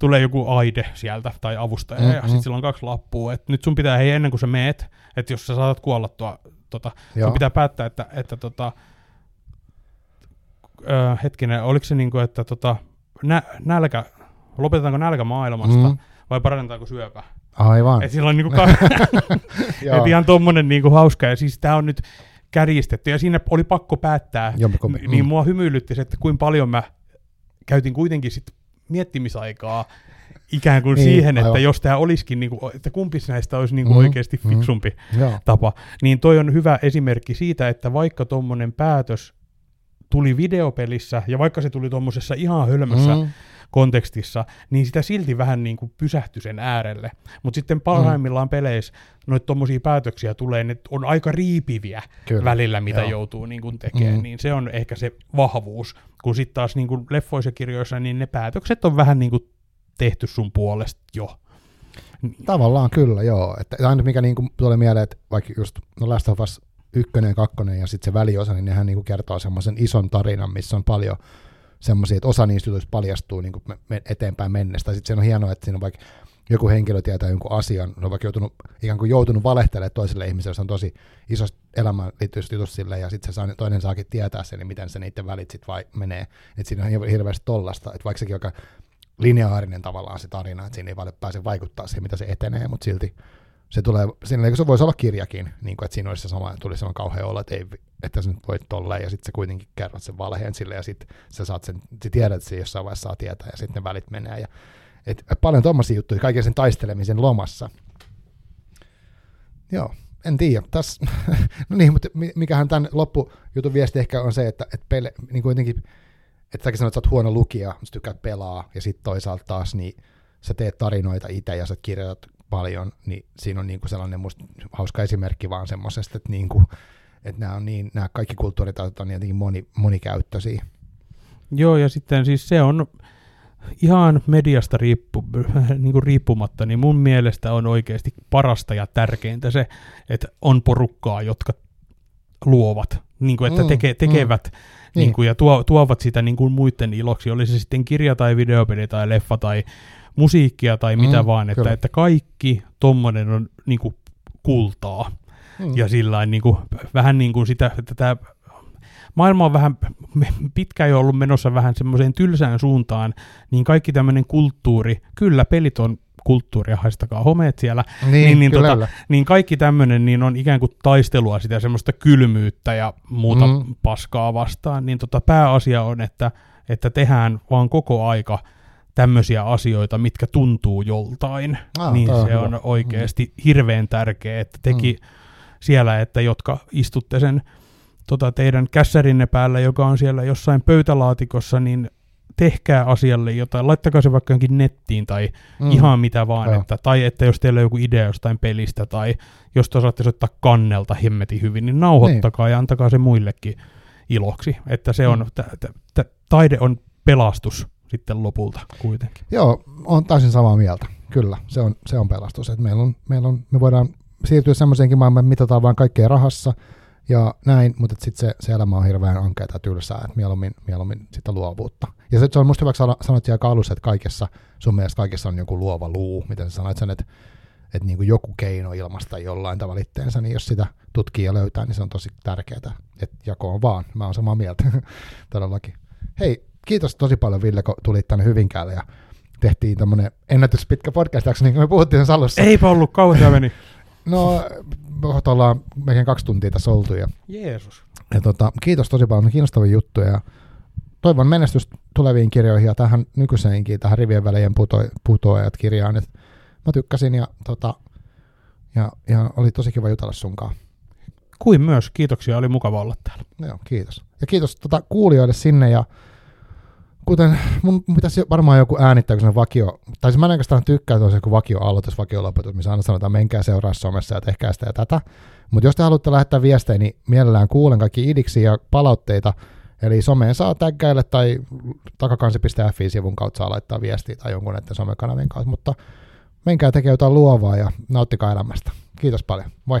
tulee joku aide sieltä tai avustaja, mm-hmm. ja sitten sillä on kaksi lappua, että nyt sun pitää, hei ennen kuin sä meet, että jos sä saatat kuolla tuo, tota, sun pitää päättää, että, että tota, ö, hetkinen, oliko se niin kuin, että tota, nä, nälkä, lopetetaanko nälkä maailmasta, mm. vai parannetaanko syöpä? Aivan. Et silloin niinku ka- et ihan tommonen niinku hauska, ja siis tää on nyt kärjistetty, ja siinä oli pakko päättää, Jompiku, mm. niin mua hymyilytti se, että kuinka paljon mä käytin kuitenkin sit miettimisaikaa ikään kuin niin, siihen, aivan. että jos tämä olisikin, niin kuin, että kumpi näistä olisi niin kuin mm, oikeasti mm. fiksumpi mm, tapa, niin toi on hyvä esimerkki siitä, että vaikka tuommoinen päätös tuli videopelissä, ja vaikka se tuli tuommoisessa ihan hölmössä mm kontekstissa, niin sitä silti vähän niin kuin pysähtyi sen äärelle. Mutta sitten parhaimmillaan mm. peleissä noita tuommoisia päätöksiä tulee, ne on aika riipiviä Kyllä. välillä, mitä Joo. joutuu niin kuin tekemään, mm. niin se on ehkä se vahvuus. Kun sitten taas niin kuin leffoissa kirjoissa, niin ne päätökset on vähän niin kuin tehty sun puolesta jo. Tavallaan kyllä, joo. Että aina mikä niin kuin tulee mieleen, että vaikka just no Last of Us ykkönen, kakkonen ja sitten se väliosa, niin nehän niin kuin kertoo semmoisen ison tarinan, missä on paljon semmoisia, että osa niistä jutuista paljastuu niin kuin eteenpäin mennessä. Sitten se on hienoa, että siinä on vaikka joku henkilö tietää jonkun asian, on vaikka joutunut, ikään kuin joutunut valehtelemaan toiselle ihmiselle, se on tosi iso elämään liittyvistä jutusta sille, ja sitten se toinen saakin tietää sen, niin miten se niiden välit sitten vai menee. Että siinä on hirveästi tollasta, että vaikka sekin aika lineaarinen tavallaan se tarina, että siinä ei vaan pääse vaikuttaa siihen, mitä se etenee, mutta silti se tulee, siinä se voisi olla kirjakin, niin kuin, että siinä olisi se sama, tuli sellainen kauhean olla, että, ei, että sä nyt voit tolleen, ja sitten sä kuitenkin kerrot sen valheen sille, ja sitten sä saat sen, sä tiedät, että se jossain vaiheessa saa tietää, ja sitten ne välit menee, ja et, paljon tuommoisia juttuja, kaiken sen taistelemisen lomassa. Joo, en tiedä. Täs, no niin, mutta mikähän tämän loppujutun viesti ehkä on se, että, että pele, niin kuitenkin, että säkin sanoit, että sä oot huono lukija, sä tykkäät pelaa, ja sitten toisaalta taas niin sä teet tarinoita itse ja sä kirjoitat paljon, niin siinä on niinku sellainen musta hauska esimerkki vaan semmoisesta, että, niinku, että nämä, on niin, nämä kaikki kulttuuritautit on jotenkin moni, monikäyttöisiä. Joo, ja sitten siis se on ihan mediasta riippu, niin kuin riippumatta, niin mun mielestä on oikeasti parasta ja tärkeintä se, että on porukkaa, jotka luovat, niin kuin, että mm, teke, tekevät mm. niin kuin, ja tuo, tuovat sitä niin kuin muiden iloksi, oli se sitten kirja tai videopeli tai leffa tai musiikkia tai mitä mm, vaan, että, että kaikki tommonen on niin kuin kultaa. Mm. Ja sillä niin kuin, vähän niin kuin sitä, että tämä maailma on vähän pitkään jo ollut menossa vähän semmoiseen tylsään suuntaan, niin kaikki tämmöinen kulttuuri, kyllä pelit on kulttuuria, haistakaa homeet siellä, Niin, niin, niin, kyllä. tota, niin kaikki tämmöinen niin on ikään kuin taistelua sitä semmoista kylmyyttä ja muuta mm. paskaa vastaan, niin tota, pääasia on, että, että tehdään vaan koko aika tämmöisiä asioita, mitkä tuntuu joltain, Ah, niin on se hyvä. on oikeasti hirveän tärkeä, että teki Mm. siellä, että jotka istutte sen tota, teidän kässärinne päällä, joka on siellä jossain pöytälaatikossa, niin tehkää asialle jotain, laittakaa se vaikka jonkin nettiin tai Mm. mm. ihan mitä vaan, Joo. että, tai että jos teillä on joku idea jostain pelistä tai jos te osaatte soittaa kannelta hemmetin hyvin, niin nauhoittakaa ja antakaa se muillekin iloksi, että se on, Mm. tä, tä, tä, taide on pelastus sitten lopulta kuitenkin. Joo, on täysin samaa mieltä. Kyllä, se on, se on pelastus. Et meillä on, meillä on, me voidaan siirtyä semmoiseenkin maailmaan, mitataan vain kaikkea rahassa ja näin, mutta sitten se, se elämä on hirveän ankeata ja tylsää, että mieluummin, mieluummin sitä luovuutta. Ja se, se on musta hyvä, kun sanoit siellä alussa, että kaikessa, sun mielestä kaikessa on joku luova luu, miten sä sanoit sen, että, että niin kuin joku keino ilmasta jollain tavalla itteensä, niin jos sitä tutkii ja löytää, niin se on tosi tärkeää, että jako on vaan. Mä oon samaa mieltä, todellakin. Hei, kiitos tosi paljon Ville, kun tulit tänne Hyvinkäälle ja tehtiin tämmönen ennätyspitkä podcast jakso, niin kuin me puhuttiin sen alussa. Eipä ollut, kauan tämä meni. No, ollaan melkein kaksi tuntia tässä oltu ja, Jeesus. ja tota, kiitos tosi paljon, kiinnostavia juttuja ja toivon menestystä tuleviin kirjoihin ja tähän nykyiseenkin, tähän rivien välien puto, putoajat kirjaan. Et mä tykkäsin ja, tota, ja, ja oli tosi kiva jutella sunkaan. Kuin myös, kiitoksia, oli mukava olla täällä. Joo, kiitos. Ja kiitos tota, kuulijoille sinne ja kuten mun pitäisi varmaan joku äänittää, kun se on vakio, tai siis mä en oikeastaan tykkää, että joku vakio aloitus, vakio lopetus, missä aina sanotaan, menkää seuraa somessa ja tehkää sitä ja tätä. Mutta jos te haluatte lähettää viestejä, niin mielellään kuulen kaikki idiksi ja palautteita, eli someen saa tägkäillä tai takakansi.fi-sivun kautta saa laittaa viestiä tai jonkun näiden somekanavien kautta, mutta menkää tekemään jotain luovaa ja nauttikaa elämästä. Kiitos paljon. Moi.